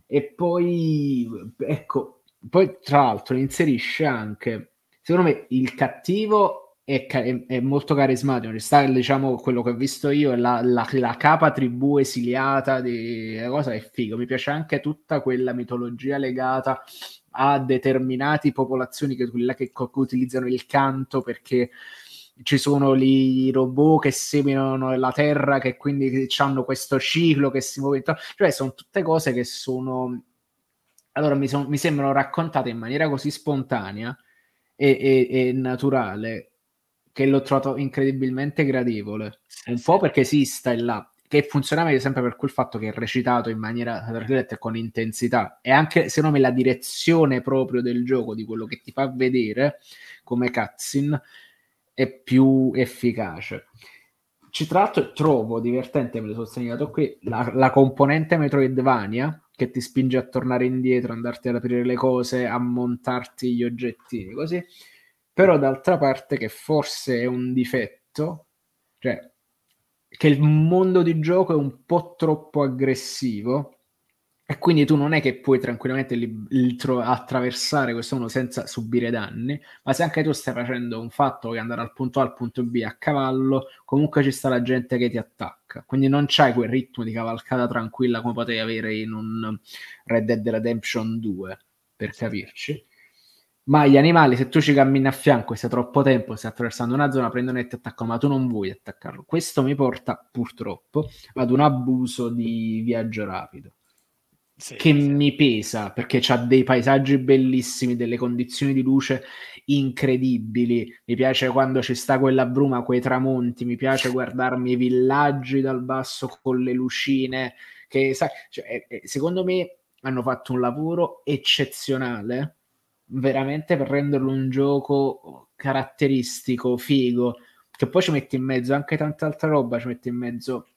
E poi, ecco, poi tra l'altro inserisce anche, secondo me, il cattivo è, è, è, molto carismatico. Sta, diciamo, quello che ho visto io la, la, la capa tribù esiliata di cosa è figo. Mi piace anche tutta quella mitologia legata a determinate popolazioni che, che, che utilizzano il canto perché ci sono i robot che seminano la terra, che quindi hanno questo ciclo che si muove. Cioè, sono tutte cose che sono. Allora, mi, son, mi sembrano raccontate in maniera così spontanea e, e, e naturale che l'ho trovato incredibilmente gradevole. Un po' perché esista e là, che funzionava sempre per quel fatto che è recitato in maniera con intensità e anche secondo me la direzione proprio del gioco di quello che ti fa vedere come cutscene è più efficace. Ci tra l'altro trovo divertente, me lo sono segnato qui, la, la componente Metroidvania che ti spinge a tornare indietro, andarti ad aprire le cose, a montarti gli oggettini, così però d'altra parte che forse è un difetto, cioè che il mondo di gioco è un po' troppo aggressivo e quindi tu non è che puoi tranquillamente li, li tro- attraversare questo mondo senza subire danni, ma se anche tu stai facendo un fatto che andare dal punto A al punto B a cavallo, comunque ci sta la gente che ti attacca, quindi non c'hai quel ritmo di cavalcata tranquilla come potevi avere in un Red Dead Redemption 2, per capirci ma gli animali, se tu ci cammini a fianco e stai troppo tempo, stai attraversando una zona, prendono e ti attaccano, ma tu non vuoi attaccarlo. Questo mi porta purtroppo ad un abuso di viaggio rapido. Sì, che sì. mi pesa perché ha dei paesaggi bellissimi, delle condizioni di luce incredibili. Mi piace quando ci sta quella bruma, quei tramonti. Mi piace guardarmi i villaggi dal basso con le lucine. Che sai, cioè, secondo me hanno fatto un lavoro eccezionale veramente per renderlo un gioco caratteristico, figo, che poi ci metti in mezzo anche tanta altra roba, ci metti in mezzo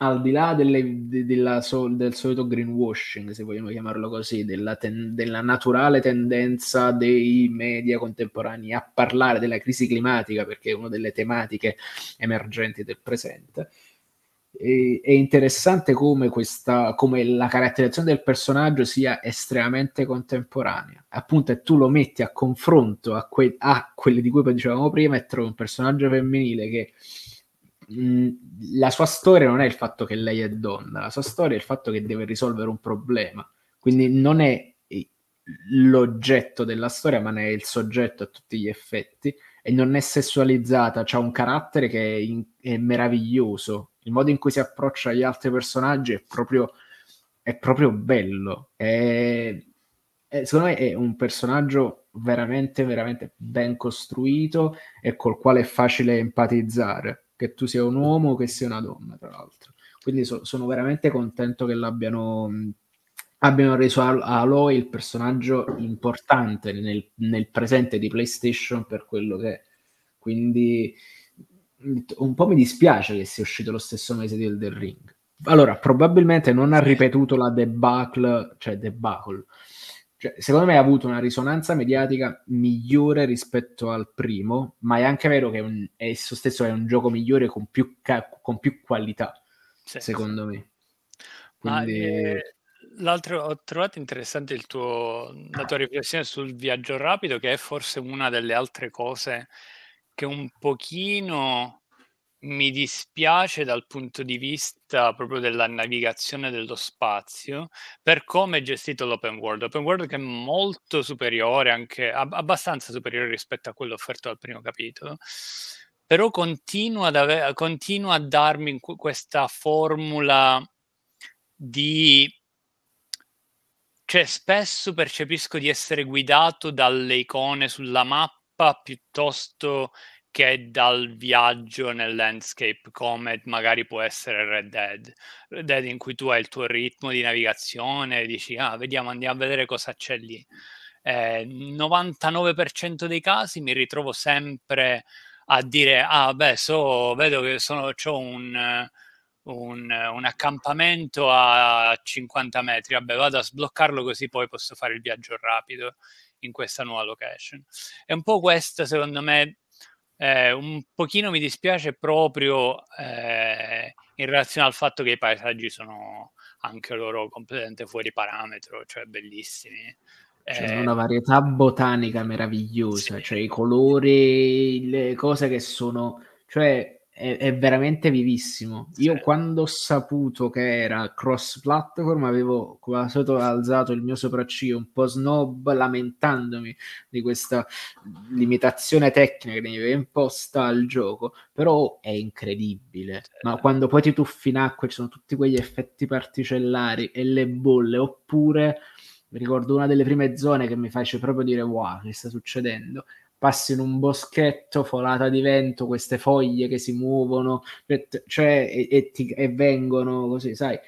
al di là delle, de, della, del solito greenwashing, se vogliamo chiamarlo così, della, ten, della, naturale tendenza dei media contemporanei a parlare della crisi climatica, perché è una delle tematiche emergenti del presente, è interessante come, questa, come la caratterizzazione del personaggio sia estremamente contemporanea. Appunto, e tu lo metti a confronto a, que- a quelle di cui dicevamo prima e trovi un personaggio femminile che mh, la sua storia non è il fatto che lei è donna, la sua storia è il fatto che deve risolvere un problema. Quindi non è l'oggetto della storia, ma ne è il soggetto a tutti gli effetti e non è sessualizzata, ha un carattere che è, in- è meraviglioso il modo in cui si approccia agli altri personaggi è proprio, è proprio bello. È, è, secondo me è un personaggio veramente, veramente ben costruito e col quale è facile empatizzare, che tu sia un uomo o che sia una donna, tra l'altro. Quindi so, sono veramente contento che l'abbiano abbiano reso Aloy il personaggio importante nel, nel presente di PlayStation per quello che è. Quindi un po' mi dispiace che sia uscito lo stesso mese di Elden Ring. Allora, probabilmente non ha ripetuto la debacle, cioè debacle. Cioè, secondo me ha avuto una risonanza mediatica migliore rispetto al primo, ma è anche vero che un, esso stesso è un gioco migliore con più, ca- con più qualità, sì, secondo sì. me. Quindi... Ah, eh, l'altro ho trovato interessante tuo, la tua riflessione sul viaggio rapido, che è forse una delle altre cose che un pochino mi dispiace dal punto di vista proprio della navigazione dello spazio per come è gestito l'open world. Open world che è molto superiore, anche abbastanza superiore rispetto a quello offerto dal primo capitolo, però continua ad, ave- continua a darmi questa formula di cioè spesso percepisco di essere guidato dalle icone sulla mappa piuttosto che dal viaggio nel landscape come magari può essere Red Dead. Red Dead in cui tu hai il tuo ritmo di navigazione, dici ah vediamo andiamo a vedere cosa c'è lì. Eh, 99% dei casi mi ritrovo sempre a dire ah beh so, vedo che sono, ho un, un, un accampamento a 50 metri, vabbè vado a sbloccarlo così poi posso fare il viaggio rapido in questa nuova location. È un po' questa secondo me eh, un pochino mi dispiace proprio eh, in relazione al fatto che i paesaggi sono anche loro completamente fuori parametro, cioè bellissimi. C'è eh, una varietà botanica meravigliosa, sì. cioè i colori, le cose che sono... Cioè, è, è veramente vivissimo. Io sì. quando ho saputo che era cross platform avevo sotto alzato il mio sopracciglio un po' snob lamentandomi di questa limitazione tecnica che mi viene imposta al gioco, però è incredibile. Sì. Ma quando poi ti tuffi in acqua ci sono tutti quegli effetti particellari e le bolle, oppure mi ricordo una delle prime zone che mi fece proprio dire wow, che sta succedendo? Passi in un boschetto, folata di vento, queste foglie che si muovono, cioè, e, e, ti, e vengono così, sai,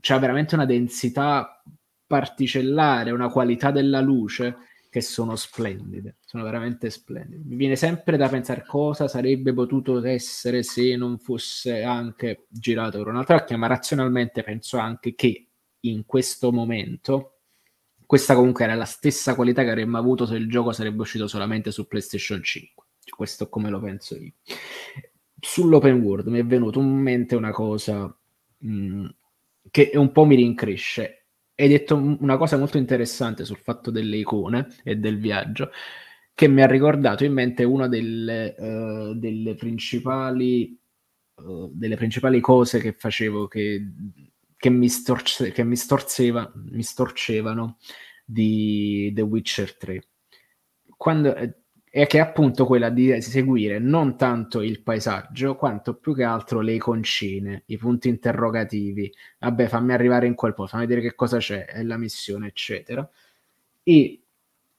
c'è veramente una densità particellare, una qualità della luce che sono splendide, sono veramente splendide. Mi viene sempre da pensare cosa sarebbe potuto essere se non fosse anche girato per un'altra macchina, ma razionalmente penso anche che in questo momento questa comunque era la stessa qualità che avremmo avuto se il gioco sarebbe uscito solamente su PlayStation 5. Questo come lo penso io. Sull'open world mi è venuto in mente una cosa mh, mm, che un po' mi rincresce. Hai detto una cosa molto interessante sul fatto delle icone e del viaggio, che mi ha ricordato in mente una delle, uh, delle principali uh, delle principali cose che facevo che che mi, storce, che mi, storzeva, mi storcevano di The Witcher 3. Quando, eh, è che è appunto quella di seguire non tanto il paesaggio quanto più che altro le iconcine, i punti interrogativi. Vabbè, fammi arrivare in quel posto, fammi vedere che cosa c'è, è la missione, eccetera. E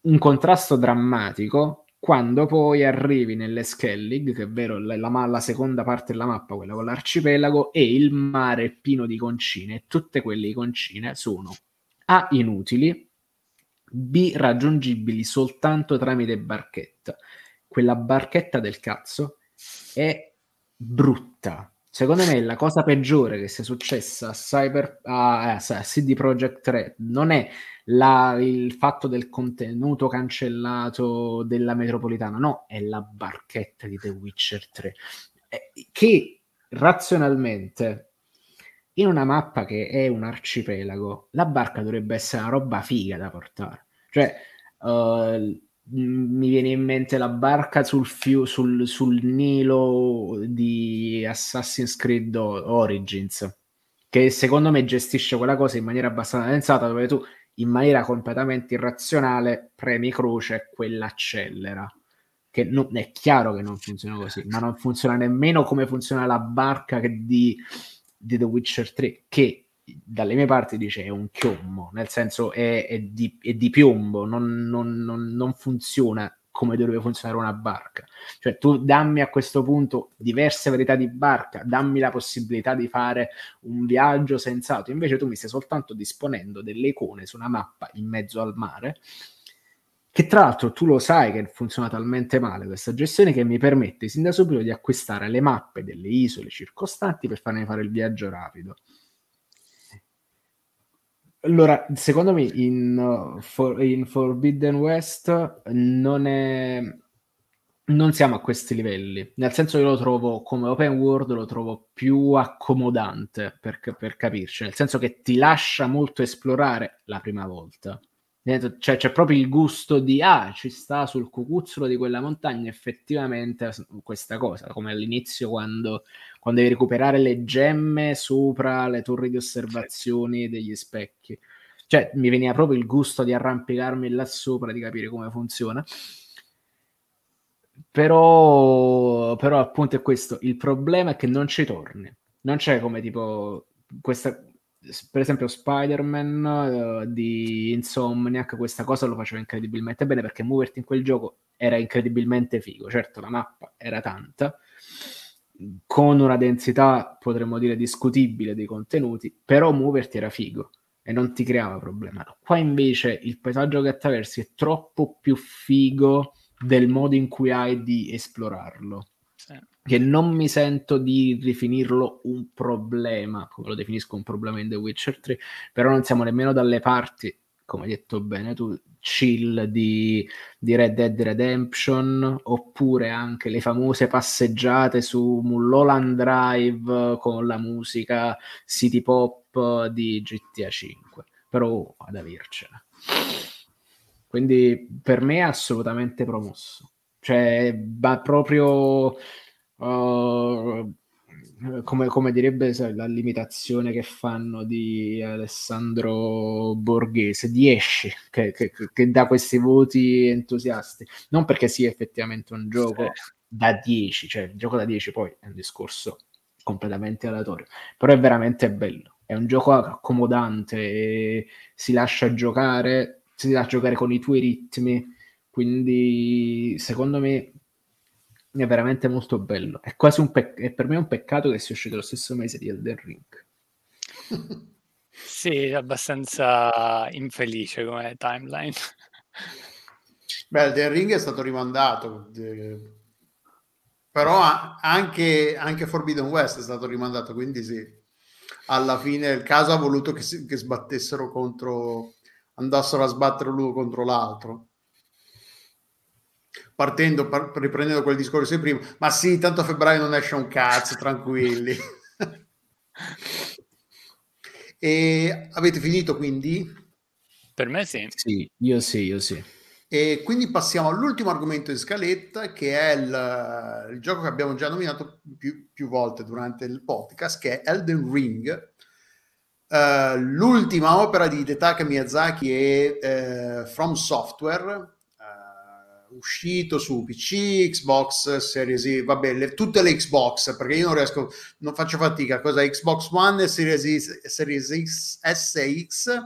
un contrasto drammatico quando poi arrivi nelle Skellig, che è vero, la, la, la, seconda parte della mappa, quella con l'arcipelago, e il mare è pieno di concine, tutte quelle concine sono A inutili, B raggiungibili soltanto tramite barchetta. Quella barchetta del cazzo è brutta. Secondo me la cosa peggiore che sia successa a, Cyber, a, a CD Projekt 3 non è la, il fatto del contenuto cancellato della metropolitana, no, è la barchetta di The Witcher 3, eh, che razionalmente in una mappa che è un arcipelago, la barca dovrebbe essere una roba figa da portare. Cioè, uh, mi viene in mente la barca sul, fiu- sul, sul Nilo di Assassin's Creed Origins, che secondo me gestisce quella cosa in maniera abbastanza pensata, dove tu in maniera completamente irrazionale premi croce quella accelera. Che non, è chiaro che non funziona così, ma non funziona nemmeno come funziona la barca di, di The Witcher 3, che dalle mie parti dice è un chiombo, nel senso è, è, di, è di, piombo, non, non, non funziona come dovrebbe funzionare una barca. Cioè tu dammi a questo punto diverse varietà di barca, dammi la possibilità di fare un viaggio sensato, invece tu mi stai soltanto disponendo delle icone su una mappa in mezzo al mare, che tra l'altro tu lo sai che funziona talmente male questa gestione che mi permette sin da subito di acquistare le mappe delle isole circostanti per farmi fare il viaggio rapido. Allora, secondo me in, uh, for, in, Forbidden West non è, non siamo a questi livelli, nel senso che lo trovo come open world, lo trovo più accomodante per, per capirci, nel senso che ti lascia molto esplorare la prima volta. Cioè, c'è proprio il gusto di, ah, ci sta sul cucuzzolo di quella montagna effettivamente questa cosa, come all'inizio quando, quando devi recuperare le gemme sopra le torri di osservazioni degli specchi. Cioè, mi veniva proprio il gusto di arrampicarmi là sopra, di capire come funziona. Però, però appunto è questo, il problema è che non ci torni. Non c'è come tipo questa, per esempio Spider-Man uh, di Insomniac questa cosa lo faceva incredibilmente bene perché muoverti in quel gioco era incredibilmente figo. Certo la mappa era tanta con una densità potremmo dire discutibile dei contenuti però muoverti era figo e non ti creava problema. Qua invece il paesaggio che attraversi è troppo più figo del modo in cui hai di esplorarlo che non mi sento di definirlo un problema, come lo definisco un problema in The Witcher 3, però non siamo nemmeno dalle parti, come hai detto bene tu, chill di, di Red Dead Redemption, oppure anche le famose passeggiate su Mulholland Drive con la musica city pop di GTA 5, però ad avercela. Quindi per me è assolutamente promosso. Cioè, va proprio uh, come, come, direbbe la limitazione che fanno di Alessandro Borghese, 10 che, che, che, dà questi voti entusiasti, non perché sia effettivamente un gioco sì. da 10, cioè il gioco da 10 poi è un discorso completamente aleatorio, però è veramente bello, è un gioco accomodante, si lascia giocare, si lascia giocare con i tuoi ritmi, quindi secondo me è veramente molto bello. È quasi un peccato, è per me un peccato che sia uscito lo stesso mese di Elden Ring. sì, abbastanza infelice come timeline. Beh, Elden Ring è stato rimandato, però anche, anche Forbidden West è stato rimandato, quindi sì. Alla fine il caso ha voluto che, si, che sbattessero contro, andassero a sbattere l'uno contro l'altro partendo, par- riprendendo quel discorso di prima, ma sì, tanto a febbraio non esce un cazzo, tranquilli. e avete finito quindi? Per me sì. Sì, io sì, io sì. E quindi passiamo all'ultimo argomento in scaletta, che è il, il gioco che abbiamo già nominato più, più, volte durante il podcast, che è Elden Ring. Uh, l'ultima opera di Detaka Miyazaki e uh, From Software, uscito su PC, Xbox, Series E, vabbè, le, tutte le Xbox, perché io non riesco, non faccio fatica, cosa Xbox One, Series, e, Series X, SX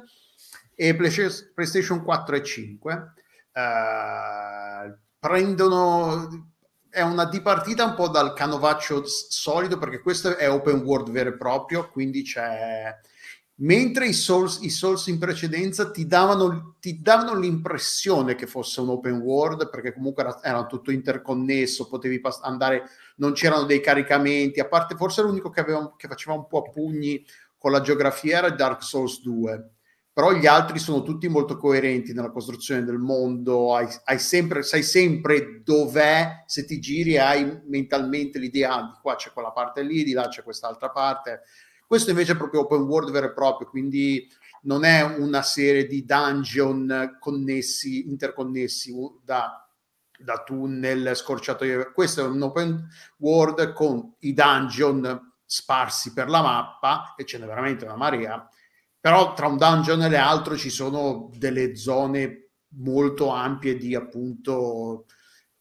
e PlayStation 4 e 5. Uh, eh, prendono è una dipartita un po' dal canovaccio solido perché questo è open world vero e proprio quindi c'è mentre i Souls, i Souls in precedenza ti davano, ti davano, l'impressione che fosse un open world perché comunque era, era tutto interconnesso, potevi pass- andare, non c'erano dei caricamenti, a parte forse l'unico che, aveva, che faceva un po' a pugni con la geografia era Dark Souls 2 però gli altri sono tutti molto coerenti nella costruzione del mondo, hai, hai sempre, sai sempre dov'è, se ti giri hai mentalmente l'idea ah, di qua c'è quella parte lì, di là c'è quest'altra parte, questo invece è proprio open world vero e proprio, quindi non è una serie di dungeon connessi, interconnessi da, da tunnel, scorciatoie. Questo è un open world con i dungeon sparsi per la mappa e ce n'è veramente una marea. Però tra un dungeon e l'altro ci sono delle zone molto ampie di appunto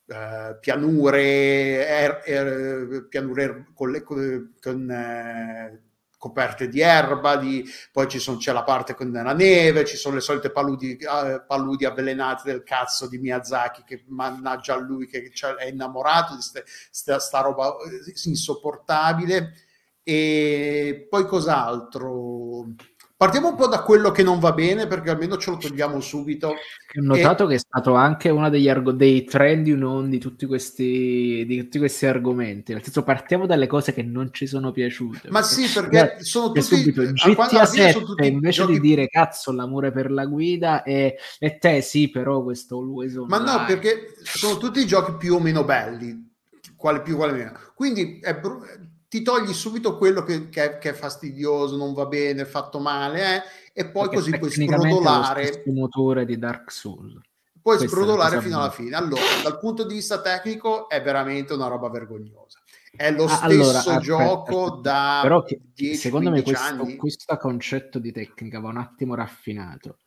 eh, pianure, er, er, pianure con, le, con eh, coperte di erba, di, poi ci sono, c'è la parte con la neve, ci sono le solite paludi, eh, paludi avvelenate del cazzo di Miyazaki che mannaggia a lui che è innamorato di questa roba eh, insopportabile. E poi cos'altro? Partiamo un po' da quello che non va bene, perché almeno ce lo togliamo subito. Ho notato e... che è stato anche uno degli arg- dei trend non di tutti, questi, di tutti questi argomenti. Nel senso, partiamo dalle cose che non ci sono piaciute. Ma sì, perché Beh, sono tutti... Subito, GTA 7, invece giochi... di dire cazzo, l'amore per la guida, e, e te sì, però questo always on Ma no, perché sono tutti giochi più o meno belli, quale più, quale meno. Quindi è br- ti togli subito quello che, che, è, che, è, fastidioso, non va bene, fatto male, eh? e poi Perché così puoi sprodolare. il motore di Dark Souls. Puoi Questa sprodolare fino alla fine. Allora, dal punto di vista tecnico è veramente una roba vergognosa. È lo ah, stesso allora, gioco aspetta, da però che, 10, secondo me questo, questo, concetto di tecnica va un attimo raffinato.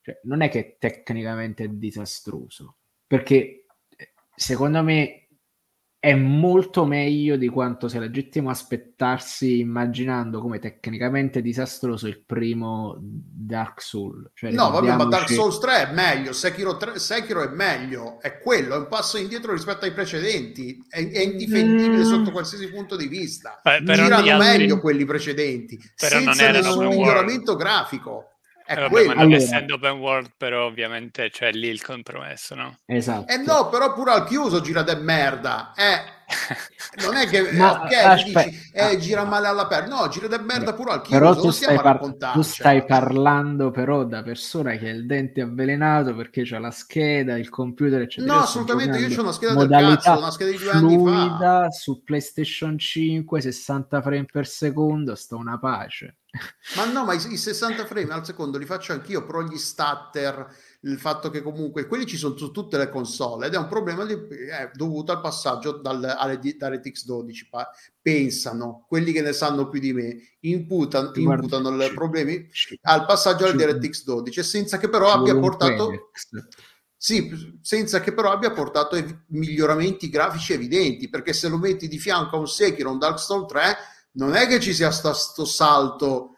Cioè, non è che tecnicamente è disastroso, perché eh, secondo me è molto meglio di quanto sia legittimo aspettarsi immaginando come tecnicamente disastroso il primo Dark Souls. Cioè, no, vabbè, ma Dark Souls 3 è meglio, Sekiro, 3, Sekiro, è meglio, è quello, è un passo indietro rispetto ai precedenti, è, è indifendibile mm. sotto qualsiasi punto di vista. Eh, Girano meglio quelli precedenti, senza nessun miglioramento grafico. È eh, vabbè, allora, essendo open world, però ovviamente c'è lì il compromesso, no? Esatto. Eh no, però pure al chiuso gira de merda. Eh, non è che Ma, ok, aspetta, dici, eh, gira male all'aperto. No, gira de merda pure al chiuso. Però tu stai, par- tu stai parlando però da persona che ha il dente avvelenato perché c'ha la scheda, il computer, eccetera. No, assolutamente, io ho una scheda del cazzo, una scheda di due anni fa. su PlayStation 5, 60 frame per secondo, sta una pace. Ma no, ma i, i 60 frame al secondo li faccio anch'io, però gli stutter, il fatto che comunque quelli ci sono su tutte le console ed è un problema di, è dovuto al passaggio dal, alle, da RTX 12. Pensano, quelli che ne sanno più di me, imputano, imputano i problemi al passaggio alle DirectX 12 senza che però abbia portato... Sì, senza che però abbia portato miglioramenti grafici evidenti, perché se lo metti di fianco a un Sekiro, un Dark Souls 3, non è che ci sia questo salto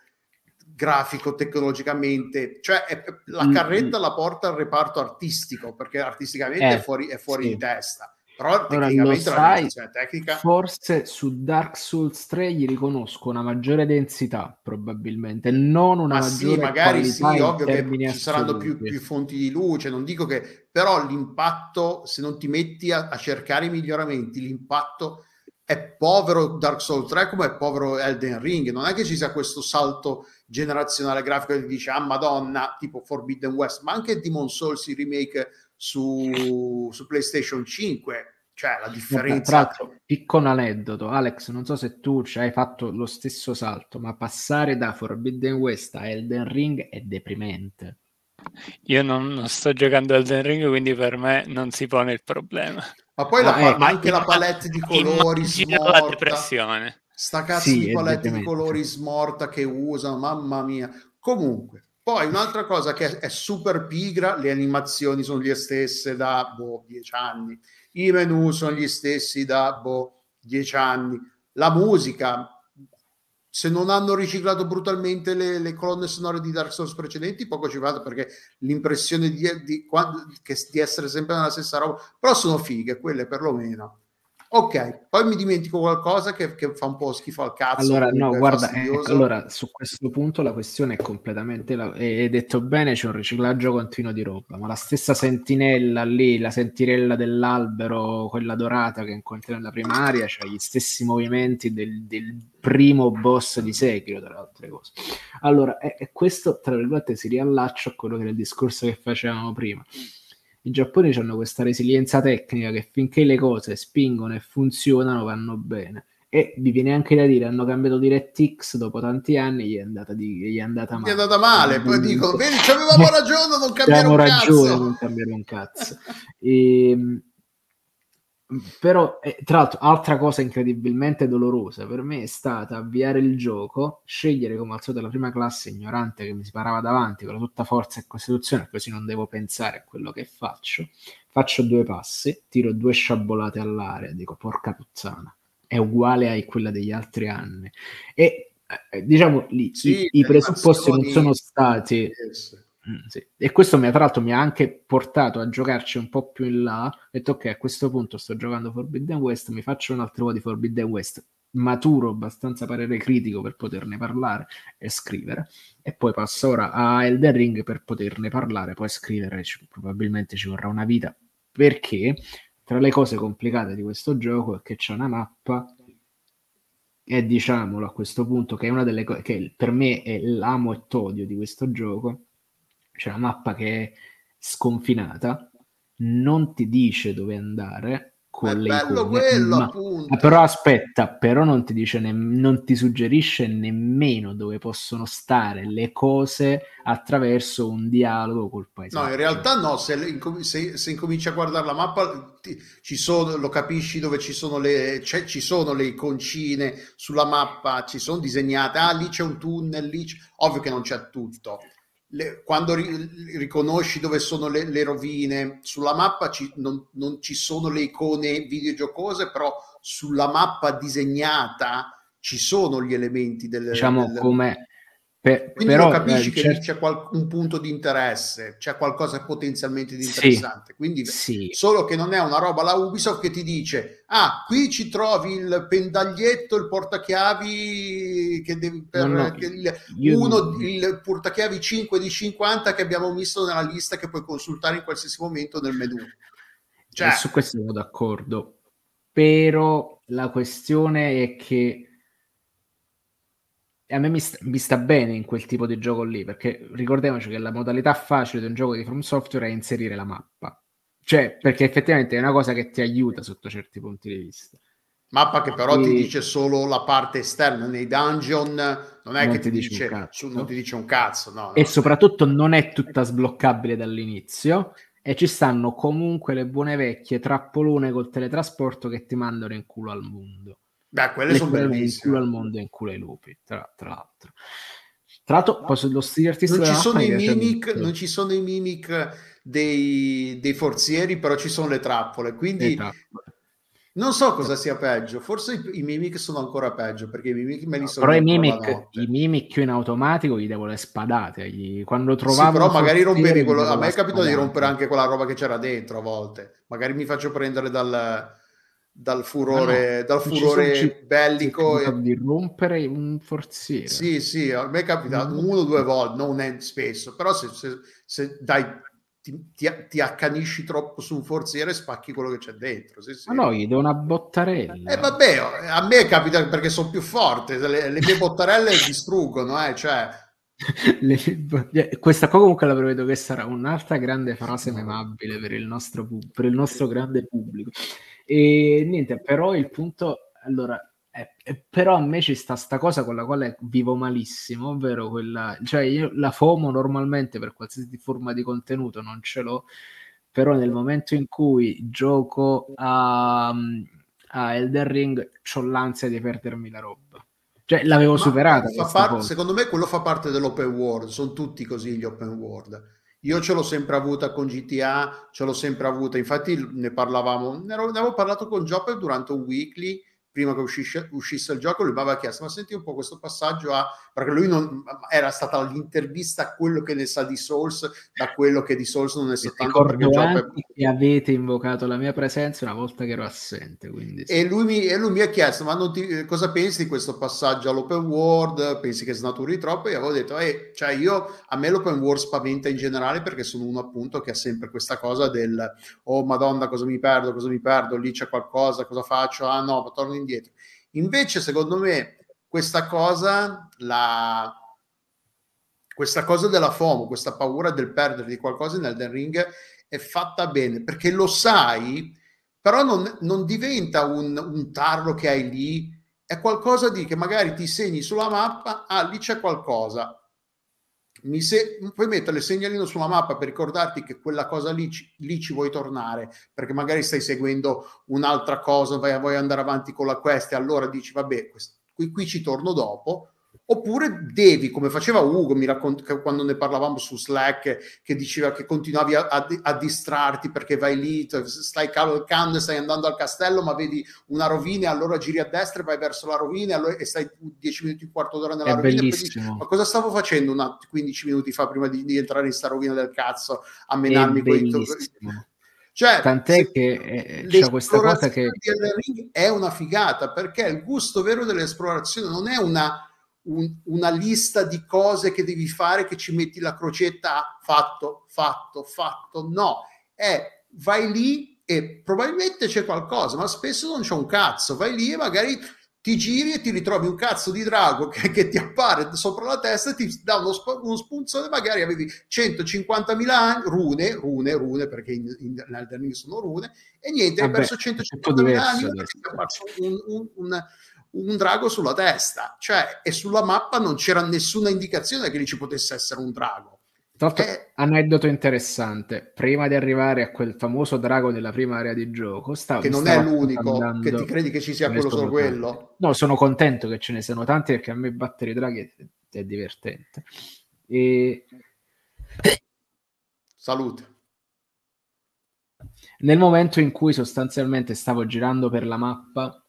grafico tecnologicamente, cioè è, la mm, carretta mm. la porta al reparto artistico perché artisticamente eh, è fuori, è fuori sì. di testa. Però tecnicamente Ora, sai, tecnica... forse su Dark Souls 3 gli riconosco una maggiore densità, probabilmente, non una Ma maggiore sì, magari sì, ovvio che ci saranno più, più, fonti di luce, non dico che, però l'impatto, se non ti metti a, a cercare i miglioramenti, l'impatto è povero Dark Souls 3 come è povero Elden Ring, non è che ci sia questo salto generazionale grafico che dice ah madonna tipo Forbidden West ma anche Demon Souls il remake su, su PlayStation 5 cioè la differenza tra l'altro piccolo aneddoto. Alex non so se tu ci hai fatto lo stesso salto ma passare da Forbidden West a Elden Ring è deprimente. Io non, non sto giocando Elden Ring quindi per me non si pone il problema. Ma poi la, eh, ma anche la palette di colori smorta. la depressione sta cazzo sì, di palette di colori smorta che usano, mamma mia. Comunque, poi un'altra cosa che è, super pigra, le animazioni sono le stesse da boh, dieci anni, i menu sono gli stessi da boh, dieci anni, la musica, se non hanno riciclato brutalmente le, le, colonne sonore di Dark Souls precedenti, poco ci vado perché l'impressione di, di, di, di essere sempre nella stessa roba, però sono fighe, quelle perlomeno. Ok, poi mi dimentico qualcosa che, che, fa un po' schifo al cazzo. Allora, no, guarda, eh, allora, su questo punto la questione è completamente, la, è detto bene, c'è un riciclaggio continuo di roba, ma la stessa sentinella lì, la sentinella dell'albero, quella dorata che incontri nella primaria, c'ha gli stessi movimenti del, del primo boss di Sekiro, tra le altre cose. Allora, e, questo, tra virgolette, si riallaccia a quello che era il discorso che facevamo prima i giapponesi hanno questa resilienza tecnica che finché le cose spingono e funzionano vanno bene. E vi viene anche da dire, hanno cambiato DirectX dopo tanti anni, gli è andata, di, gli è andata male. Gli è andata male, poi dicono, vedi, avevamo ragione, non cambiare un cazzo. ragione, non cambiare un cazzo. e, ehm, però eh, tra l'altro altra cosa incredibilmente dolorosa per me è stata avviare il gioco scegliere come al solito la prima classe ignorante che mi sparava davanti con tutta forza e costituzione così non devo pensare a quello che faccio. Faccio due passi tiro due sciabolate all'aria dico porca puttana è uguale a quella degli altri anni. E eh, diciamo lì sì, i, i presupposti non sono stati yes Mm, sì. E questo mi, tra l'altro mi ha anche portato a giocarci un po' più in là. Ho detto ok, a questo punto sto giocando Forbidden West, mi faccio un altro po' di Forbidden West. maturo, abbastanza parere critico per poterne parlare e scrivere. E poi passo ora a Elden Ring per poterne parlare, poi scrivere ci, probabilmente ci vorrà una vita, perché tra le cose complicate di questo gioco è che c'è una mappa e diciamolo a questo punto che è una delle cose che per me è l'amo e todio di questo gioco. C'è una mappa che è sconfinata, non ti dice dove andare, con le bello icone, quello, ma, appunto. però aspetta, però non ti dice ne- non ti suggerisce nemmeno dove possono stare le cose attraverso un dialogo col paesaggio. No, in realtà no, se, se, se incominci a guardare la mappa ti, ci sono, lo capisci dove ci sono le ci sono le iconcine sulla mappa, ci sono disegnate, ah lì c'è un tunnel, lì c'è... ovvio che non c'è tutto le, quando ri, riconosci dove sono le, le rovine, sulla mappa ci, non, non, ci sono le icone videogiocose, però sulla mappa disegnata ci sono gli elementi del... Diciamo del... come per, Quindi però, lo capisci eh, che certo... c'è qual- un punto di interesse, c'è qualcosa potenzialmente di interessante. Sì, Quindi sì. solo che non è una roba la Ubisoft che ti dice: Ah, qui ci trovi il pendaglietto, il portachiavi che devi per no, no, che il, uno, non... il portachiavi 5 di 50 che abbiamo messo nella lista che puoi consultare in qualsiasi momento nel menu. Cioè... su questo sono d'accordo. Però la questione è che a me mi sta, mi sta, bene in quel tipo di gioco lì, perché ricordiamoci che la modalità facile di un gioco di From Software è inserire la mappa. Cioè, perché effettivamente è una cosa che ti aiuta sotto certi punti di vista. Mappa che però e... ti dice solo la parte esterna, nei dungeon non è non che ti, ti dice, dice su, non ti dice un cazzo. No, no, e soprattutto non è tutta sbloccabile dall'inizio e ci stanno comunque le buone vecchie trappolone col teletrasporto che ti mandano in culo al mondo. Beh, quelle sono bellissime. Al mondo in culo ai lupi, tra, tra l'altro. Tra l'altro, posso lo stile artistico non ci, sono i mimic, non ci sono i mimic dei, dei, forzieri, però ci sono le trappole. Quindi non so cosa sia peggio. Forse i, i, mimic sono ancora peggio perché i mimic me li sono. Però i mimic, i mimic in automatico gli devo le spadate. Gli... Quando trovavo. Sì, però magari rompevi quello. A me è capitato di rompere anche quella roba che c'era dentro a volte. Magari mi faccio prendere dal dal furore, no, dal furore bellico. E... Di rompere un forziere. Sì, sì, a me è capitato uno o due volte, non è spesso, però se, se, se dai, ti, ti, ti, accanisci troppo su un forziere spacchi quello che c'è dentro. Sì, sì. Ma no, gli do una bottarella. E eh, vabbè, a me capita perché sono più forte, le, le mie bottarelle distruggono, eh, cioè... Le, questa qua comunque la prevedo che sarà un'altra grande frase memabile per il nostro, per il nostro grande pubblico. E niente, però il punto, allora, eh, eh, però a me ci sta sta cosa con la quale vivo malissimo, ovvero quella, cioè io la FOMO normalmente per qualsiasi forma di contenuto non ce l'ho, però nel momento in cui gioco a, a Elden Ring ho l'ansia di perdermi la roba. Cioè l'avevo Ma superata. Par- secondo me quello fa parte dell'open world, sono tutti così gli open world io ce l'ho sempre avuta con GTA, ce l'ho sempre avuta, infatti ne parlavamo, ne avevo parlato con Jopper durante un weekly prima che uscisse, uscisse, il gioco, lui mi aveva chiesto: Ma senti un po' questo passaggio a. Perché lui non era stata l'intervista a quello che ne sa di Souls, da quello che di Souls non ne sa tanto. Perché che avete invocato la mia presenza una volta che ero assente. Quindi e, lui mi, e, lui mi, ha chiesto: Ma ti, cosa pensi di questo passaggio all'open world? Pensi che snaturi troppo? E avevo detto: eh, cioè io a me l'open world spaventa in generale perché sono uno appunto che ha sempre questa cosa del oh madonna, cosa mi perdo, cosa mi perdo, lì c'è qualcosa, cosa faccio? Ah no, ma torno indietro. Invece, secondo me, questa cosa, la, questa cosa della FOMO, questa paura del perdere di qualcosa in Elden Ring è fatta bene perché lo sai, però non, non diventa un, un, tarlo che hai lì, è qualcosa di che magari ti segni sulla mappa, ah, lì c'è qualcosa, mi se- puoi mettere il segnalino sulla mappa per ricordarti che quella cosa lì, lì ci vuoi tornare, perché magari stai seguendo un'altra cosa, vai, vuoi andare avanti con la quest e allora dici vabbè, quest- qui, qui ci torno dopo oppure devi, come faceva Ugo, mi racconta quando ne parlavamo su Slack, che diceva che continuavi a, a, a distrarti perché vai lì, stai cavalcando e stai andando al castello, ma vedi una rovina e allora giri a destra e vai verso la rovina e, allora, e stai 10 minuti, un quarto d'ora nella È rovina. Dici, ma cosa stavo facendo una, 15 minuti fa prima di, di entrare in sta rovina del cazzo a menarmi quei Cioè, Tant'è che eh, c'è questa cosa che... è una figata perché il gusto vero dell'esplorazione non è una, un, una lista di cose che devi fare che ci metti la crocetta fatto, fatto, fatto. No, è vai lì e probabilmente c'è qualcosa, ma spesso non c'è un cazzo. Vai lì e magari ti giri e ti ritrovi un cazzo di drago che, che ti appare sopra la testa e ti dà uno, sp- uno spunzone, magari avevi 150.000 anni, rune, rune, rune, perché in, in, in Elden Ring sono rune, e niente, hai perso 150.000 anni un, un, un, un, drago sulla testa, cioè, e sulla mappa non c'era nessuna indicazione che lì ci potesse essere un drago. Tra l'altro, eh, aneddoto interessante, prima di arrivare a quel famoso drago della prima area di gioco, stavo, che non è l'unico, che ti credi che ci sia quello solo quello? No, sono contento che ce ne siano tanti perché a me battere i draghi è, è divertente. E... Salute. Nel momento in cui sostanzialmente stavo girando per la mappa,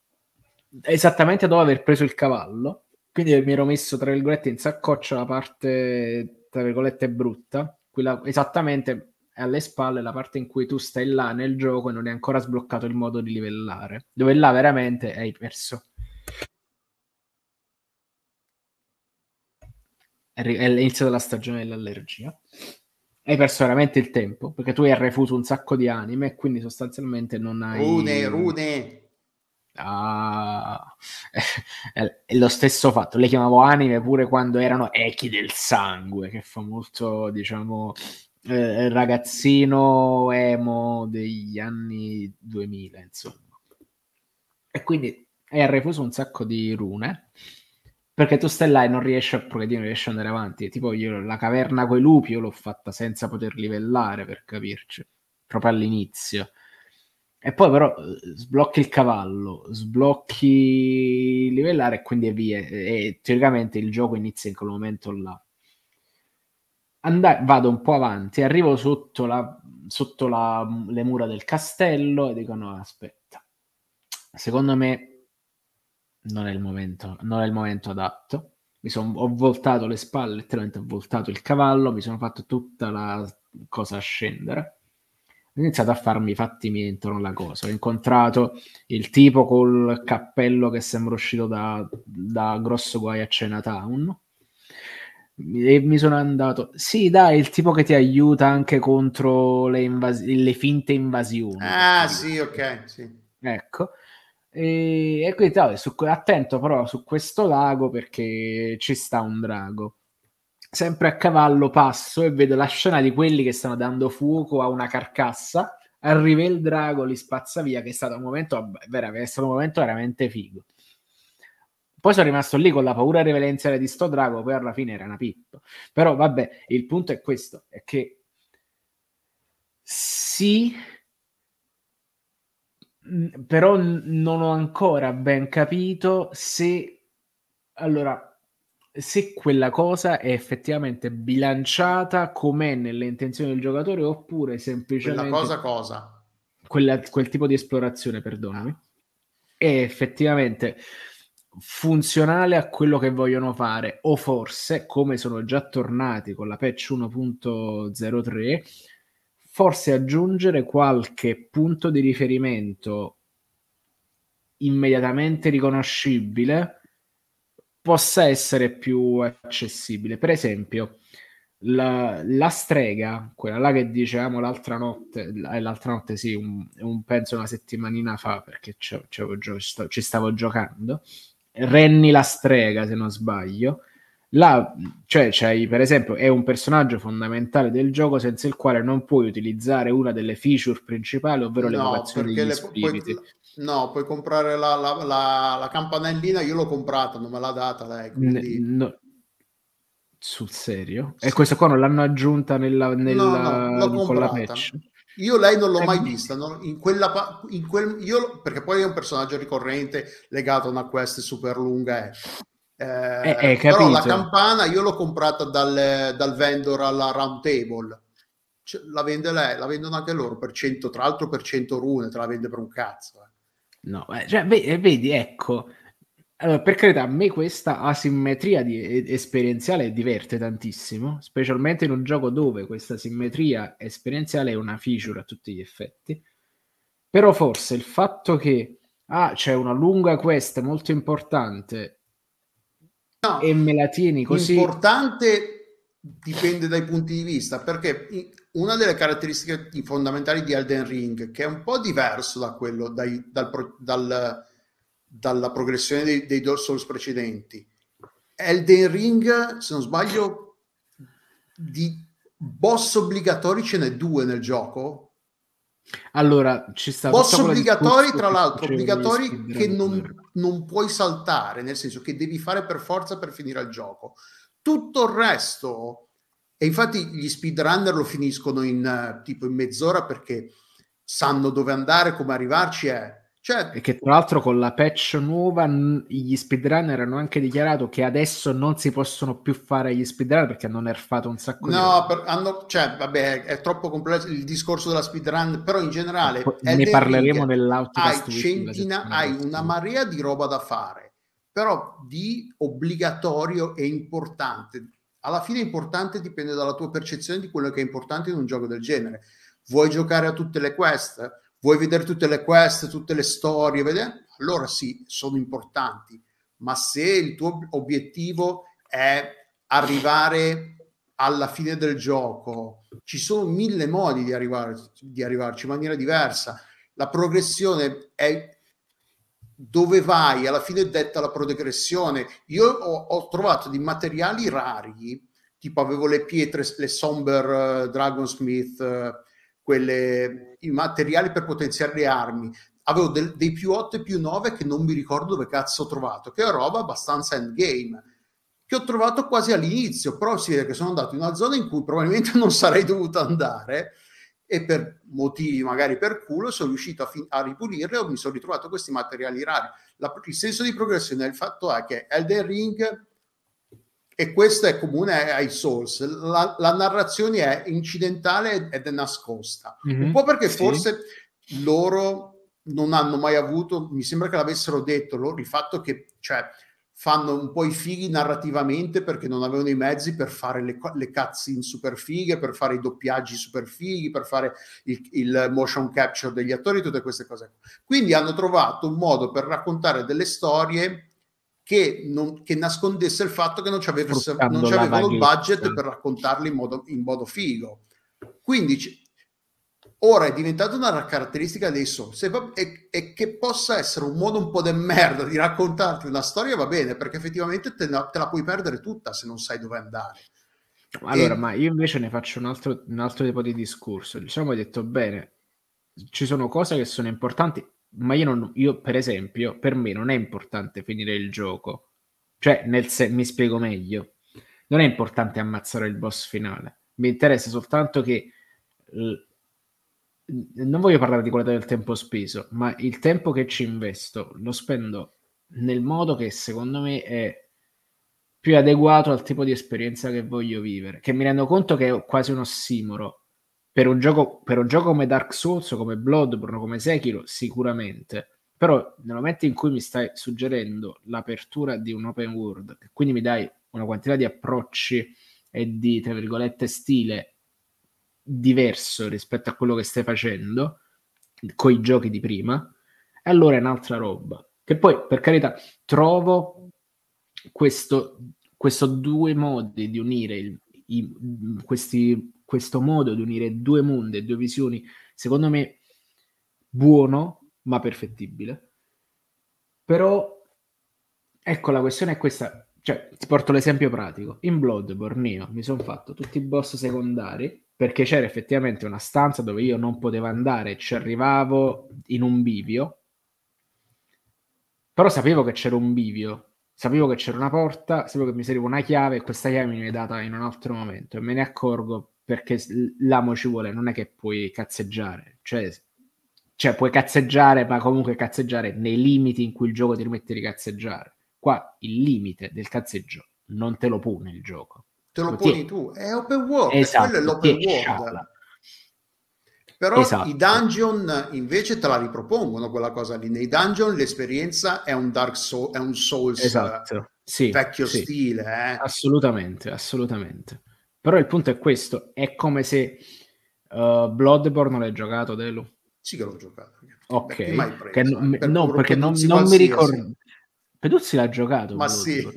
esattamente dopo aver preso il cavallo, quindi mi ero messo tra virgolette in saccoccia la parte tra virgolette brutta, quella esattamente alle spalle la parte in cui tu stai là nel gioco e non è ancora sbloccato il modo di livellare, dove là veramente hai perso. È iniziata la stagione dell'allergia. Hai perso veramente il tempo perché tu hai refuso un sacco di anime e quindi sostanzialmente non hai. Rune, rune. Ah, è lo stesso fatto. Le chiamavo anime pure quando erano echi del sangue, che fa molto, diciamo, eh, ragazzino emo degli anni 2000, insomma. E quindi hai refuso un sacco di rune perché tu stai là e non riesci a progredire, non riesci ad andare avanti. Tipo io la caverna coi lupi io l'ho fatta senza poter livellare per capirci, proprio all'inizio e poi però eh, sblocchi il cavallo, sblocchi livellare e quindi via. E teoricamente il gioco inizia in quel momento là. And- vado un po' avanti, arrivo sotto, la, sotto la, le mura del castello e dico no, aspetta. Secondo me non è il momento, non è il momento adatto. Mi son, ho voltato le spalle, letteralmente ho voltato il cavallo, mi sono fatto tutta la cosa a scendere ho iniziato a farmi i fatti miei intorno alla cosa. Ho incontrato il tipo col cappello che sembra uscito da, da grosso guai a Chinatown. E mi sono andato, sì, dai, il tipo che ti aiuta anche contro le, invas- le finte invasioni. Ah, sì, ok, sì. Ecco. E, e quindi vabbè, su, attento però su questo lago perché ci sta un drago sempre a cavallo passo e vedo la scena di quelli che stanno dando fuoco a una carcassa. Arriva il drago, li spazza via, che è stato un momento, è stato un momento veramente figo. Poi sono rimasto lì con la paura reverenziale di sto drago, poi alla fine era una pippa. Però vabbè, il punto è questo, è che sì, però non ho ancora ben capito se... Allora, se quella cosa è effettivamente bilanciata com'è nelle intenzioni del giocatore oppure semplicemente quella cosa cosa? quella, quel tipo di esplorazione perdonami è effettivamente funzionale a quello che vogliono fare o forse come sono già tornati con la patch 1.03 forse aggiungere qualche punto di riferimento immediatamente riconoscibile possa essere più accessibile. Per esempio, la, la, strega, quella là che dicevamo l'altra notte, eh, l'altra notte sì, un, un, penso una settimanina fa, perché ci, ci stavo giocando, Renny la strega, se non sbaglio, là, cioè, c'hai, per esempio, è un personaggio fondamentale del gioco senza il quale non puoi utilizzare una delle feature principali, ovvero no, l'evocazione degli le, spiriti. Poi, No, puoi comprare la, la, la, la, campanellina, io l'ho comprata, non me l'ha data lei. Quindi... No. Sul serio? Sì. E questa qua non l'hanno aggiunta nella, nella, no, no, con la patch? Io lei non l'ho eh, mai vista, no? in quella, in quel, io, perché poi è un personaggio ricorrente legato a una quest super lunga. Eh. Eh, eh, però la campana io l'ho comprata dal, dal vendor alla round table. Cioè, la vende lei, la vendono anche loro per 100, tra l'altro per 100 rune, te la vende per un cazzo. Eh. No, cioè, vedi, ecco, Allora, per carità, a me questa asimmetria di, esperienziale diverte tantissimo, specialmente in un gioco dove questa simmetria esperienziale è una feature a tutti gli effetti. Però forse il fatto che ah, c'è una lunga quest molto importante no, e me la tieni così. Importante dipende dai punti di vista, perché una delle caratteristiche fondamentali di Elden Ring, che è un po' diverso da quello dai, dal, dal dalla progressione dei, dei Dark Souls precedenti. Elden Ring, se non sbaglio, di boss obbligatori ce n'è due nel gioco. Allora, ci sta boss obbligatori, tra l'altro, obbligatori che non, non, puoi saltare, nel senso che devi fare per forza per finire il gioco. Tutto il resto, e infatti gli speedrunner lo finiscono in tipo in mezz'ora perché sanno dove andare, come arrivarci, è cioè, e che tra l'altro con la patch nuova gli speedrunner hanno anche dichiarato che adesso non si possono più fare gli speedrunner perché hanno nerfato un sacco no, di No, per, hanno, cioè, vabbè, è troppo complesso il discorso della speedrun, però in generale ne parleremo nell'outcast. Hai, centina, hai una marea di roba da fare, però di obbligatorio e importante. Alla fine importante dipende dalla tua percezione di quello che è importante in un gioco del genere. Vuoi giocare a tutte le quest? vuoi vedere tutte le quest, tutte le storie, vedere? allora sì, sono importanti, ma se il tuo obiettivo è arrivare alla fine del gioco, ci sono mille modi di, arrivare, di arrivarci in maniera diversa. La progressione è dove vai, alla fine è detta la progressione. Io ho, ho trovato dei materiali rari, tipo avevo le pietre, le Somber uh, Dragonsmith, uh, quelle, i materiali per potenziare le armi. Avevo del, dei più 8 e più 9 che non mi ricordo dove cazzo ho trovato, che è roba abbastanza endgame, che ho trovato quasi all'inizio, però si vede che sono andato in una zona in cui probabilmente non sarei dovuto andare e per motivi magari per culo sono riuscito a, fin- a ripulirle e mi sono ritrovato questi materiali rari. La, il senso di progressione, il fatto è che Elden Ring e questo è comune ai Souls. La, la narrazione è incidentale ed è nascosta. Mm-hmm, un po' perché sì. forse loro non hanno mai avuto, mi sembra che l'avessero detto loro, il fatto che cioè, fanno un po' i fighi narrativamente perché non avevano i mezzi per fare le, le cutscene super fighe, per fare i doppiaggi super fighi, per fare il, il motion capture degli attori, tutte queste cose. Quindi hanno trovato un modo per raccontare delle storie che, non, che, nascondesse il fatto che non, non avevano il budget per raccontarli in modo, in modo figo. Quindi ora è diventata una caratteristica dei Souls e, e, che possa essere un modo un po' de merda di raccontarti una storia va bene perché effettivamente te, te la puoi perdere tutta se non sai dove andare. Allora, e... ma io invece ne faccio un altro, un altro tipo di discorso. Diciamo, hai detto bene, ci sono cose che sono importanti, ma io, non, io, per esempio, per me non è importante finire il gioco. Cioè, nel se- mi spiego meglio. Non è importante ammazzare il boss finale. Mi interessa soltanto che... L- non voglio parlare di qualità del tempo speso, ma il tempo che ci investo lo spendo nel modo che secondo me è più adeguato al tipo di esperienza che voglio vivere. Che mi rendo conto che è quasi un ossimoro, per un, gioco, per un gioco come Dark Souls, come Bloodborne, come Sekiro, sicuramente. Però nel momento in cui mi stai suggerendo l'apertura di un open world, quindi mi dai una quantità di approcci e di, tra virgolette, stile diverso rispetto a quello che stai facendo con i giochi di prima, allora è un'altra roba. Che poi, per carità, trovo questo, questo due modi di unire il, i, questi questo modo di unire due mondi e due visioni, secondo me, buono, ma perfettibile. Però, ecco, la questione è questa. Cioè, ti porto l'esempio pratico. In Bloodborne io mi sono fatto tutti i boss secondari perché c'era effettivamente una stanza dove io non potevo andare, ci arrivavo in un bivio, però sapevo che c'era un bivio, sapevo che c'era una porta, sapevo che mi serviva una chiave e questa chiave mi viene data in un altro momento e me ne accorgo perché l'amo ci vuole, non è che puoi cazzeggiare, cioè, cioè puoi cazzeggiare, ma comunque cazzeggiare nei limiti in cui il gioco ti permette di cazzeggiare. Qua il limite del cazzeggio non te lo pone il gioco. Te lo, poni tu, è open world, esatto, quello è l'open world. Però esatto. i dungeon invece te la ripropongono quella cosa lì. Nei dungeon l'esperienza è un Dark Soul, è un Souls esatto. sì, vecchio sì. stile. Eh? Assolutamente, assolutamente. Però il punto è questo, è come se uh, Bloodborne l'hai giocato, Delu? Sì che l'ho giocato. Ok, che no, per no perché non, non mi ricordo... Peduzzi l'ha giocato. Ma sì.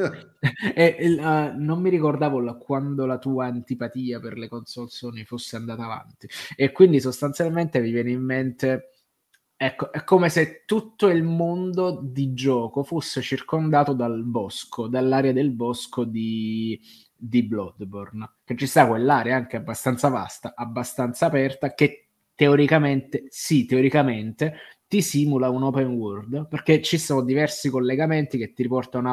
e, uh, non mi ricordavo la, quando la tua antipatia per le console Sony fosse andata avanti. E quindi sostanzialmente mi viene in mente... Ecco, è come se tutto il mondo di gioco fosse circondato dal bosco, dall'area del bosco di, di Bloodborne. Che ci sta quell'area anche abbastanza vasta, abbastanza aperta, che teoricamente, sì, teoricamente, ti simula un open world perché ci sono diversi collegamenti che ti riportano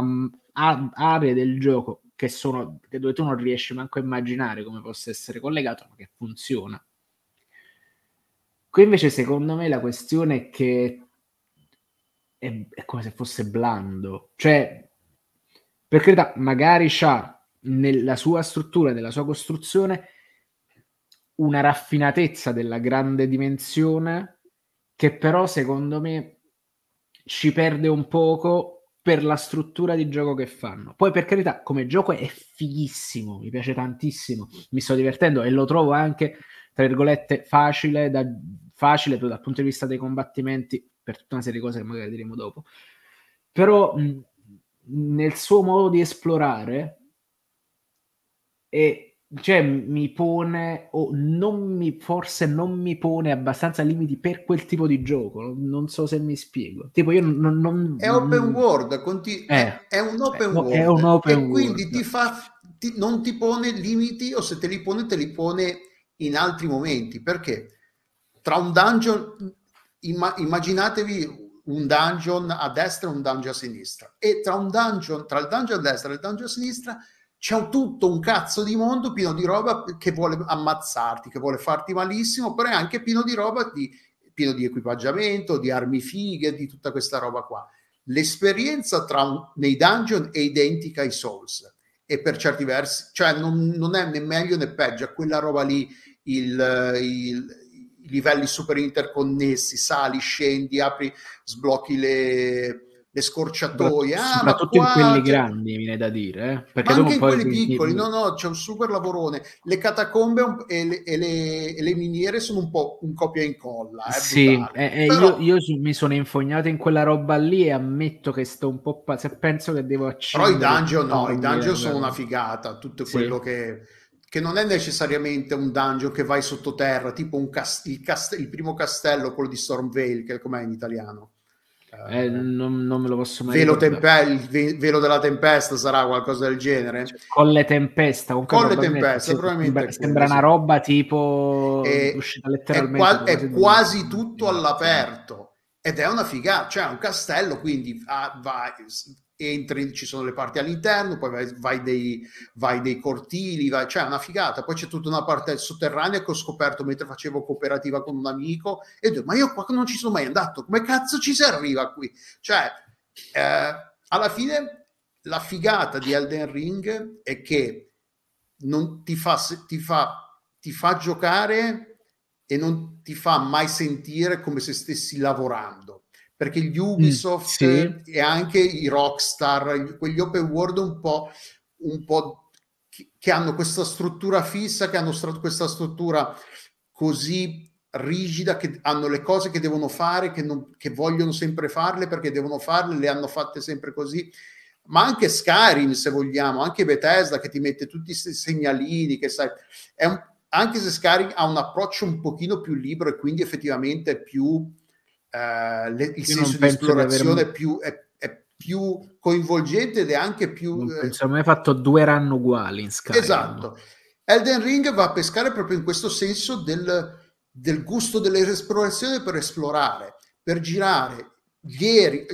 a, a aree del gioco che sono dove tu non riesci manco a immaginare come possa essere collegato, ma che funziona. Qui invece, secondo me, la questione è che è, è come se fosse blando, cioè, per carità, magari c'ha nella sua struttura, nella sua costruzione, una raffinatezza della grande dimensione che però secondo me ci perde un poco per la struttura di gioco che fanno. Poi per carità, come gioco è fighissimo, mi piace tantissimo, mi sto divertendo e lo trovo anche, tra virgolette, facile, da, facile dal punto di vista dei combattimenti, per tutta una serie di cose che magari diremo dopo. Però mh, nel suo modo di esplorare e cioè mi pone o non mi forse non mi pone abbastanza limiti per quel tipo di gioco non so se mi spiego. Tipo io non, non è open world conti- eh, è un open è, world. è un open e world. quindi ti fa ti, non ti pone limiti o se te li pone te li pone in altri momenti. Perché? Tra un dungeon imma, immaginatevi un dungeon a destra e un dungeon a sinistra. E tra un dungeon tra il dungeon a destra e il dungeon a sinistra c'è tutto un cazzo di mondo pieno di roba che vuole ammazzarti, che vuole farti malissimo, però è anche pieno di roba di, pieno di equipaggiamento, di armi fighe, di tutta questa roba qua. L'esperienza tra un, nei dungeon è identica ai Souls e per certi versi, cioè non, non è né meglio né peggio, quella roba lì, il, il, i livelli super interconnessi, sali, scendi, apri, sblocchi le le scorciatoie. Ah, soprattutto in quelli grandi, mi viene da dire. Eh? Perché ma anche in quelli piccoli, no, no, c'è un super lavorone. Le catacombe e le, e le, e le miniere sono un po' un copia e incolla. Eh, sì, eh, Però... io, io, mi sono infognato in quella roba lì e ammetto che sto un po'... Pa- se penso che devo accendere... Però i dungeon no, i dungeon sono una figata, tutto quello sì. che che non è necessariamente un dungeon che vai sottoterra, tipo un cast- il, cast- il, primo castello, quello di Stormvale, che com'è in italiano? Eh, non, non, me lo posso mai velo, tempe- il velo della tempesta sarà qualcosa del genere? Cioè, con le tempesta con, con le tempeste sembra, sembra una roba tipo è, uscita letteralmente è, qua- è quasi tutto all'aperto. Ed è una figata cioè un castello quindi ah, vai, entri, ci sono le parti all'interno, poi vai, vai, dei, vai dei, cortili, vai, cioè una figata. Poi c'è tutta una parte sotterranea che ho scoperto mentre facevo cooperativa con un amico e dico, ma io qua non ci sono mai andato, come cazzo ci si arriva qui? Cioè, eh, alla fine la figata di Elden Ring è che non ti fa, ti fa, ti fa giocare e non ti fa mai sentire come se stessi lavorando perché gli Ubisoft mm, sì. e anche i Rockstar, quegli open world un po', un po' che hanno questa struttura fissa, che hanno str- questa struttura così rigida, che hanno le cose che devono fare, che, non, che vogliono sempre farle perché devono farle, le hanno fatte sempre così ma anche Skyrim se vogliamo, anche Bethesda che ti mette tutti questi segnalini, che sai, un, anche se Skyrim ha un approccio un pochino più libero e quindi effettivamente più eh, le, il Io senso di esplorazione aver... più, è, è, più coinvolgente ed è anche più... Non eh, penso mai fatto due run uguali in Skyrim. Esatto. Elden Ring va a pescare proprio in questo senso del, del gusto dell'esplorazione per esplorare, per girare. Ieri,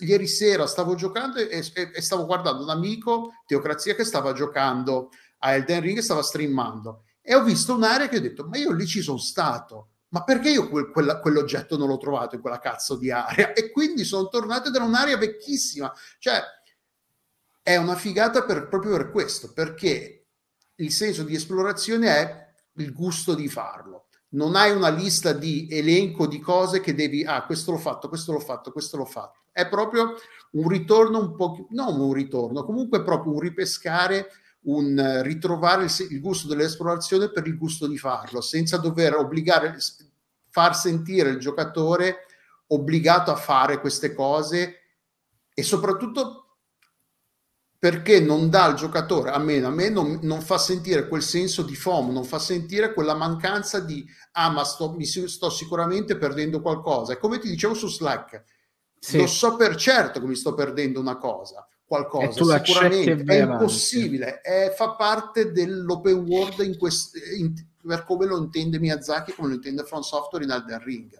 ieri sera stavo giocando e, e, e, stavo guardando un amico, Teocrazia, che stava giocando a Elden Ring e stava streamando. E ho visto un'area che ho detto, ma io lì ci sono stato ma perché io quel, quella, quell'oggetto non l'ho trovato in quella cazzo di area? E quindi sono tornato ed era un'area vecchissima. Cioè, è una figata per, proprio per questo, perché il senso di esplorazione è il gusto di farlo. non hai una lista di elenco di cose che devi, ah, questo l'ho fatto, questo l'ho fatto, questo l'ho fatto. È proprio un ritorno un po', non un ritorno, comunque proprio un ripescare, un ritrovare il, il gusto dell'esplorazione per il gusto di farlo, senza dover obbligare, far sentire il giocatore obbligato a fare queste cose e soprattutto perché non dà al giocatore, a me, a me non, non, fa sentire quel senso di FOMO, non fa sentire quella mancanza di ah ma sto, mi sto sicuramente perdendo qualcosa. E come ti dicevo su Slack, sì. lo so per certo che mi sto perdendo una cosa, qualcosa, sicuramente è impossibile, è, fa parte dell'open world in quest, in, per come lo intende Miyazaki, come lo intende From Software in Elden Ring.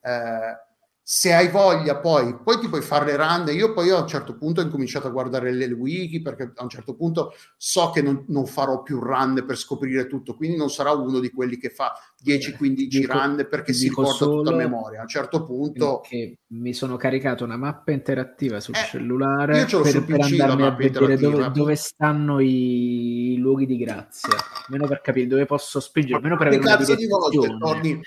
Eh, se hai voglia poi, poi ti puoi fare le run. Io poi a un certo punto ho incominciato a guardare le, wiki perché a un certo punto so che non, non, farò più run per scoprire tutto, quindi non sarà uno di quelli che fa 10-15 run perché si ricorda tutta a memoria. A un certo punto... Che mi sono caricato una mappa interattiva sul eh, cellulare io ce l'ho per, sul PC, per andarmi a vedere dove, dove, stanno i, luoghi di grazia, meno per capire dove posso spingere, meno per avere una cazzo di volte torni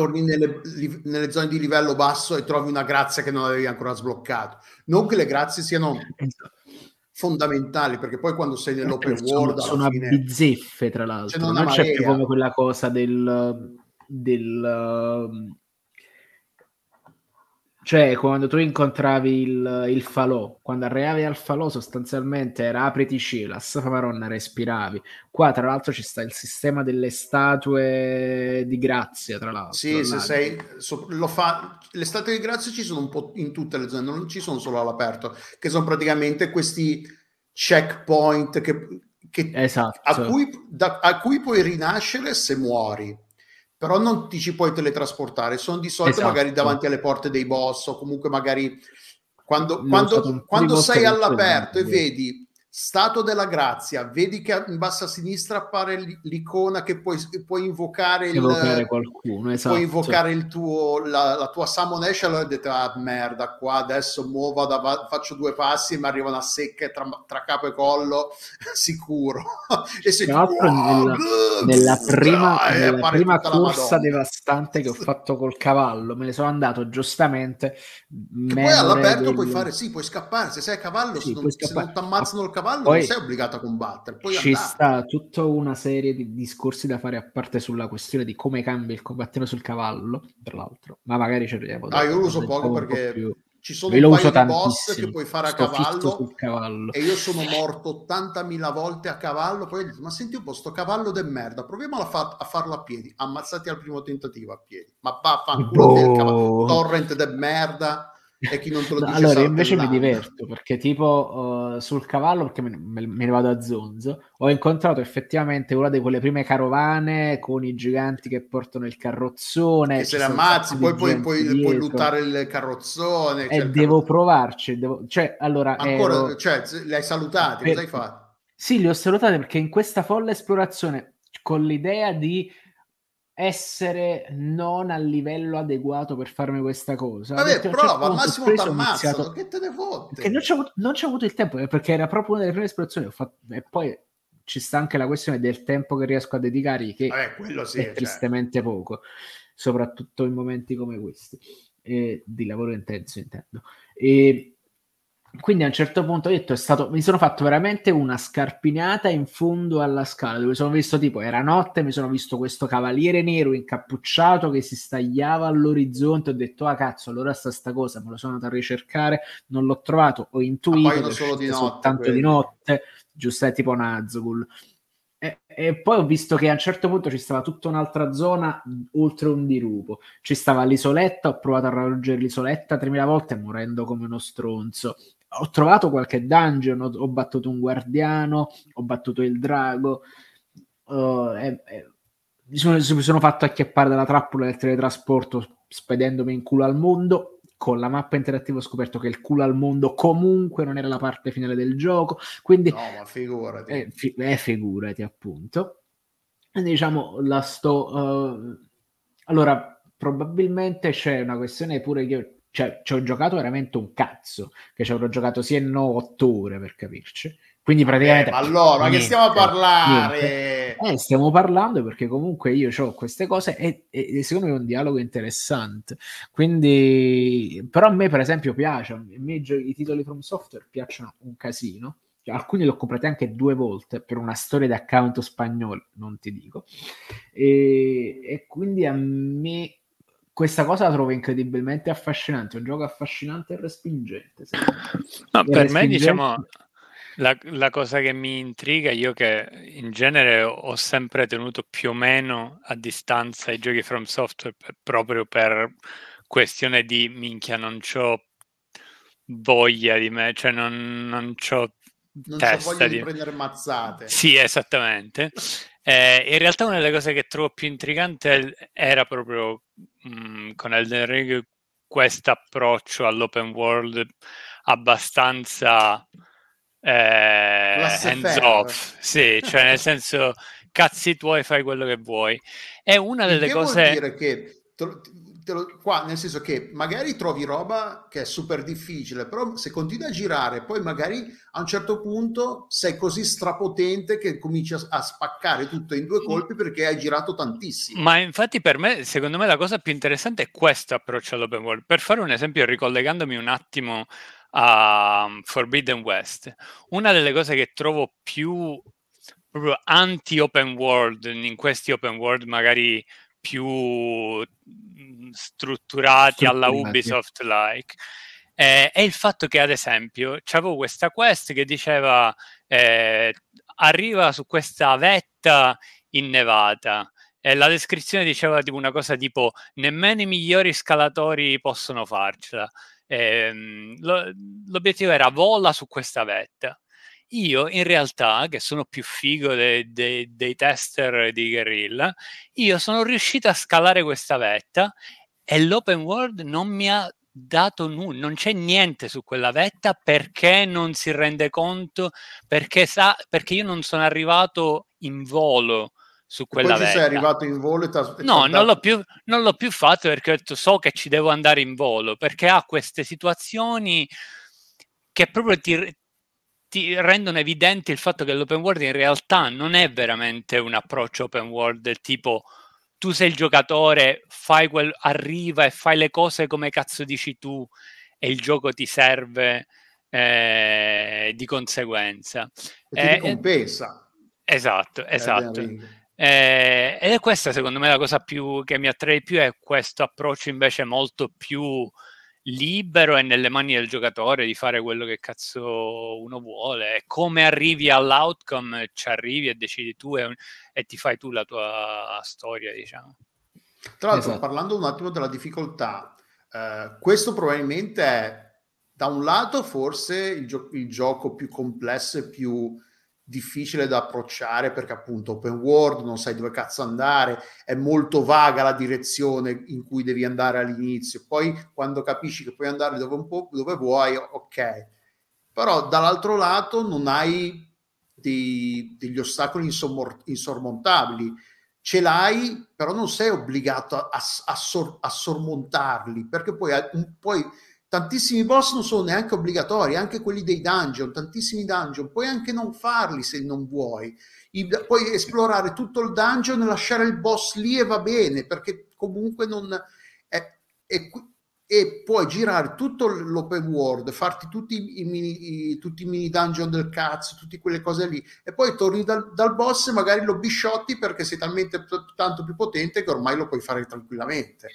torni nelle, nelle, zone di livello basso e trovi una grazia che non avevi ancora sbloccato. Non che le grazie siano fondamentali, perché poi quando sei nell'open world... Sono, sono fine, a bizzeffe, tra l'altro. Non c'è più come quella cosa del... del cioè, quando tu incontravi il, il falò, quando arrivavi al falò, sostanzialmente era apriti cielo, maronna, respiravi. Qua, tra l'altro, ci sta il sistema delle statue di grazia, tra l'altro. Sì, se sei, so, lo fa, le statue di grazia ci sono un po' in tutte le zone, non ci sono solo all'aperto, che sono praticamente questi checkpoint che, che, esatto. a, cui, da, a cui puoi rinascere se muori però non ti ci puoi teletrasportare, sono di solito esatto. magari davanti alle porte dei boss o comunque magari quando, quando, quando sei all'aperto e vedi Stato della grazia, vedi che in basso a sinistra appare l'icona che puoi, puoi invocare, il, invocare qualcuno, esatto. puoi invocare il tuo, la, la tua Summon Ash, allora detto, ah merda, qua adesso muovo, da, faccio due passi mi arriva una secca tra, tra capo e collo, sicuro. e se wow, nella, nella, prima, nella prima corsa devastante che ho fatto col cavallo, me ne sono andato giustamente. Poi all'aperto del... puoi fare, sì, puoi scappare, se sei a cavallo, sì, se, non, se non ti ammazzano il cavallo cavallo Poi non sei obbligato a combattere. Puoi ci andare. sta tutta una serie di discorsi da fare a parte sulla questione di come cambia il combattere sul cavallo, tra l'altro, ma magari ci arriviamo. Ah, io lo uso poco perché più... ci sono io un paio di boss che puoi fare a cavallo, cavallo, e io sono morto 80.000 volte a cavallo, poi ho detto, ma senti un po' sto cavallo de merda, proviamo a, fa- a farlo a piedi, ammazzati al primo tentativo a piedi, ma vaffanculo oh. del cavallo, torrent de merda e chi non te lo dice allora invece mi diverto perché tipo uh, sul cavallo perché me, me, me, ne vado a zonzo ho incontrato effettivamente una di quelle prime carovane con i giganti che portano il carrozzone che se ne ammazzi poi puoi, puoi, puoi, lottare il carrozzone e cioè devo carrozzone. provarci devo... cioè allora ancora ero... cioè li hai salutati per... cosa hai fatto? sì li ho salutati perché in questa folle esplorazione con l'idea di essere non a livello adeguato per farmi questa cosa. Vabbè, prova, al massimo ti ammazzano, che te ne fotte? non c'è, avuto, non c'è avuto il tempo, eh, perché era proprio una delle prime esplorazioni. Fatto, e poi ci sta anche la questione del tempo che riesco a dedicare, che Vabbè, quello sì, è cioè. tristemente poco, soprattutto in momenti come questi, e di lavoro intenso intendo. E quindi a un certo punto ho detto, è stato, mi sono fatto veramente una scarpinata in fondo alla scala, dove sono visto tipo, era notte, mi sono visto questo cavaliere nero incappucciato che si stagliava all'orizzonte, ho detto, ah cazzo, allora sta sta cosa, me lo sono andato a ricercare, non l'ho trovato, ho intuito, ah, solo di notte, soltanto quelli. di notte, giusto è tipo Nazgul. E, e, poi ho visto che a un certo punto ci stava tutta un'altra zona oltre un dirupo. Ci stava l'isoletta, ho provato a raggiungere l'isoletta 3000 volte morendo come uno stronzo ho trovato qualche dungeon, ho, ho, battuto un guardiano, ho battuto il drago, uh, e, e, mi, sono, mi sono fatto acchiappare dalla trappola del teletrasporto spedendomi in culo al mondo. Con la mappa interattiva ho scoperto che il culo al mondo comunque non era la parte finale del gioco, quindi... No, ma figurati. Eh, fi- eh figurati appunto. E diciamo, la sto... Uh, allora, probabilmente c'è una questione pure che cioè, ci ho giocato veramente un cazzo, che ci avrò giocato sì e no otto ore per capirci. Quindi praticamente... Eh, allora, niente, che stiamo a parlare? Eh, stiamo parlando perché comunque io ho queste cose e, e, secondo me è un dialogo interessante. Quindi, però a me per esempio piace, a me i titoli From Software piacciono un casino. Cioè, alcuni li ho comprati anche due volte per una storia di account spagnolo, non ti dico. E, e quindi a me questa cosa la trovo incredibilmente affascinante. Un gioco affascinante e respingente. No, per respingente... me, diciamo, la, la, cosa che mi intriga, io che in genere ho sempre tenuto più o meno a distanza i giochi from software per, proprio per questione di minchia, non ho voglia di me, cioè non, non ho non testa voglia di... di prendere mazzate. Sì, esattamente. Eh, in realtà una delle cose che trovo più intrigante era proprio mh, mm, con Elden Ring questo approccio all'open world abbastanza eh, hands off, sì, cioè nel senso cazzi tuoi fai quello che vuoi. È una delle cose... Vuol dire che lo, qua nel senso che magari trovi roba che è super difficile, però se continui a girare, poi magari a un certo punto sei così strapotente che cominci a, a spaccare tutto in due colpi perché hai girato tantissimo. Ma infatti per me, secondo me, la cosa più interessante è questo approccio all'open world. Per fare un esempio, ricollegandomi un attimo a um, Forbidden West, una delle cose che trovo più proprio anti-open world in questi open world magari più mm, strutturati alla Ubisoft-like eh, è il fatto che, ad esempio, c'avevo questa quest che diceva eh, arriva su questa vetta innevata e la descrizione diceva tipo una cosa tipo nemmeno i migliori scalatori possono farcela. Eh, lo, l'obiettivo era vola su questa vetta. Io in realtà, che sono più figo de, de, dei tester di Guerrilla, io sono riuscito a scalare questa vetta e l'open world non mi ha dato nulla, non c'è niente su quella vetta perché non si rende conto, perché, sa, perché io non sono arrivato in volo su quella vetta. sei arrivato in volo e ti No, non l'ho, più, non l'ho più fatto perché ho detto so che ci devo andare in volo, perché ha queste situazioni che proprio ti, ti rendono evidente il fatto che l'open world in realtà non è veramente un approccio open world del tipo tu sei il giocatore, fai quel, arriva e fai le cose come cazzo dici tu e il gioco ti serve eh, di conseguenza. E ti eh, ricompensa. Esatto, esatto. Eh, ed è questa secondo me la cosa più che mi attrae più è questo approccio invece molto più libero e nelle mani del giocatore di fare quello che cazzo uno vuole. Come arrivi all'outcome, ci arrivi e decidi tu e, e ti fai tu la tua storia, diciamo. Tra l'altro, esatto. parlando un attimo della difficoltà, eh, questo probabilmente è da un lato forse il, gio- il gioco più complesso e più difficile da approcciare perché appunto open world, non sai dove cazzo andare, è molto vaga la direzione in cui devi andare all'inizio, poi quando capisci che puoi andare dove, dove vuoi, ok. Però dall'altro lato non hai dei, degli ostacoli insommor- insormontabili, ce l'hai, però non sei obbligato a, a, a, sor- a sormontarli, perché poi, poi tantissimi boss non sono neanche obbligatori, anche quelli dei dungeon, tantissimi dungeon, puoi anche non farli se non vuoi. I, puoi esplorare tutto il dungeon e lasciare il boss lì e va bene, perché comunque non... È, è, e puoi girare tutto l'open world, farti tutti i, mini, i, tutti i mini dungeon del cazzo, tutte quelle cose lì, e poi torni dal, dal boss e magari lo bisciotti perché sei talmente t- tanto più potente che ormai lo puoi fare tranquillamente.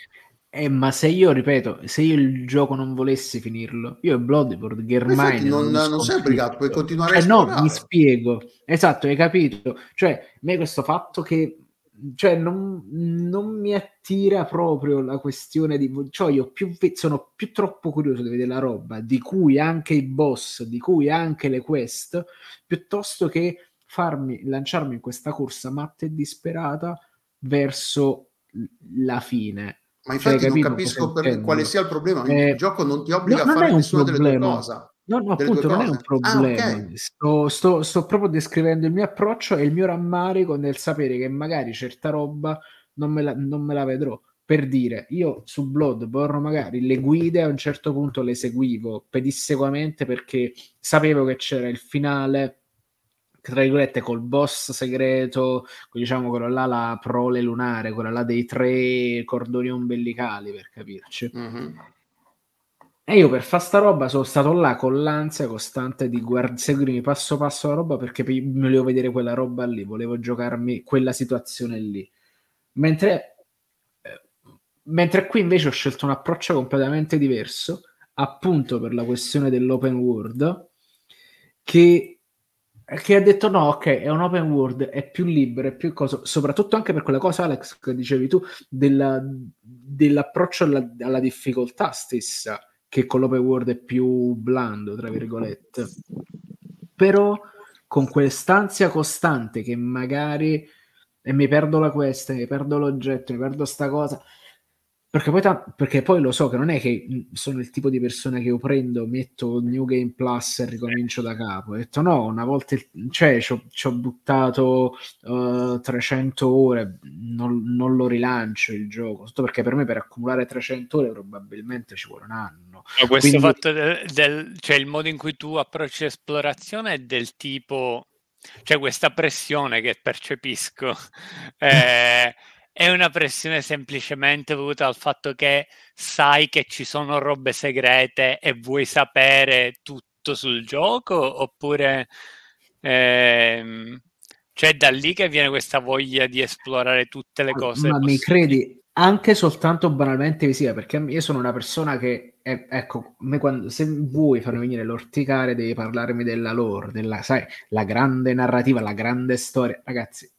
Eh, ma se io, ripeto, se io il gioco non volessi finirlo, io e Bloodborne, Germania... Non, non, non sei obbligato, puoi continuare cioè, a No, mi spiego. Esatto, hai capito? Cioè, a me questo fatto che... Cioè, non, non mi attira proprio la questione di... Cioè, io più, sono più troppo curioso di vedere la roba, di cui anche i boss, di cui anche le quest, piuttosto che farmi, lanciarmi in questa corsa matta e disperata verso la fine ma infatti cioè, non capisco per quale sia il problema. Eh, il gioco non ti obbliga no, a fare nessuna delle due cose. No, no, appunto, non è un problema. Ah, okay. sto, sto, sto, proprio descrivendo il mio approccio e il mio rammarico nel sapere che magari certa roba non me la, non me la vedrò. Per dire, io su Bloodborne magari le guide a un certo punto le seguivo pedissequamente perché sapevo che c'era il finale tra virgolette, col boss segreto, diciamo quello là, la prole lunare, quella là dei tre cordoni ombelicali, per capirci. Mm-hmm. E io per fare sta roba sono stato là con l'ansia costante di guard- seguirmi passo passo la roba perché volevo vedere quella roba lì, volevo giocarmi quella situazione lì. Mentre, eh, mentre qui invece ho scelto un approccio completamente diverso, appunto per la questione dell'open world, che, che ha detto no, ok, è un open world, è più libero, è più cosa, soprattutto anche per quella cosa, Alex, che dicevi tu, della, dell'approccio alla, alla difficoltà stessa che con l'open world è più blando, tra virgolette. Però con quest'ansia costante che magari e mi perdo la quest, mi perdo l'oggetto, mi perdo sta cosa, perché poi, ta- perché poi, lo so che non è che sono il tipo di persona che io prendo, metto New Game Plus e ricomincio da capo. Ho detto no, una volta, cioè ci ho buttato uh, 300 ore, non, non, lo rilancio il gioco, sotto perché per me per accumulare 300 ore probabilmente ci vuole un anno. Ma questo Quindi... fatto del, del, cioè il modo in cui tu approcci l'esplorazione è del tipo, cioè questa pressione che percepisco. Eh, è una pressione semplicemente dovuta al fatto che sai che ci sono robe segrete e vuoi sapere tutto sul gioco? Oppure ehm, c'è da lì che viene questa voglia di esplorare tutte le cose ma mi credi anche soltanto banalmente visiva perché io sono una persona che è, ecco quando, se vuoi farmi venire l'orticare devi parlarmi della lore della sai la grande narrativa la grande storia. Ragazzi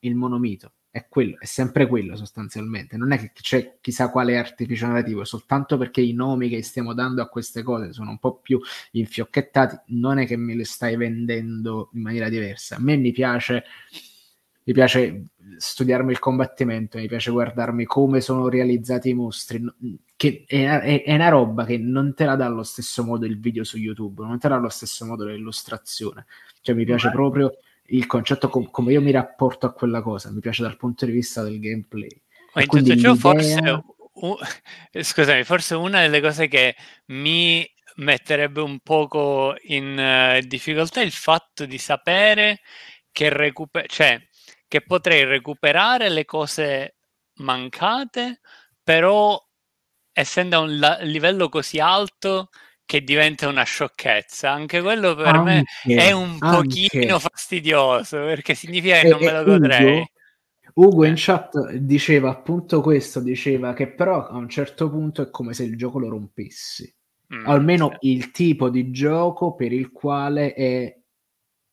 il monomito è quello, è sempre quello sostanzialmente. Non è che c'è chissà quale artificio narrativo, soltanto perché i nomi che stiamo dando a queste cose sono un po' più infiocchettati, non è che me li stai vendendo in maniera diversa. A me mi piace, mi piace studiarmi il combattimento, mi piace guardarmi come sono realizzati i mostri, che è, è, è una roba che non te la dà allo stesso modo il video su YouTube, non te la dà allo stesso modo l'illustrazione. Cioè mi piace proprio il concetto com- come io mi rapporto a quella cosa, mi piace dal punto di vista del gameplay. Ma in tutto ciò forse, uh, scusami, forse una delle cose che mi metterebbe un poco in uh, difficoltà è il fatto di sapere che, recuper- cioè, che potrei recuperare le cose mancate, però essendo a un la- livello così alto che diventa una sciocchezza. Anche quello per anche, me è un anche. pochino fastidioso perché significa che e, non me lo godrei. Ugo, Ugo in chat diceva appunto questo, diceva che però a un certo punto è come se il gioco lo rompessi. Mm, Almeno sì. il tipo di gioco per il quale è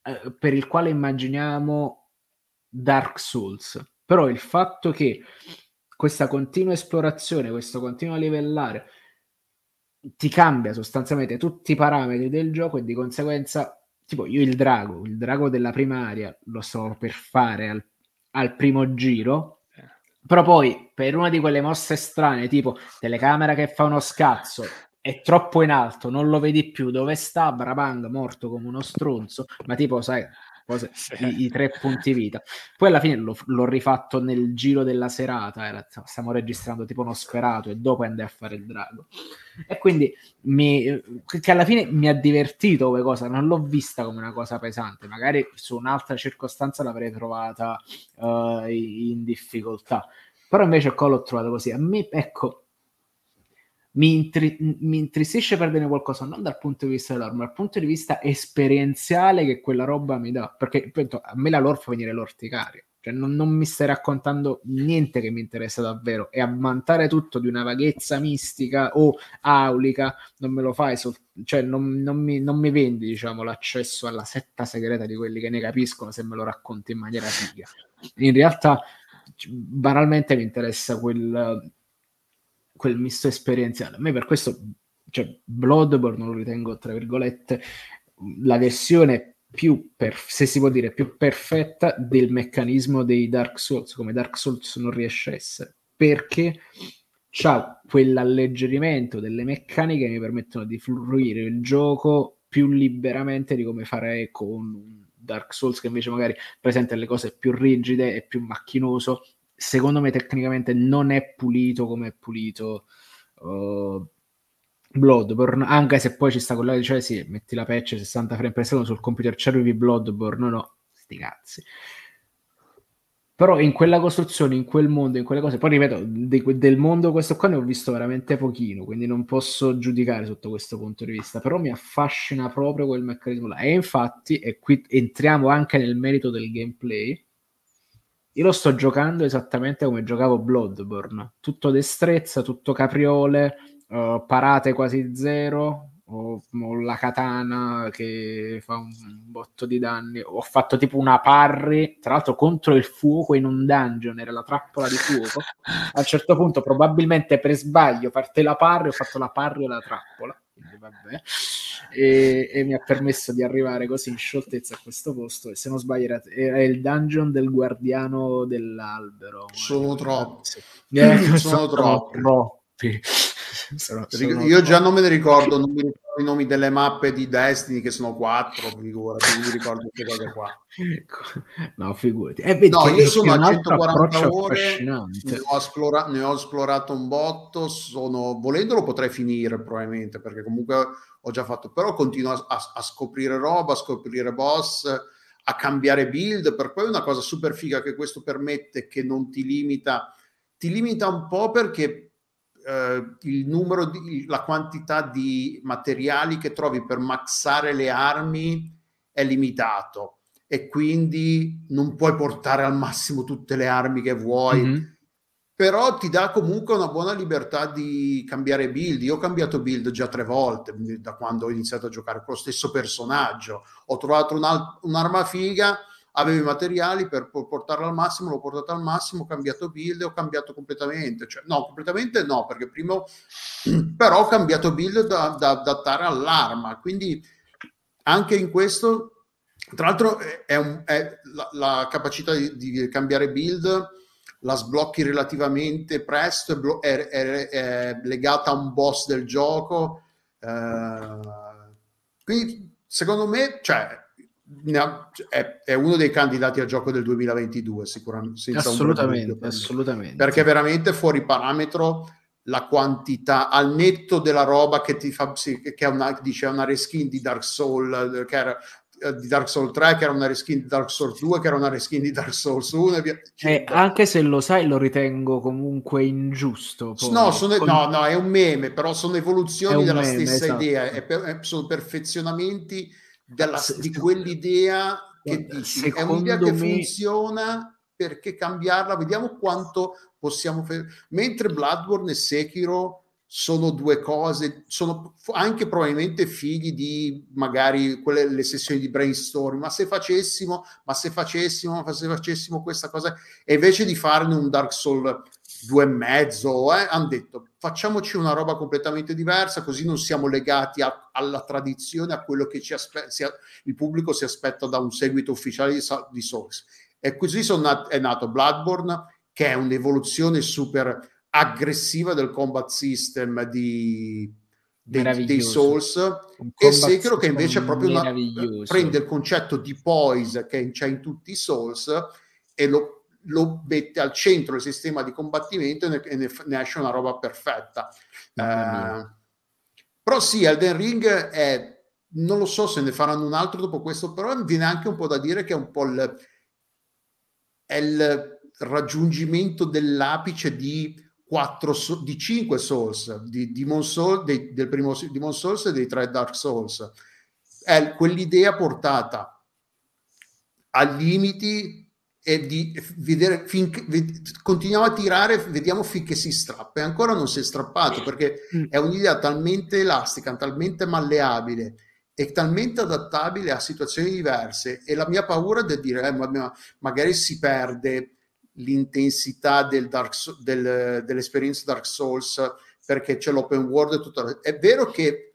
eh, per il quale immaginiamo Dark Souls. Però il fatto che questa continua esplorazione, questo continuo livellare, ti cambia sostanzialmente tutti i parametri del gioco e di conseguenza, tipo io il drago, il drago della primaria lo sto per fare al, al primo giro, però poi per una di quelle mosse strane, tipo telecamera che fa uno scazzo, è troppo in alto, non lo vedi più, dove sta? Brabang, morto come uno stronzo, ma tipo, sai, cose, i, i, tre punti vita. Poi alla fine l'ho, l'ho rifatto nel giro della serata, era, stiamo registrando tipo uno sperato e dopo andai a fare il drago. E quindi mi, che alla fine mi ha divertito come cosa, non l'ho vista come una cosa pesante, magari su un'altra circostanza l'avrei trovata uh, in difficoltà. Però invece qua l'ho trovato così. A me, ecco, mi, intri- mi intristisce perdere qualcosa non dal punto di vista dell'arma, ma dal punto di vista esperienziale che quella roba mi dà. Perché appunto, a me la lore fa venire l'orticaria. Cioè, non, non, mi stai raccontando niente che mi interessa davvero. E ammantare tutto di una vaghezza mistica o aulica non me lo fai, sol- cioè non, non, mi, non mi vendi diciamo, l'accesso alla setta segreta di quelli che ne capiscono se me lo racconti in maniera figa. In realtà, banalmente mi interessa quel quel misto esperienziale. A me per questo, cioè, Bloodborne lo ritengo, tra virgolette, la versione più, per, se si può dire, più perfetta del meccanismo dei Dark Souls, come Dark Souls non riesce a essere, perché c'ha quell'alleggerimento delle meccaniche che mi permettono di fruire il gioco più liberamente di come farei con Dark Souls che invece magari presenta le cose più rigide e più macchinoso secondo me tecnicamente non è pulito come è pulito uh, Bloodborne, anche se poi ci sta quella dice sì, metti la patch 60 frame per secondo sul computer, c'avevi Bloodborne, no, sti cazzi. Però in quella costruzione, in quel mondo, in quelle cose, poi ripeto, de, del mondo questo qua ne ho visto veramente pochino, quindi non posso giudicare sotto questo punto di vista, però mi affascina proprio quel meccanismo là. E infatti, e qui entriamo anche nel merito del gameplay, io lo sto giocando esattamente come giocavo Bloodborne, tutto destrezza, tutto capriole, uh, parate quasi zero, ho, ho, la katana che fa un, botto di danni. Ho fatto tipo una parry, tra l'altro contro il fuoco in un dungeon, era la trappola di fuoco. A un certo punto, probabilmente per sbaglio, parte la parry, ho fatto la parry e la trappola. Vabbè. E, e, mi ha permesso di arrivare così in scioltezza a questo posto. E se non sbaglio, era, era il dungeon del guardiano dell'albero. Sono troppi. Eh, sono, sono troppi. troppi. sono, sono io già non me ne ricordo, non mi ricordo i nomi delle mappe di Destiny che sono quattro, figurati, mi ricordo queste cose qua. No, figurati. Eh, no, io sono a 140 ore, ne ho, esplora- ne ho, esplorato un botto, sono, volendolo potrei finire probabilmente, perché comunque ho già fatto, però continuo a, a, a scoprire roba, a scoprire boss, a cambiare build, per poi una cosa super figa che questo permette, che non ti limita, ti limita un po' perché eh, il numero, di, la quantità di materiali che trovi per maxare le armi è limitato e quindi non puoi portare al massimo tutte le armi che vuoi. Mm-hmm. Però ti dà comunque una buona libertà di cambiare build. Io ho cambiato build già tre volte da quando ho iniziato a giocare con lo stesso personaggio. Ho trovato un'arma figa, avevo i materiali per portarlo al massimo, l'ho portato al massimo, ho cambiato build ho cambiato completamente. Cioè, no, completamente no, perché prima però ho cambiato build da, da adattare all'arma. Quindi anche in questo, tra l'altro, è, un, è la, la, capacità di, di, cambiare build la sblocchi relativamente presto, è, è, è legata a un boss del gioco. Eh, quindi, secondo me, cioè, è, è, uno dei candidati al gioco del 2022 sicuramente assolutamente, assolutamente perché veramente fuori parametro la quantità al netto della roba che ti fa sì, che è una, dice una reskin di Dark Souls che era eh, di Dark Souls 3 che era una reskin di Dark Souls 2 che era una reskin di Dark Souls 1 e via. Eh, anche se lo sai lo ritengo comunque ingiusto poi. no, sono, Con... no, no, è un meme però sono evoluzioni della meme, stessa esatto. idea è per, sono perfezionamenti della, di quell'idea che dici, è un'idea che funziona perché cambiarla, vediamo quanto possiamo fare. Mentre Bloodborne e Sekiro sono due cose, sono anche probabilmente figli di magari quelle le sessioni di brainstorming, ma se facessimo, ma se facessimo, ma se facessimo questa cosa, e invece di farne un Dark Soul due e mezzo, eh, hanno detto facciamoci una roba completamente diversa, così non siamo legati a, alla tradizione, a quello che ci aspe- sia, il pubblico si aspetta da un seguito ufficiale di, di Souls. E così nat- è nato Bloodborne, che è un'evoluzione super aggressiva del combat system di, dei, dei Souls e Sekiro che invece è proprio una, prende il concetto di poise che c'è in tutti i Souls e lo lo mette al centro del sistema di combattimento e ne, e ne, ne esce una roba perfetta. Eh, però sì, Elden Ring è non lo so se ne faranno un altro dopo questo, però viene anche un po' da dire che è un po' il, il raggiungimento dell'apice di 4 di 5 Souls, di Demon Souls, dei, del primo Demon Souls e dei tre Dark Souls. È quell'idea portata ai limiti e di vedere finché continuiamo a tirare, vediamo finché si strappa. E ancora non si è strappato perché mm. è un'idea talmente elastica, talmente malleabile e talmente adattabile a situazioni diverse. E la mia paura è di dire eh, ma, magari si perde l'intensità del dark, del, dell'esperienza Dark Souls perché c'è l'open world e tutto è vero che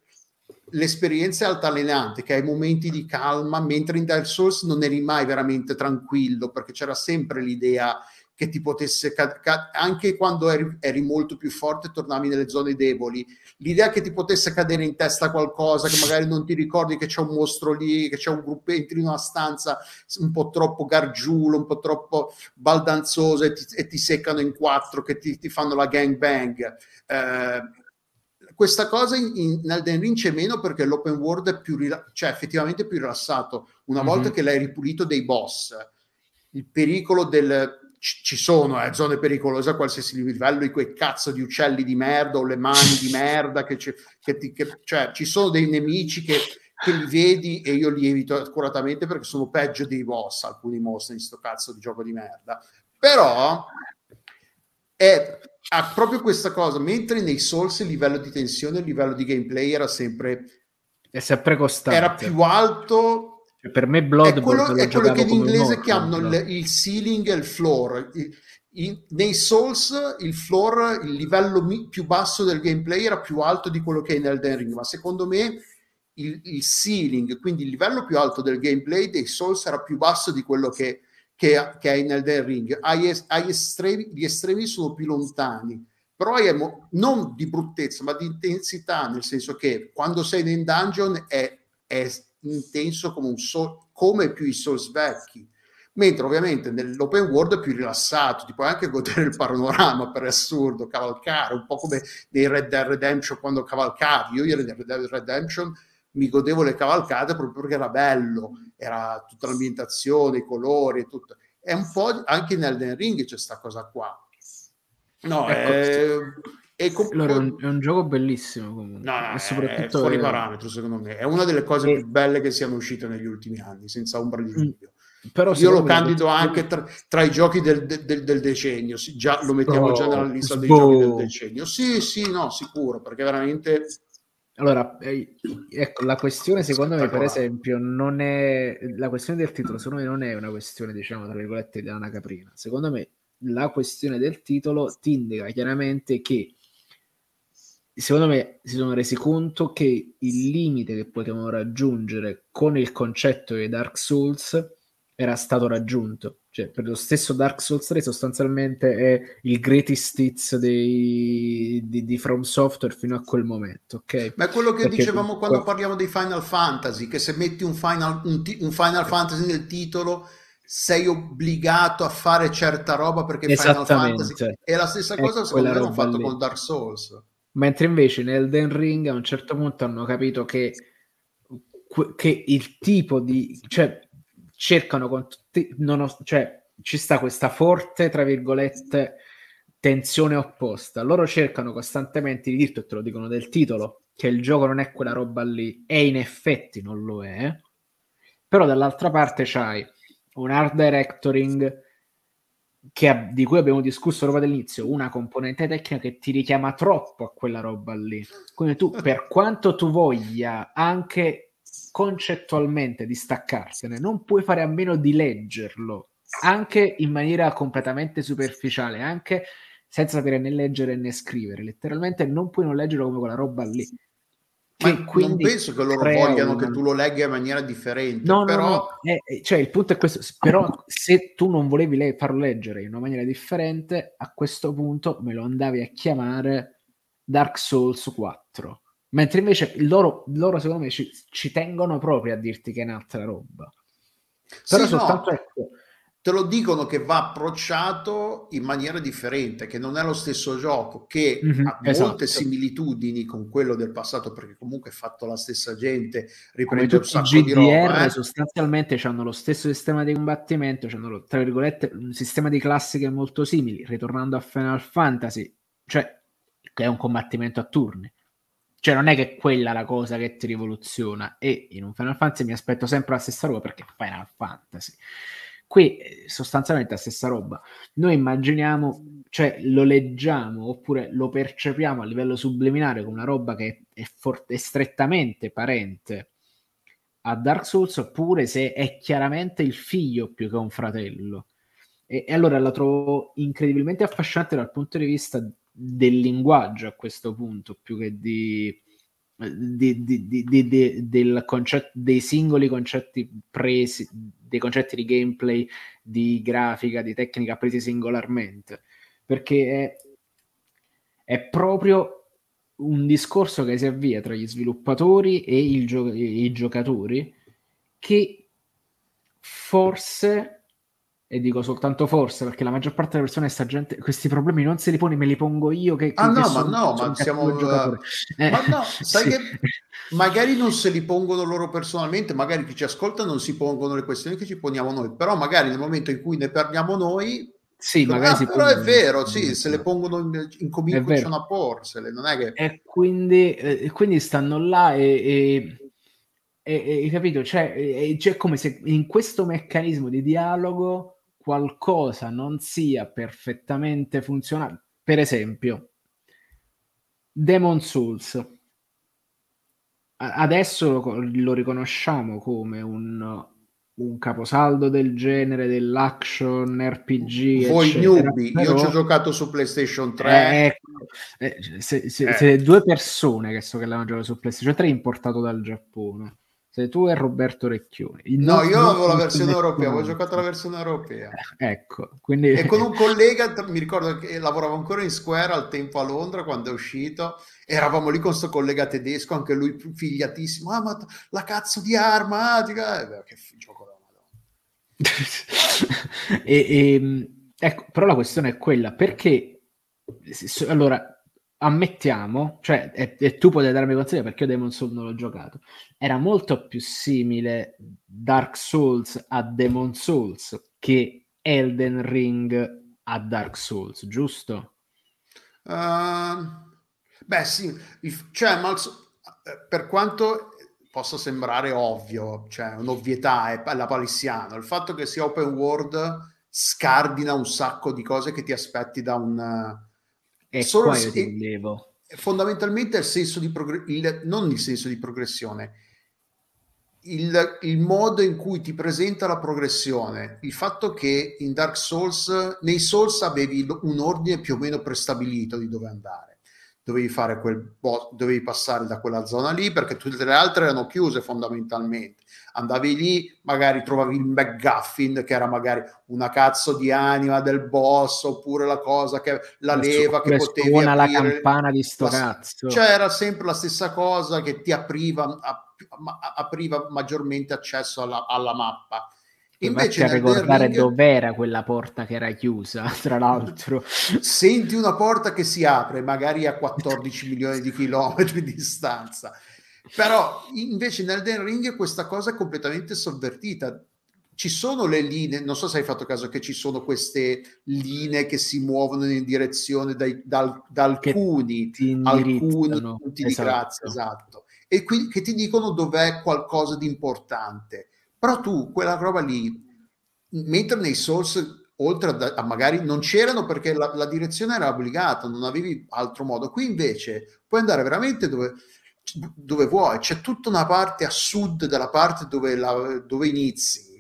l'esperienza è altalenante, che hai momenti di calma, mentre in Dark Souls non eri mai veramente tranquillo, perché c'era sempre l'idea che ti potesse, ca- ca- anche quando eri, eri, molto più forte, tornavi nelle zone deboli, l'idea che ti potesse cadere in testa qualcosa, che magari non ti ricordi che c'è un mostro lì, che c'è un gruppo, entri in una stanza un po' troppo gargiulo, un po' troppo baldanzosa e ti, e ti seccano in quattro, che ti, ti fanno la gang bang. Eh, questa cosa in, in Elden Ring c'è meno perché l'open world è più rila- cioè effettivamente più rilassato. Una mm-hmm. volta che l'hai ripulito dei boss, il pericolo del ci sono eh, zone pericolose a qualsiasi livello di quei cazzo di uccelli di merda o le mani di merda che, che, ti, che cioè ci sono dei nemici che, che, li vedi e io li evito accuratamente perché sono peggio dei boss alcuni mostri in sto cazzo di gioco di merda però è, ha proprio questa cosa mentre nei Souls il livello di tensione il livello di gameplay era sempre è sempre costante. era più alto. Cioè, per me Bloodborne è quello, è quello che in inglese chiamano il, il, ceiling e il floor. Il, in, nei Souls il floor, il livello mi, più basso del gameplay era più alto di quello che è in Elden Ring, ma secondo me il, il, ceiling, quindi il livello più alto del gameplay dei Souls era più basso di quello che, che, che è in Elden Ring. Hai, hai estremi, gli estremi sono più lontani, però è mo- non di bruttezza, ma di intensità, nel senso che quando sei in dungeon è, è intenso come, un so- come più i Souls vecchi mentre ovviamente nell'open world è più rilassato, ti puoi anche godere il panorama per assurdo, cavalcare, un po' come nei Red Dead Redemption quando cavalcavi, io in Red Dead Redemption mi godevo le cavalcate proprio perché era bello, era tutta l'ambientazione, i colori e tutto. È un po' anche nel Elden Ring c'è questa cosa qua. No, ecco, è, è, com- allora, è, un, è, un, gioco bellissimo comunque. No, no, è fuori è... parametro secondo me. È una delle cose più belle che siano uscite negli ultimi anni, senza ombra di mm. dubbio. Mm. Però io lo candido me... anche tra, tra, i giochi del, del, del decennio, già, lo mettiamo oh, già nella lista dei giochi del decennio. Sì, sì, no, sicuro, perché veramente allora, ecco, la questione secondo me, per esempio, non è la questione del titolo, secondo me non è una questione, diciamo, tra virgolette, di una caprina. Secondo me la questione del titolo ti indica chiaramente che secondo me si sono resi conto che il limite che potevano raggiungere con il concetto di Dark Souls era stato raggiunto. Cioè, per lo stesso Dark Souls 3 sostanzialmente è il greatest hits dei, di, di, From Software fino a quel momento, ok? Ma è quello che Perché dicevamo quando parliamo dei Final Fantasy, che se metti un Final, un, un Final Fantasy nel titolo sei obbligato a fare certa roba perché Final Fantasy è la stessa cosa secondo me hanno fatto lì. con Dark Souls mentre invece nel Den Ring a un certo punto hanno capito che, che il tipo di cioè cercano con tutti ho, cioè ci sta questa forte tra virgolette tensione opposta. Loro cercano costantemente di dirti te lo dicono del titolo che il gioco non è quella roba lì. E in effetti non lo è. Però dall'altra parte c'hai un art directoring che, di cui abbiamo discusso roba dall'inizio, una componente tecnica che ti richiama troppo a quella roba lì. Quindi tu, per quanto tu voglia anche concettualmente distaccarsene, non puoi fare a meno di leggerlo, anche in maniera completamente superficiale, anche senza sapere né leggere né scrivere. Letteralmente non puoi non leggerlo come quella roba lì. Ma non penso che loro vogliano una... che tu lo legga in maniera differente. No, però... no, no. Eh, eh, cioè, il punto è questo. Però se tu non volevi le- farlo leggere in una maniera differente, a questo punto me lo andavi a chiamare Dark Souls 4. Mentre invece loro, loro secondo me, ci, ci tengono proprio a dirti che è un'altra roba. Però sì, soltanto no. ecco, te lo dicono che va approcciato in maniera differente, che non è lo stesso gioco, che mm-hmm, ha esatto. molte similitudini con quello del passato, perché comunque è fatto la stessa gente, riprende un sacco GDR, di roba. Eh? sostanzialmente hanno lo stesso sistema di combattimento, hanno tra virgolette un sistema di classiche molto simili, ritornando a Final Fantasy, cioè che è un combattimento a turni. Cioè non è che quella è la cosa che ti rivoluziona e in un Final Fantasy mi aspetto sempre la stessa roba perché Final Fantasy. Qui eh, sostanzialmente la stessa roba. Noi immaginiamo, cioè lo leggiamo oppure lo percepiamo a livello subliminare come una roba che è, for- è strettamente parente a Dark Souls, oppure se è chiaramente il figlio più che un fratello. E, e allora la trovo incredibilmente affascinante dal punto di vista del linguaggio a questo punto, più che di, di, di, del concetto, dei singoli concetti presi, dei concetti di gameplay, di grafica, di tecnica presi singolarmente, perché è, è proprio un discorso che si avvia tra gli sviluppatori e, gio- i giocatori che forse e dico soltanto forse perché la maggior parte delle persone sta gente questi problemi non se li pone me li pongo io che, ah che no ma no ma siamo uh, eh, ma no sai sì. che magari non se li pongono loro personalmente magari chi ci ascolta non si pongono le questioni che ci poniamo noi però magari nel momento in cui ne parliamo noi sì, magari ah, però è vero, sì, se le pongono in, in cominciano a porsele, non è che... E quindi, eh, quindi stanno là e, e e, e, capito? Cioè, è, cioè, come se in questo meccanismo di dialogo qualcosa non sia perfettamente funzionale. Per esempio, Demon Souls. Adesso lo, lo riconosciamo come un, un, caposaldo del genere dell'action RPG. Voi newbie, però... io ci ho giocato su PlayStation 3. Eh, ecco, eh, se, se, eh. se, due persone che so che l'hanno giocato su PlayStation 3 importato dal Giappone sei tu e Roberto Recchioni. Il no, io avevo la versione europea, avevo giocato la versione europea. Eh, ecco, quindi... E con un collega, mi ricordo che lavoravo ancora in Square al tempo a Londra quando è uscito, eravamo lì con questo collega tedesco, anche lui figliatissimo, ah ma la cazzo di arma, ah, eh, che gioco da e, e, ehm, ecco, però la questione è quella, perché... Allora, ammettiamo, cioè, e, e, tu puoi darmi consiglio perché io Demon Souls non l'ho giocato, era molto più simile Dark Souls a Demon Souls che Elden Ring a Dark Souls, giusto? Uh, beh sì, cioè, ma, per quanto possa sembrare ovvio, cioè un'ovvietà, è la palissiano, il fatto che sia open world scardina un sacco di cose che ti aspetti da un e Solo qua io ti Fondamentalmente il senso di progressione, non il senso di progressione, il, il, modo in cui ti presenta la progressione, il fatto che in Dark Souls, nei Souls avevi un ordine più o meno prestabilito di dove andare. Dovevi fare quel boss, dovevi passare da quella zona lì perché tutte le altre erano chiuse fondamentalmente andavi lì, magari trovavi il McGuffin che era magari una cazzo di anima del boss oppure la cosa che la leva che potevi aprire. la campana di sto la, cazzo. Cioè era sempre la stessa cosa che ti apriva, apriva maggiormente accesso alla, alla mappa. Invece a ricordare ring, dov'era quella porta che era chiusa, tra l'altro. Senti una porta che si apre, magari a 14 milioni di chilometri di distanza. Però invece nel Den Ring questa cosa è completamente sovvertita. Ci sono le linee, non so se hai fatto caso che ci sono queste linee che si muovono in direzione dai, dal, da alcuni, alcuni punti esatto. di grazia, esatto, e qui, che ti dicono dov'è qualcosa di importante. Però tu quella roba lì, mentre nei source oltre a, magari non c'erano perché la, la, direzione era obbligata, non avevi altro modo. Qui invece puoi andare veramente dove dove vuoi, c'è tutta una parte a sud della parte dove, la, dove inizi.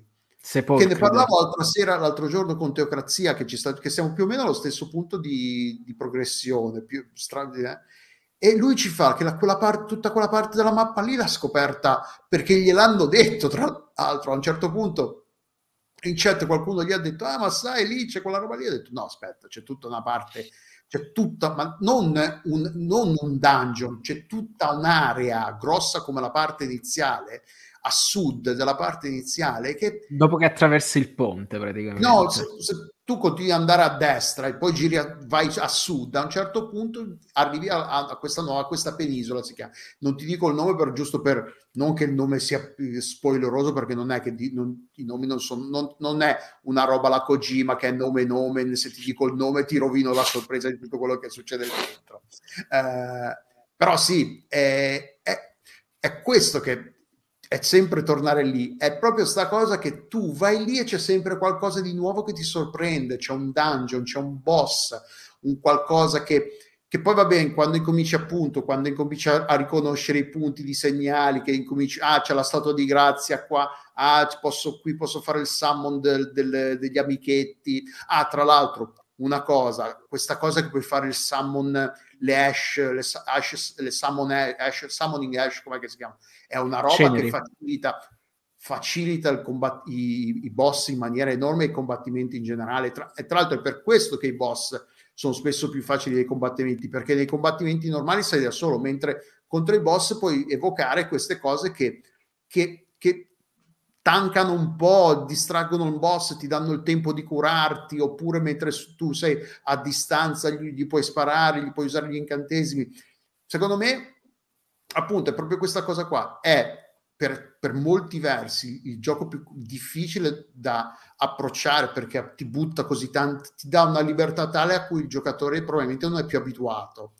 Che ne parlavo l'altra sera, l'altro giorno con Teocrazia, che, ci sta, che siamo più o meno allo stesso punto di, di progressione, più strano, eh? E lui ci fa che la, quella parte, tutta quella parte della mappa lì l'ha scoperta perché gliel'hanno detto, tra l'altro a un certo punto in chat qualcuno gli ha detto, ah ma sai lì c'è quella roba lì, ha detto no aspetta, c'è tutta una parte c'è tutta, ma non un, non un dungeon, c'è tutta un'area grossa come la parte iniziale, a sud della parte iniziale. Che... Dopo che attraversi il ponte, praticamente. No, se, se tu continui ad andare a destra e poi giri a, vai a sud, a un certo punto arrivi a, a, questa, no, a questa penisola. Si chiama. Non ti dico il nome, per, giusto per non che il nome sia spoileroso, perché non è che di, non, i nomi non sono, non, non, è una roba la Kojima che è nome nome. Se ti dico il nome, ti rovino la sorpresa di tutto quello che succede dentro. Eh, però sì, è, è, è questo che è sempre tornare lì. È proprio sta cosa che tu vai lì e c'è sempre qualcosa di nuovo che ti sorprende. C'è un dungeon, c'è un boss, un qualcosa che, che poi va bene quando incominci appunto, quando incominci a, a riconoscere i punti di segnali, che incominci, ah c'è la statua di grazia qua, ah posso, qui posso fare il summon del, del, degli amichetti, ah tra l'altro una cosa, questa cosa che puoi fare il summon, le ash, le, ash, le summon ash, summoning ash, come si chiama? È una roba Ceneri. che facilita, facilita combat- i, i, boss in maniera enorme e i combattimenti in generale. Tra, e tra l'altro è per questo che i boss sono spesso più facili dei combattimenti, perché nei combattimenti normali sei da solo, mentre contro i boss puoi evocare queste cose che, che, che tankano un po', distraggono il boss, ti danno il tempo di curarti, oppure mentre tu sei a distanza gli, gli puoi sparare, gli puoi usare gli incantesimi. Secondo me, appunto, è proprio questa cosa qua. È per, per, molti versi il gioco più difficile da approcciare perché ti butta così tanto, ti dà una libertà tale a cui il giocatore probabilmente non è più abituato.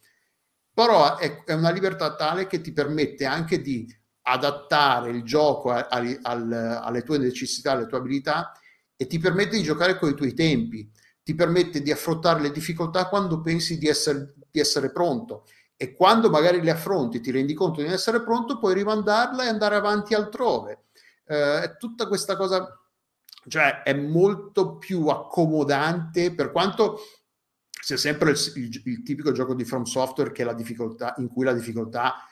Però è, è una libertà tale che ti permette anche di adattare il gioco a, al, alle tue necessità, alle tue abilità e ti permette di giocare con i tuoi tempi, ti permette di affrontare le difficoltà quando pensi di essere, di essere pronto e quando magari le affronti ti rendi conto di non essere pronto puoi rimandarla e andare avanti altrove. Eh, tutta questa cosa cioè è molto più accomodante per quanto sia sempre il, il, il tipico gioco di From Software che la difficoltà, in cui la difficoltà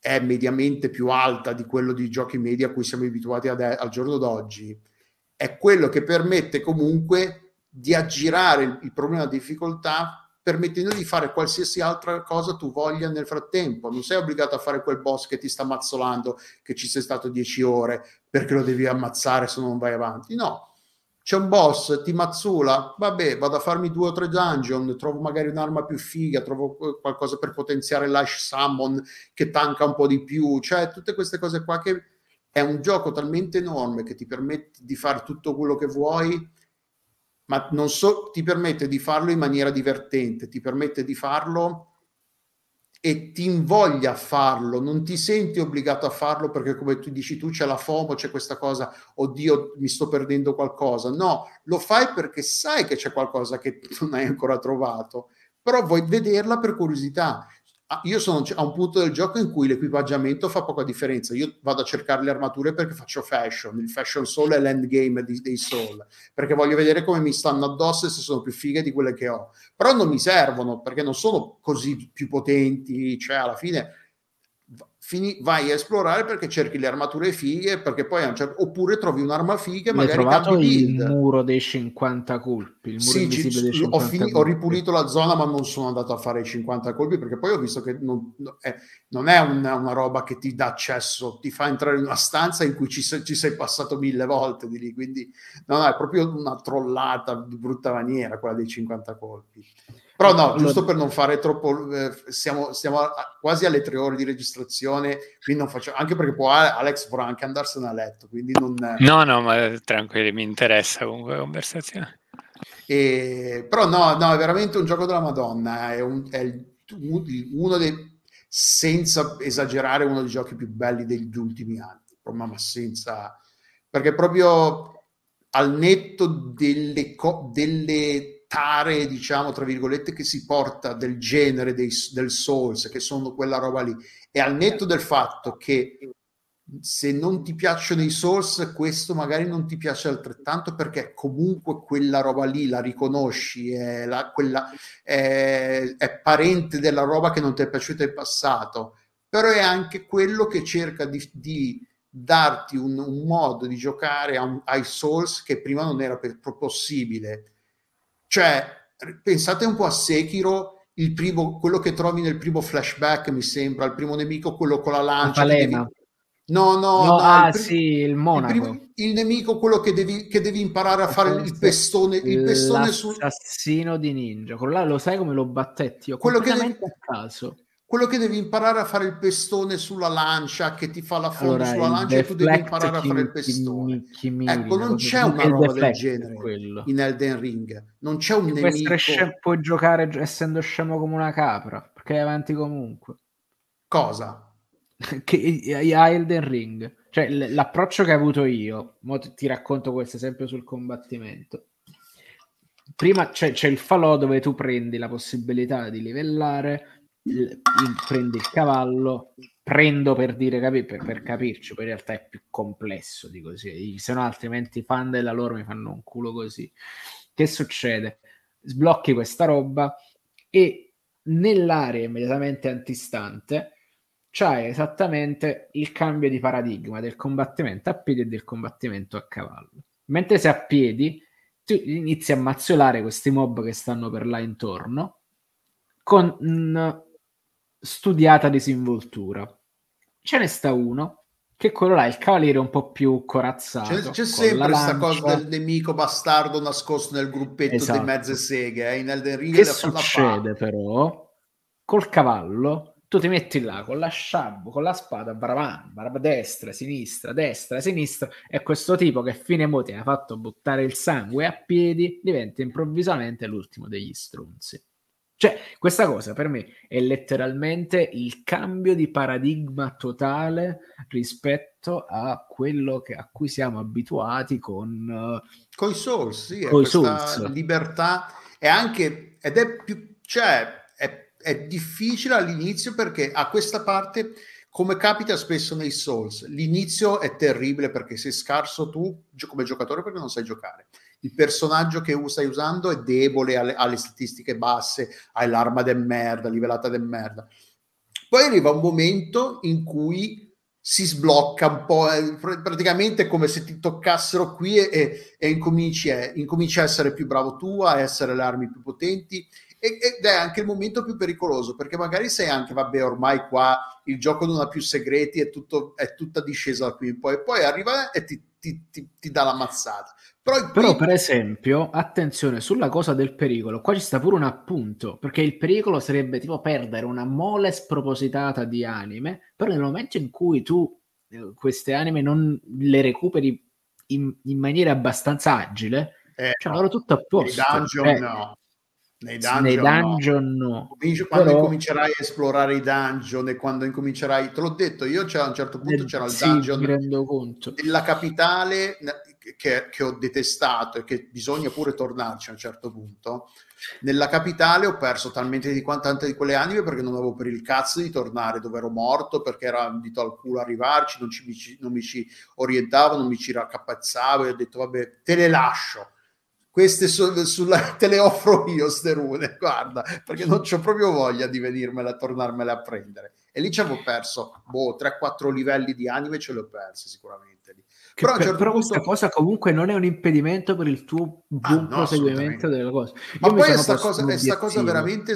è mediamente più alta di quello di giochi media a cui siamo abituati ad, al giorno d'oggi, è quello che permette comunque di aggirare il, il problema di difficoltà permettendo di fare qualsiasi altra cosa tu voglia nel frattempo. Non sei obbligato a fare quel boss che ti sta mazzolando, che ci sei stato dieci ore perché lo devi ammazzare se non vai avanti. No, c'è un boss, ti mazzula, vabbè, vado a farmi due o tre dungeon, trovo magari un'arma più figa, trovo qualcosa per potenziare l'Ash Summon che tanca un po' di più, cioè tutte queste cose qua che è un gioco talmente enorme che ti permette di fare tutto quello che vuoi, ma non so, ti permette di farlo in maniera divertente, ti permette di farlo e ti invoglia a farlo, non ti senti obbligato a farlo perché come tu dici tu c'è la FOMO, c'è questa cosa, oddio mi sto perdendo qualcosa. No, lo fai perché sai che c'è qualcosa che non hai ancora trovato, però vuoi vederla per curiosità. Ah, io sono a un punto del gioco in cui l'equipaggiamento fa poca differenza. Io vado a cercare le armature perché faccio fashion. Il fashion soul è l'endgame dei soul perché voglio vedere come mi stanno addosso e se sono più fighe di quelle che ho. Però non mi servono perché non sono così più potenti. Cioè, alla fine vai a esplorare perché cerchi le armature fighe, perché poi certo, oppure trovi un'arma figa e magari cambi il muro dei 50 colpi. Il muro sì, ci, dei 50 ho, fini, ho, ripulito la zona, ma non sono andato a fare i 50 colpi perché poi ho visto che non, è, non è una, una, roba che ti dà accesso, ti fa entrare in una stanza in cui ci, ci sei passato mille volte di lì. Quindi, no, no, è proprio una trollata di brutta maniera quella dei 50 colpi. Però no, giusto per non fare troppo, eh, siamo, siamo a, quasi alle tre ore di registrazione, quindi non facciamo, anche perché poi Alex vorrà anche andarsene a letto, quindi non... No, no, ma tranquilli, mi interessa comunque la conversazione. E, però no, no, è veramente un gioco della Madonna, è, un, è il, uno dei, senza esagerare, uno dei giochi più belli degli ultimi anni, ma senza... perché proprio al netto delle, delle tare, diciamo, tra virgolette, che si porta del genere dei, del Souls, che sono quella roba lì. E al netto del fatto che se non ti piacciono i Souls, questo magari non ti piace altrettanto perché comunque quella roba lì la riconosci, è, la, quella, è, è parente della roba che non ti è piaciuta in passato, però è anche quello che cerca di, di darti un, un, modo di giocare un, ai Souls che prima non era per, possibile cioè, pensate un po' a Sekiro, il primo, quello che trovi nel primo flashback, mi sembra, il primo nemico, quello con la lancia. La devi... No, no, no, no ah, il, prim- sì, il monaco. Il, primo, il, nemico, quello che devi, che devi imparare a fare il pestone, il pestone sul... Di ninja, quello là lo sai come lo battetti? Io quello che devi... a caso quello che devi imparare a fare il pestone sulla lancia che ti fa la fonda allora, sulla lancia e tu devi imparare a fare il pestone. chi, chi ecco non c'è una roba del genere quello. in Elden Ring. Non c'è un puoi nemico. scem- puoi giocare essendo scemo come una capra perché è avanti comunque. Cosa? che a Elden Ring. Cioè l'approccio che ho avuto io mo ti racconto questo esempio sul combattimento. Prima c'è, c'è il falò dove tu prendi la possibilità di livellare il, prende il cavallo, prendo per dire capi- per, per, capirci, poi in realtà è più complesso di così, se no altrimenti i fan della loro mi fanno un culo così. Che succede? Sblocchi questa roba e nell'area immediatamente antistante c'hai esattamente il cambio di paradigma del combattimento a piedi e del combattimento a cavallo. Mentre sei a piedi, tu inizi a mazzolare questi mob che stanno per là intorno con studiata disinvoltura. Ce ne sta uno che quello là è il cavaliere un po' più corazzato. C'è, c'è sempre questa cosa del nemico bastardo nascosto nel gruppetto esatto. di mezze seghe. Eh? In Elden Ring che succede però? Col cavallo tu ti metti là con la sciabbo, con la spada, baravan, baraba destra, sinistra, destra, sinistra, e questo tipo che fine mo ti ha fatto buttare il sangue a piedi diventa improvvisamente l'ultimo degli strunzi. Cioè, questa cosa per me è letteralmente il cambio di paradigma totale rispetto a quello che, a cui siamo abituati con... Uh, con i Souls, sì, con questa Souls. libertà e anche, ed è più, cioè, è, è difficile all'inizio perché a questa parte come capita spesso nei Souls, l'inizio è terribile perché sei scarso tu come giocatore perché non sai giocare il personaggio che stai usando è debole, alle, alle statistiche basse, hai l'arma de merda, livellata de merda. Poi arriva un momento in cui si sblocca un po', eh, praticamente come se ti toccassero qui e, e, e incominci, a, incominci, a essere più bravo tu, a essere le armi più potenti ed è anche il momento più pericoloso perché magari sei anche, vabbè, ormai qua il gioco non ha più segreti, è, tutto, è tutta discesa qui poi, poi arriva e ti, ti, ti, ti dà la mazzata. Però, Però, per esempio, attenzione sulla cosa del pericolo, qua ci sta pure un appunto, perché il pericolo sarebbe tipo perdere una mole spropositata di anime, però nel momento in cui tu eh, queste anime non le recuperi in, in maniera abbastanza agile, eh, cioè allora tutto a posto. dungeon eh, no. Nei dungeon, nei dungeon no. no. Quando Però... incomincerai a esplorare i dungeon e quando incomincerai, te l'ho detto, io c'era, a un certo punto c'era il sì, dungeon mi rendo conto. della capitale che, che, ho detestato e che bisogna pure tornarci a un certo punto. Nella capitale ho perso talmente di tante di quelle anime perché non avevo per il cazzo di tornare dove ero morto perché era dito al culo arrivarci, non, ci, non mi ci orientavo, non mi ci raccapezzavo e ho detto vabbè te le lascio queste su, sulla, te le offro io ste rune, guarda, perché non ho proprio voglia di venirmela, tornarmela a prendere. E lì ci avevo perso, boh, 3-4 livelli di anime ce li ho persi sicuramente. Lì. Però, per, certo però punto... questa cosa comunque non è un impedimento per il tuo buon ah, no, proseguimento della cosa. Io Ma poi questa cosa, cosa, veramente...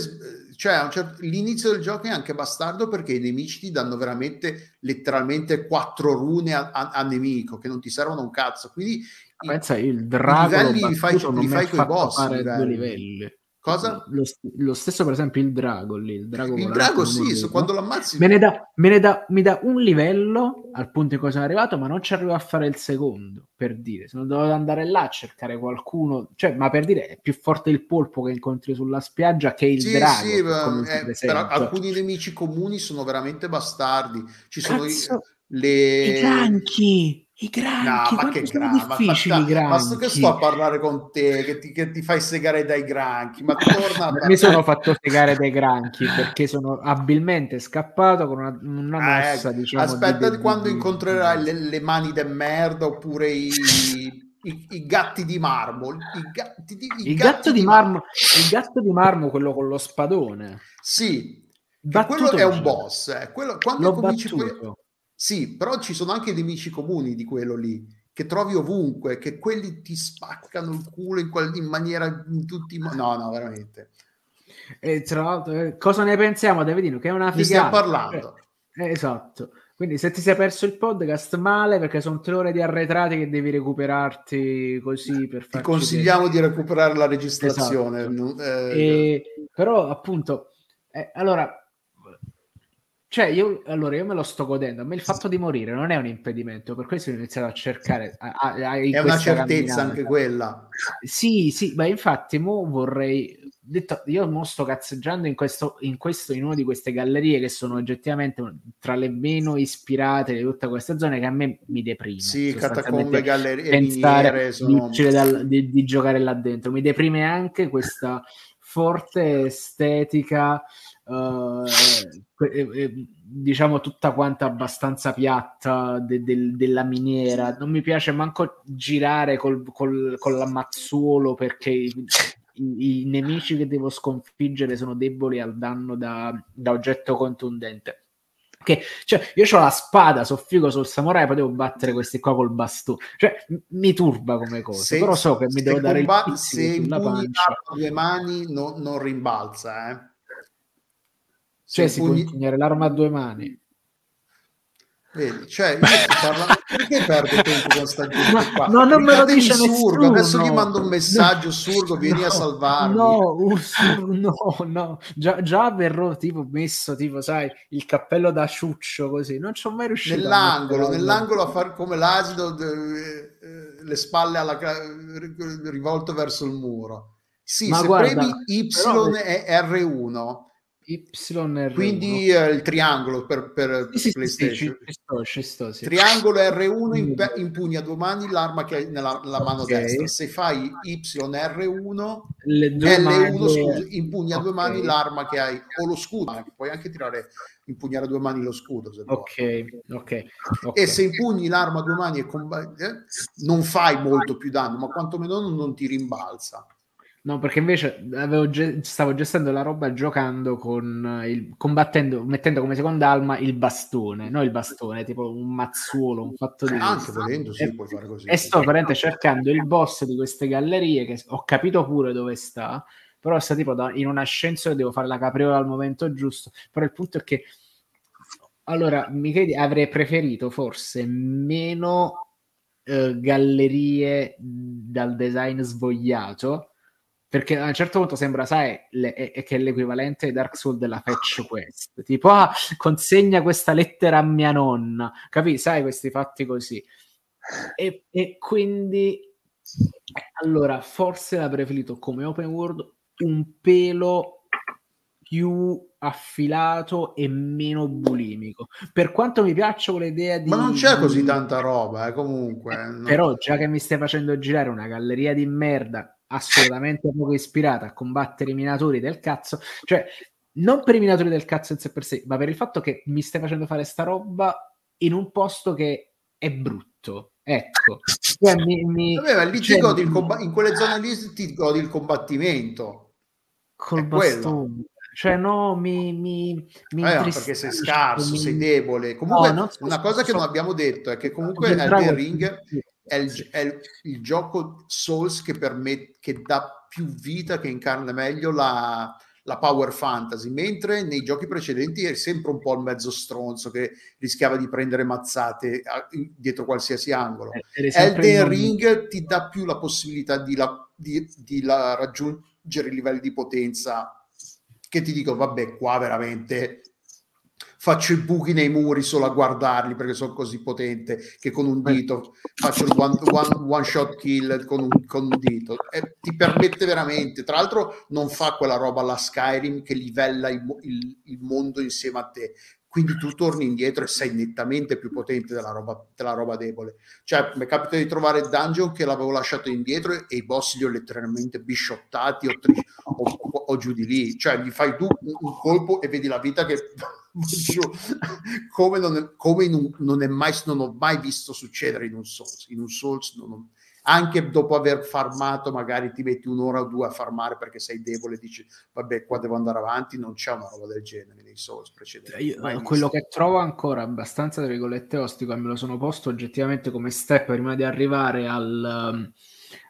Cioè, certo, l'inizio del gioco è anche bastardo perché i nemici ti danno veramente, letteralmente, quattro rune a, a, a nemico che non ti servono un cazzo. Quindi Pensa, il drago I livelli li fai, li fai con i boss. Due livelli. Cosa? Lo, lo, stesso, per esempio, il drago lì. Il drago, il drago sì, so, quando l'ammazzi. Me ne, dà, me ne dà, mi dà un livello al punto in cui sono arrivato, ma non ci arrivo a fare il secondo. Per dire, se non devo andare là a cercare qualcuno, cioè, ma per dire, è più forte il polpo che incontri sulla spiaggia che il sì, drago. Sì, eh, però alcuni nemici comuni sono veramente bastardi. Ci sono Cazzo, i, le... i granchi i granchi, no, ma che sono gra- difficili ma, i granchi. Ma che sto a parlare con te, che ti, che ti fai segare dai granchi, ma torna Mi sono fatto segare dai granchi perché sono abilmente scappato con una, una ah, mossa, ecco. diciamo, Aspetta di, di, quando di, incontrerai le, le, mani de merda oppure i... I, I, gatti di marmo, i, gatti di, i il gatti gatto di marmo, marmo, il gatto di marmo, quello con lo spadone. Sì, quello è un boss. Eh. Quello, quando L'ho cominci battuto. Sì, però ci sono anche nemici comuni di quello lì, che trovi ovunque, che quelli ti spaccano il culo in, quel, in maniera in tutti i modi. No, no, veramente. E tra l'altro, eh, cosa ne pensiamo, Davidino? Che è una figata. Ne stiamo parlando. Eh, esatto. Quindi se ti sei perso il podcast male perché sono tre ore di arretrati che devi recuperarti così per farci... Ti consigliamo vedere. di recuperare la registrazione. Esatto. Eh, e, però appunto, eh, allora cioè, io allora io me lo sto godendo. A me il fatto di morire non è un impedimento, per questo ho iniziato a cercare. A, a, a è una certezza camminata. anche quella. Sì, sì, ma infatti, mo vorrei. Detto, io mo sto cazzeggiando in questo, in questo, in una di queste gallerie che sono oggettivamente tra le meno ispirate di tutte queste zone che a me mi deprime. Sì, catacombe, gallerie, pensare sono... di, dal, di, di giocare là dentro. Mi deprime anche questa forte estetica uh, diciamo tutta quanta abbastanza piatta de, de, della miniera. Non mi piace manco girare col, col, con l'ammazzuolo perché i, i, nemici che devo sconfiggere sono deboli al danno da, da oggetto contundente. Che, cioè, io ho la spada, so figo sul samurai, poi devo battere questi qua col bastone. Cioè, mi turba come cosa, se, però so che mi devo dare comba- il Se pancia. due mani no, non rimbalza, eh cioè si può impugnare l'arma a due mani. Vedi, cioè, parlando, perché perdo tempo con sta gente qua? No, non me lo dice Surgo, adesso gli mando un messaggio, Surgo, vieni no, a salvarmi. No, no, no, già, già verrò tipo messo, tipo, sai, il cappello da ciuccio così, non ci ho mai riuscito. Nell'angolo, nell'angolo a fare come l'asino, le spalle alla, rivolto verso il muro. Sì, Ma se guarda, premi Y però... è R1 YR1. Quindi eh, il triangolo per, per sì, PlayStation. Sì, ci sto, ci sto, sì. Triangolo R1 imp- impugna mani l'arma che hai nella, nella mano okay. destra. Se fai YR1, L1 mani... scusa, impugna okay. due mani l'arma che hai o lo scudo. Puoi anche tirare, impugnare a due mani lo scudo. Se ok, ok. E se impugni l'arma a due mani e combatti, eh, non fai molto più danno, ma quantomeno non ti rimbalza. No, perché invece ge- stavo gestendo la roba giocando con il combattendo, mettendo come seconda alma il bastone, no il bastone, tipo un mazzuolo, un fatto di. Anche volendo, sì, e, puoi fare così. E sto veramente cercando il boss di queste gallerie, che ho capito pure dove sta, però sta tipo da, in un ascensore, devo fare la capriola al momento giusto. Però il punto è che allora mi credi, avrei preferito forse meno eh, gallerie dal design svogliato perché a un certo punto sembra, sai, le, è, che è l'equivalente di Dark Souls della fetch quest, tipo, ah, consegna questa lettera a mia nonna, capi? Sai, questi fatti così. E, e quindi, allora, forse l'ha preferito come open world un pelo più affilato e meno bulimico. Per quanto mi piaccia l'idea di... Ma non c'è così tanta roba, eh, comunque. Eh, no. Però già che mi stai facendo girare una galleria di merda assolutamente poco ispirata a combattere i minatori del cazzo, cioè non per i minatori del cazzo in sé per sé, ma per il fatto che mi stai facendo fare sta roba in un posto che è brutto. Ecco, cioè, mi, mi, Vabbè, lì cioè, godi il comb- in quelle zone lì ti godi il combattimento col bastone. Cioè, no, mi, mi, mi eh, perché sei scarso, mi... sei debole. Comunque, no, so, una cosa so, che non abbiamo detto è che comunque Elden Ring è il, è il, il gioco Souls che, permette, che dà più vita, che incarna meglio la, la power fantasy, mentre nei giochi precedenti è sempre un po' il mezzo stronzo che rischiava di prendere mazzate dietro qualsiasi angolo. Eh, Elden Ring ti dà più la possibilità di, la, di, di la raggiungere i livelli di potenza che ti dico, vabbè, qua veramente faccio i buchi nei muri solo a guardarli perché sono così potente che con un dito faccio il one, one, one shot kill con un, con un dito e ti permette veramente tra l'altro non fa quella roba alla Skyrim che livella il, il, il mondo insieme a te quindi tu torni indietro e sei nettamente più potente della roba, della roba debole. Cioè, mi è capitato di trovare dungeon che l'avevo lasciato indietro e i boss li ho letteralmente bisciottati o, tri- o, o, o giù di lì. Cioè, gli fai tu un, un colpo e vedi la vita che come, non, è, come un, non, è mai, non ho mai visto succedere in un Souls. In un Souls ho, anche dopo aver farmato, magari ti metti un'ora o due a farmare perché sei debole, dici vabbè, qua devo andare avanti. Non c'è una roba del genere nei Souls precedenti. Io, quello che trovo ancora abbastanza, tra virgolette, ostico, e me lo sono posto oggettivamente come step prima di arrivare al, um,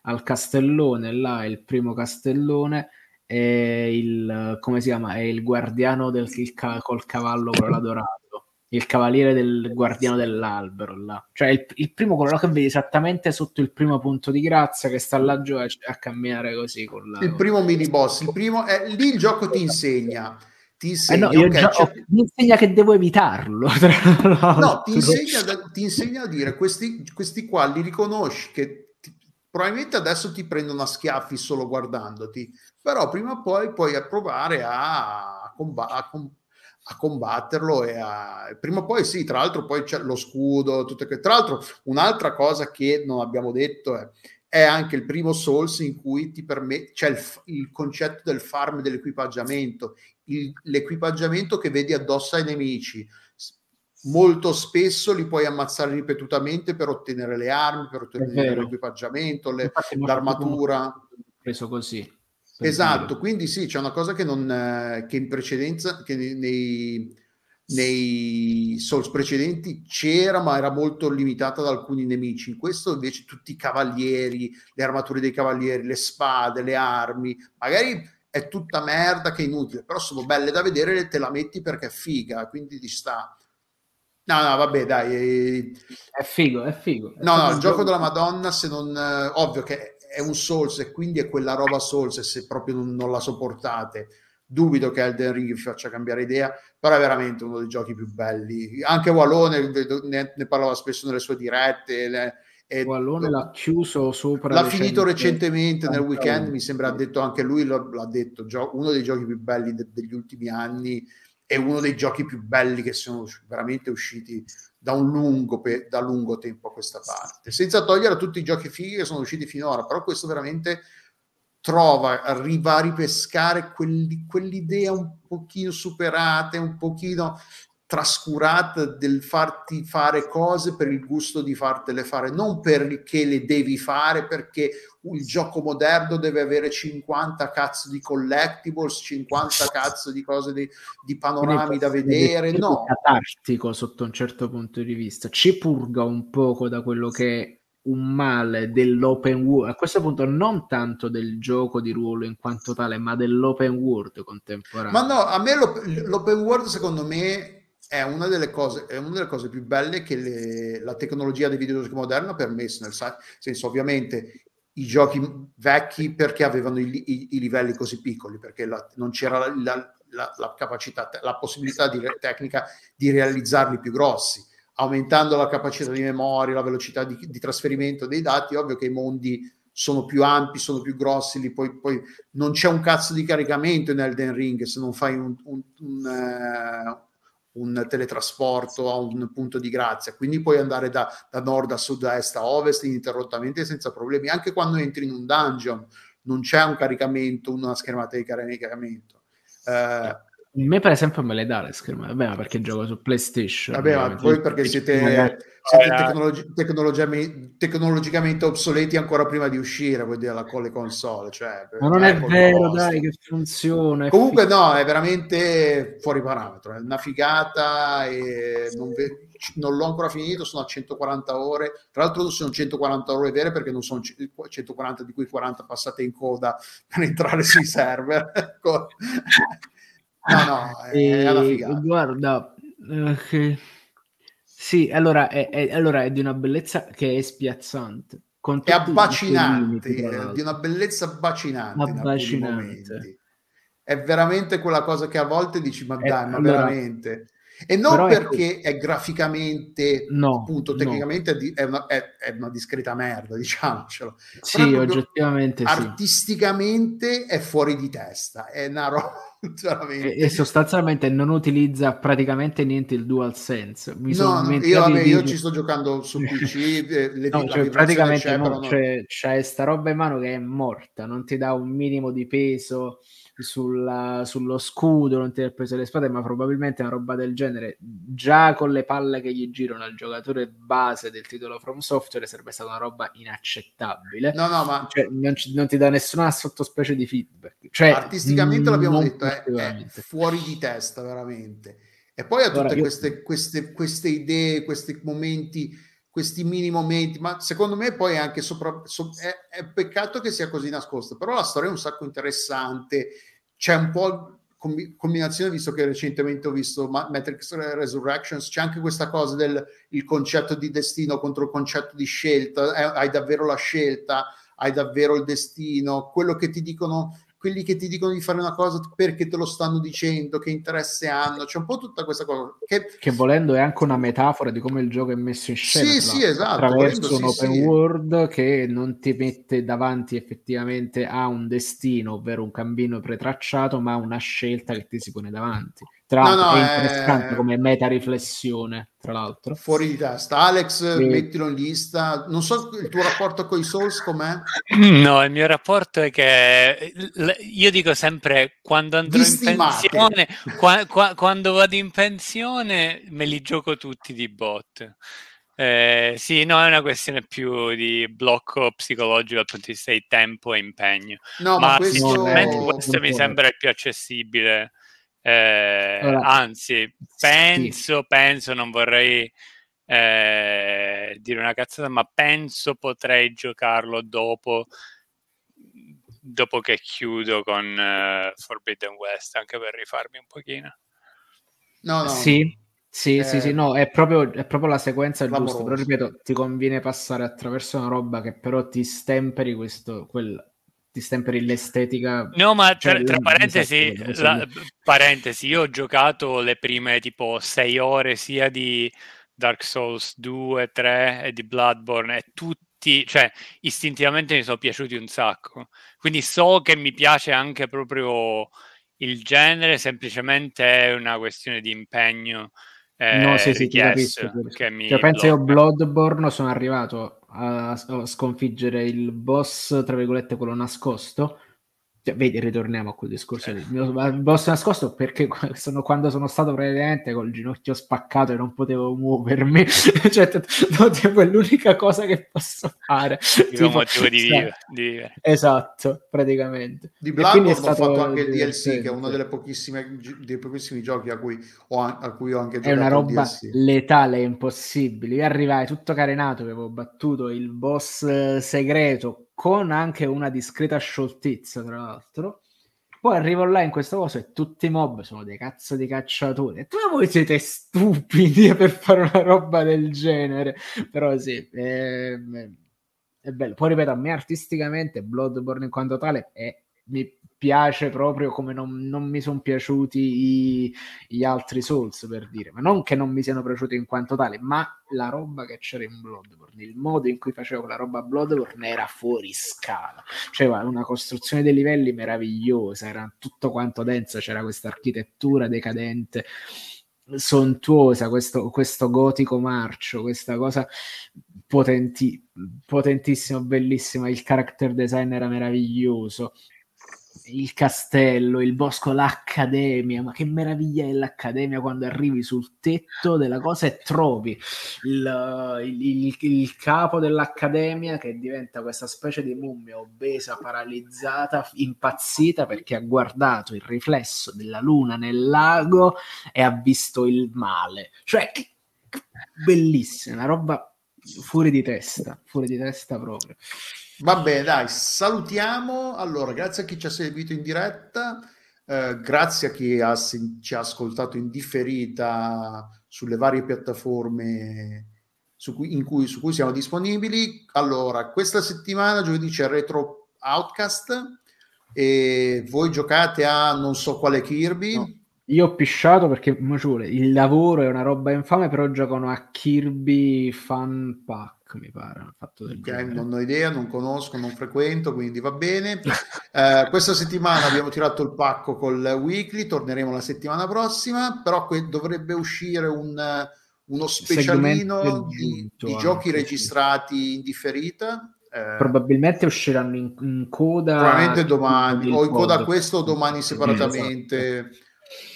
al castellone, là, il primo castellone. È il come si chiama? È il guardiano del il, col cavallo con la dorata il cavaliere del guardiano dell'albero là. cioè il, il, primo quello che vedi esattamente sotto il primo punto di grazia che sta laggiù a, a camminare così con la... il primo mini boss il primo è lì il gioco ti insegna. Ti insegna, eh no, okay, già, mi insegna che devo evitarlo no ti insegna, ti insegna, a dire questi, questi qua li riconosci che ti, probabilmente adesso ti prendono a schiaffi solo guardandoti però prima o poi puoi provare a, combattere a combatterlo e a... prima o poi sì, tra l'altro poi c'è lo scudo, tutte che... tra l'altro un'altra cosa che non abbiamo detto è, è anche il primo Souls in cui ti permette, c'è il, il concetto del farm dell'equipaggiamento, il, l'equipaggiamento che vedi addosso ai nemici. Molto spesso li puoi ammazzare ripetutamente per ottenere le armi, per ottenere l'equipaggiamento, le, l'armatura. Preso così Esatto, quindi sì, c'è una cosa che, non, eh, che in precedenza, che nei, nei Souls precedenti c'era, ma era molto limitata ad alcuni nemici. In questo invece tutti i cavalieri, le armature dei cavalieri, le spade, le armi, magari è tutta merda che è inutile, però sono belle da vedere e te la metti perché è figa, quindi ti sta. No, no, vabbè, dai. È figo, è figo. È no, no, il gioco della Madonna, se non... ovvio che è un Souls e quindi è quella roba Souls e se proprio non, non la sopportate, dubito che Elden Ring vi faccia cambiare idea, però è veramente uno dei giochi più belli. Anche Wallone ne, ne parlava spesso nelle sue dirette. Le, e Wallone l'ha chiuso sopra. L'ha finito recentemente nel weekend, mi sembra ha detto anche lui, l'ha detto, uno dei giochi più belli de, degli ultimi anni è uno dei giochi più belli che sono veramente usciti da un lungo, pe- da lungo tempo a questa parte. Senza togliere tutti i giochi fighi che sono usciti finora, però questo veramente trova, arriva a ripescare quelli, quell'idea un pochino superata, un pochino trascurata del farti fare cose per il gusto di fartele fare, non perché le devi fare, perché il gioco moderno deve avere 50 cazzo di collectibles, 50 cazzo di cose di, di panorami da vedere, no. È catartico sotto un certo punto di vista, ci purga un poco da quello che un male dell'open world, a questo punto non tanto del gioco di ruolo in quanto tale, ma dell'open world contemporaneo. Ma no, a me l'open world secondo me è una delle cose, una delle cose più belle che le, la tecnologia dei videogiochi moderni ha permesso, nel senso ovviamente i giochi vecchi perché avevano i, i, i livelli così piccoli, perché la, non c'era la, la, la, capacità, la possibilità di, tecnica di realizzarli più grossi. Aumentando la capacità di memoria, la velocità di, di trasferimento dei dati, ovvio che i mondi sono più ampi, sono più grossi, lì poi, poi, non c'è un cazzo di caricamento in Elden Ring se non fai un, un, un, uh, un, teletrasporto a un punto di grazia, quindi puoi andare da, da, nord a sud, a est a ovest ininterrottamente senza problemi, anche quando entri in un dungeon non c'è un caricamento, una schermata di caricamento. A me per esempio me le dà le schermate, vabbè ma perché gioco su PlayStation. Vabbè ma voi perché siete, siete tecnologi- tecnologi- tecnologicamente obsoleti ancora prima di uscire, vuol dire, con le console. Cioè, ma non è vero, vostri. dai, che funziona. Comunque no, è veramente fuori parametro, è una figata e non, ve- non, l'ho ancora finito, sono a 140 ore. Tra l'altro sono 140 ore vere perché non sono 140 di cui 40 passate in coda per entrare sui server. No, no, è, e, una figata. Guarda, eh, sì, allora è, è, allora è, di una bellezza che è spiazzante. è abbacinante, limiti, di una bellezza abbacinante. abbacinante. È veramente quella cosa che a volte dici, ma eh, dai, ma allora, veramente. E non Però perché ecco, è graficamente, no, appunto, tecnicamente no. è, una, è, è, una, discreta merda, diciamocelo. Sì, oggettivamente Artisticamente è fuori di testa, è una roba e, e, sostanzialmente non utilizza praticamente niente il dual sense. Mi no, no io, vabbè, io ci sto giocando su PC. Eh, le, no, cioè, praticamente c'è, no, c'è, c'è sta roba in mano che è morta, non ti dà un minimo di peso sulla, sullo scudo, non ti dà il peso delle spade, ma probabilmente una roba del genere, già con le palle che gli girano al giocatore base del titolo From Software, sarebbe stata una roba inaccettabile. No, no, ma cioè, non, non, ti dà nessuna sottospecie di feedback. Cioè, artisticamente l'abbiamo detto, è, è, fuori di testa, veramente. E poi ha tutte Ora, queste, io... queste, queste idee, questi momenti questi mini momenti, ma secondo me poi anche sopra, so, è, è, peccato che sia così nascosto, però la storia è un sacco interessante, c'è un po' combi- combinazione, visto che recentemente ho visto Matrix Resurrections, c'è anche questa cosa del concetto di destino contro il concetto di scelta, eh, hai davvero la scelta, hai davvero il destino, quello che ti dicono quelli che ti dicono di fare una cosa perché te lo stanno dicendo, che interesse hanno, c'è un po' tutta questa cosa. Che, che volendo è anche una metafora di come il gioco è messo in scena. Sì, sì, esatto. Attraverso un open sì. world che non ti mette davanti effettivamente a un destino, ovvero un cammino pretracciato, ma una scelta che ti si pone davanti. Tra l'altro no, no, è interessante è... come meta riflessione, tra l'altro. Fuori di testa. Alex, e... mettilo in lista. Non so il tuo rapporto con i Souls com'è? No, il mio rapporto è che io dico sempre quando andrò in pensione, qua, qua, quando vado in pensione me li gioco tutti di bot. Eh, sì, no, è una questione più di blocco psicologico dal punto di vista di tempo e impegno. No, ma, ma questo... questo mi sembra il più accessibile eh, allora, anzi, penso, sì. penso, non vorrei eh, dire una cazzata, ma penso potrei giocarlo dopo, dopo che chiudo con uh, Forbidden West, anche per rifarmi un pochino. No, no. Sì, Sì, eh, sì, sì, no, è proprio, è proprio la sequenza giusta, però ripeto, ti conviene passare attraverso una roba che però ti stemperi questo, quel, ti stemperi l'estetica. No, ma tra, cioè, tra parentesi, la, parentesi, io ho giocato le prime tipo sei ore sia di Dark Souls 2, 3 e di Bloodborne e tutti, cioè istintivamente mi sono piaciuti un sacco. Quindi so che mi piace anche proprio il genere, semplicemente è una questione di impegno eh, no, sì, sì, capisco, che mi cioè, penso io Bloodborne sono arrivato a, sconfiggere il boss, tra virgolette, quello nascosto cioè, vedi, ritorniamo a quel discorso lì. Il boss nascosto perché sono, quando sono stato praticamente col ginocchio spaccato e non potevo muovermi, cioè, no, tipo, è l'unica cosa che posso fare. Tipo, motivo di vivere, di vivere. Esatto, praticamente. Di Bloodborne ho fatto anche il DLC, che è uno dei pochissimi giochi a cui, ho, a cui ho anche giocato. È una roba letale, impossibile. Io arrivai tutto carenato, avevo battuto il boss segreto con anche una discreta scioltezza, tra l'altro. Poi arrivo là in questo coso e tutti i mob sono dei cazzo di cacciatori. E ma voi siete stupidi per fare una roba del genere. Però sì, è, è bello. Poi ripeto, a me artisticamente Bloodborne in quanto tale è, mi piace proprio come non, non mi sono piaciuti i, gli altri Souls per dire, ma non che non mi siano piaciuti in quanto tale, ma la roba che c'era in Bloodborne, il modo in cui facevo quella roba Bloodborne era fuori scala, cioè una costruzione dei livelli meravigliosa, era tutto quanto denso, c'era questa architettura decadente sontuosa, questo, questo gotico marcio, questa cosa potenti, potentissimo, bellissima, il character design era meraviglioso, il castello, il bosco, l'accademia, ma che meraviglia è l'accademia quando arrivi sul tetto della cosa e trovi il, il, il, capo dell'accademia che diventa questa specie di mummia obesa, paralizzata, impazzita perché ha guardato il riflesso della luna nel lago e ha visto il male. Cioè, bellissima, roba fuori di testa, fuori di testa proprio. Va bene, dai, salutiamo. Allora, grazie a chi ci ha seguito in diretta, eh, grazie a chi ha, ci ha ascoltato in differita sulle varie piattaforme su cui, cui, su cui siamo disponibili. Allora, questa settimana, giovedì, c'è Retro Outcast e voi giocate a non so quale Kirby. No. Io ho pisciato perché il lavoro è una roba infame, però giocano a Kirby Fun Pack mi pare. Fatto del okay, non ho idea, non conosco, non frequento, quindi va bene. Eh, questa settimana abbiamo tirato il pacco col weekly, torneremo la settimana prossima, però que- dovrebbe uscire un, uno specialino di, di giochi registrati in differita. Eh, Probabilmente usciranno in, in coda. Probabilmente domani, o in coda a questo o domani separatamente. Esatto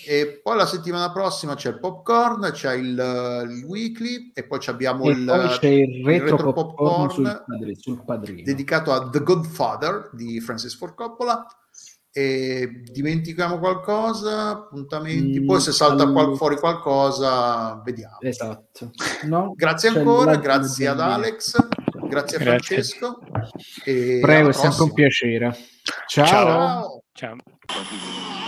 e poi la settimana prossima c'è il popcorn, c'è il, il weekly e poi abbiamo e il, poi c'è il retro, il retro popcorn, popcorn sul, padre, sul padrino. dedicato a The Godfather di Francis Ford Coppola. E dimentichiamo qualcosa, appuntamenti, mm, poi se salta allora... fuori qualcosa, vediamo. Esatto. No, grazie ancora, grazie ad Alex, grazie a grazie. Francesco. Prego, è sempre un piacere. Ciao. Ciao. Ciao.